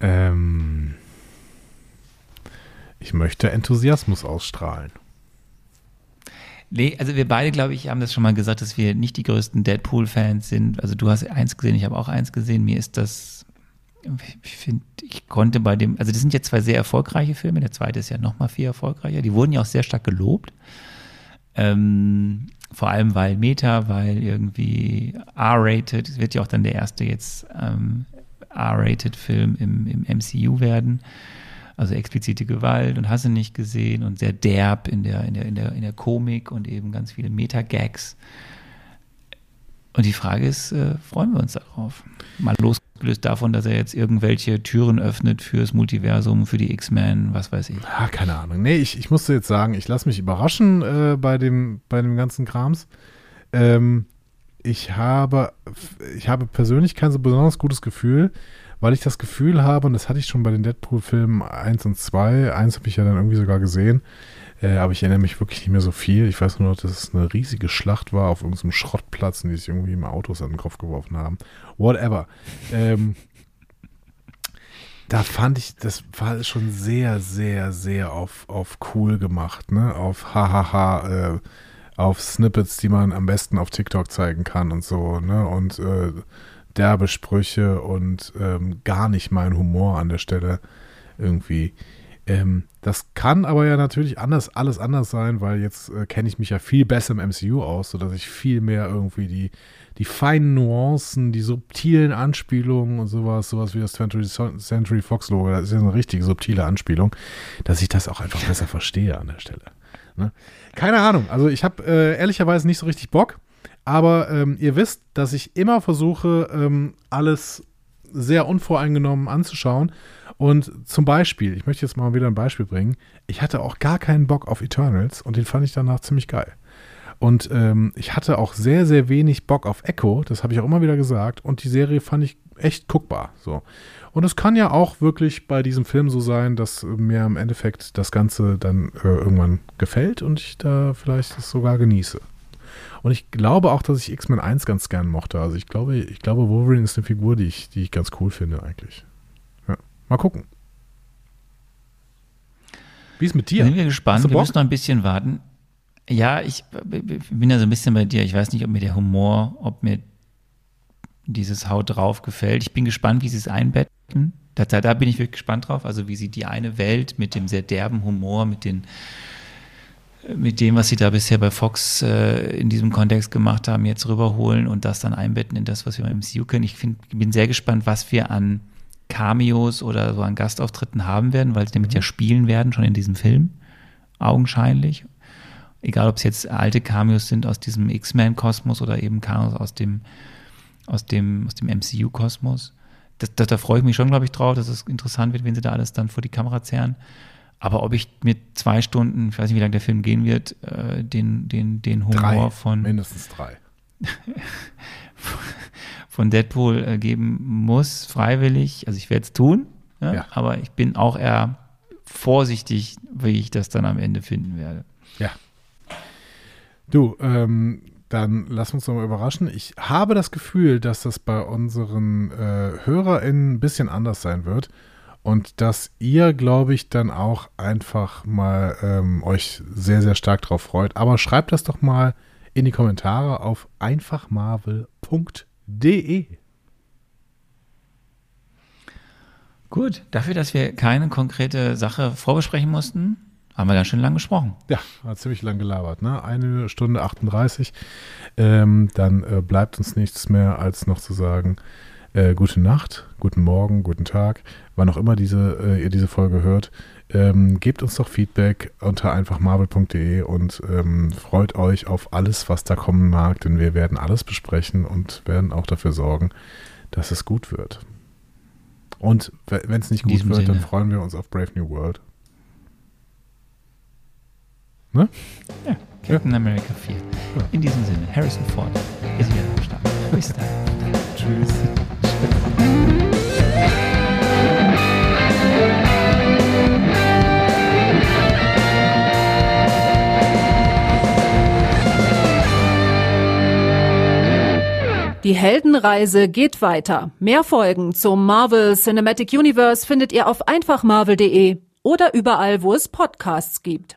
Ähm, ich möchte Enthusiasmus ausstrahlen. Nee, also wir beide, glaube ich, haben das schon mal gesagt, dass wir nicht die größten Deadpool-Fans sind. Also du hast eins gesehen, ich habe auch eins gesehen. Mir ist das, ich finde, ich konnte bei dem, also das sind jetzt zwei sehr erfolgreiche Filme. Der zweite ist ja noch mal viel erfolgreicher. Die wurden ja auch sehr stark gelobt. Ähm, vor allem weil Meta, weil irgendwie R-rated, es wird ja auch dann der erste jetzt ähm, R-rated Film im, im MCU werden also explizite Gewalt und hasse nicht gesehen und sehr derb in der, in der, in der, in der Komik und eben ganz viele Meta-Gags. Und die Frage ist, äh, freuen wir uns darauf? Mal losgelöst davon, dass er jetzt irgendwelche Türen öffnet fürs Multiversum, für die X-Men, was weiß ich. Ja, keine Ahnung. Nee, ich, ich musste jetzt sagen, ich lasse mich überraschen äh, bei, dem, bei dem ganzen Krams. Ähm, ich habe, ich habe persönlich kein so besonders gutes Gefühl, weil ich das Gefühl habe, und das hatte ich schon bei den Deadpool-Filmen 1 und 2, 1 habe ich ja dann irgendwie sogar gesehen, äh, aber ich erinnere mich wirklich nicht mehr so viel. Ich weiß nur, dass es eine riesige Schlacht war auf irgendeinem Schrottplatz und die sich irgendwie im Autos an den Kopf geworfen haben. Whatever. Ähm, da fand ich, das war schon sehr, sehr, sehr auf, auf cool gemacht, ne? Auf hahaha, äh, auf Snippets, die man am besten auf TikTok zeigen kann und so, ne? Und äh, derbe Sprüche und ähm, gar nicht mein Humor an der Stelle irgendwie. Ähm, das kann aber ja natürlich anders, alles anders sein, weil jetzt äh, kenne ich mich ja viel besser im MCU aus, sodass ich viel mehr irgendwie die, die feinen Nuancen, die subtilen Anspielungen und sowas, sowas wie das 20th Century Fox Logo, das ist ja eine richtige subtile Anspielung, dass ich das auch einfach besser verstehe an der Stelle. Ne? Keine Ahnung, also ich habe äh, ehrlicherweise nicht so richtig Bock. Aber ähm, ihr wisst, dass ich immer versuche, ähm, alles sehr unvoreingenommen anzuschauen. Und zum Beispiel, ich möchte jetzt mal wieder ein Beispiel bringen, ich hatte auch gar keinen Bock auf Eternals und den fand ich danach ziemlich geil. Und ähm, ich hatte auch sehr, sehr wenig Bock auf Echo, das habe ich auch immer wieder gesagt. Und die Serie fand ich echt guckbar. So. Und es kann ja auch wirklich bei diesem Film so sein, dass mir im Endeffekt das Ganze dann äh, irgendwann gefällt und ich da vielleicht es sogar genieße. Und ich glaube auch, dass ich X-Men 1 ganz gern mochte. Also ich glaube, ich glaube, Wolverine ist eine Figur, die ich, die ich ganz cool finde eigentlich. Ja. Mal gucken. Wie ist mit dir? Sind wir gespannt. Wir müssen noch ein bisschen warten. Ja, ich bin ja so ein bisschen bei dir. Ich weiß nicht, ob mir der Humor, ob mir dieses Haut drauf gefällt. Ich bin gespannt, wie sie es einbetten. Da, da, bin ich wirklich gespannt drauf. Also wie sie die eine Welt mit dem sehr derben Humor, mit den mit dem, was sie da bisher bei Fox äh, in diesem Kontext gemacht haben, jetzt rüberholen und das dann einbetten in das, was wir im MCU können. Ich find, bin sehr gespannt, was wir an Cameos oder so an Gastauftritten haben werden, weil sie damit mhm. ja spielen werden, schon in diesem Film, augenscheinlich. Egal, ob es jetzt alte Cameos sind aus diesem X-Men-Kosmos oder eben Cameos aus dem, aus dem, aus dem MCU-Kosmos. Das, das, da freue ich mich schon, glaube ich, drauf, dass es interessant wird, wenn sie da alles dann vor die Kamera zerren. Aber ob ich mit zwei Stunden, ich weiß nicht, wie lange der Film gehen wird, äh, den, den, den Humor drei, von. Mindestens drei. <laughs> von Deadpool äh, geben muss, freiwillig. Also ich werde es tun, ja? Ja. aber ich bin auch eher vorsichtig, wie ich das dann am Ende finden werde. Ja. Du, ähm, dann lass uns doch mal überraschen. Ich habe das Gefühl, dass das bei unseren äh, HörerInnen ein bisschen anders sein wird. Und dass ihr, glaube ich, dann auch einfach mal ähm, euch sehr, sehr stark drauf freut. Aber schreibt das doch mal in die Kommentare auf einfachmarvel.de. Gut, dafür, dass wir keine konkrete Sache vorbesprechen mussten, Haben wir ganz schön lang gesprochen. Ja, hat ziemlich lang gelabert, ne? Eine Stunde 38. Ähm, dann äh, bleibt uns nichts mehr, als noch zu sagen, äh, gute Nacht, guten Morgen, guten Tag, wann auch immer diese, äh, ihr diese Folge hört. Ähm, gebt uns doch Feedback unter einfachmarvel.de und ähm, freut euch auf alles, was da kommen mag, denn wir werden alles besprechen und werden auch dafür sorgen, dass es gut wird. Und wenn es nicht gut wird, dann Sinne. freuen wir uns auf Brave New World. Ne? Ja, Captain America 4. In diesem Sinne, Harrison Ford ist wieder am Start. Bis dann. <laughs> Tschüss. Die Heldenreise geht weiter. Mehr Folgen zum Marvel Cinematic Universe findet ihr auf einfachmarvel.de oder überall, wo es Podcasts gibt.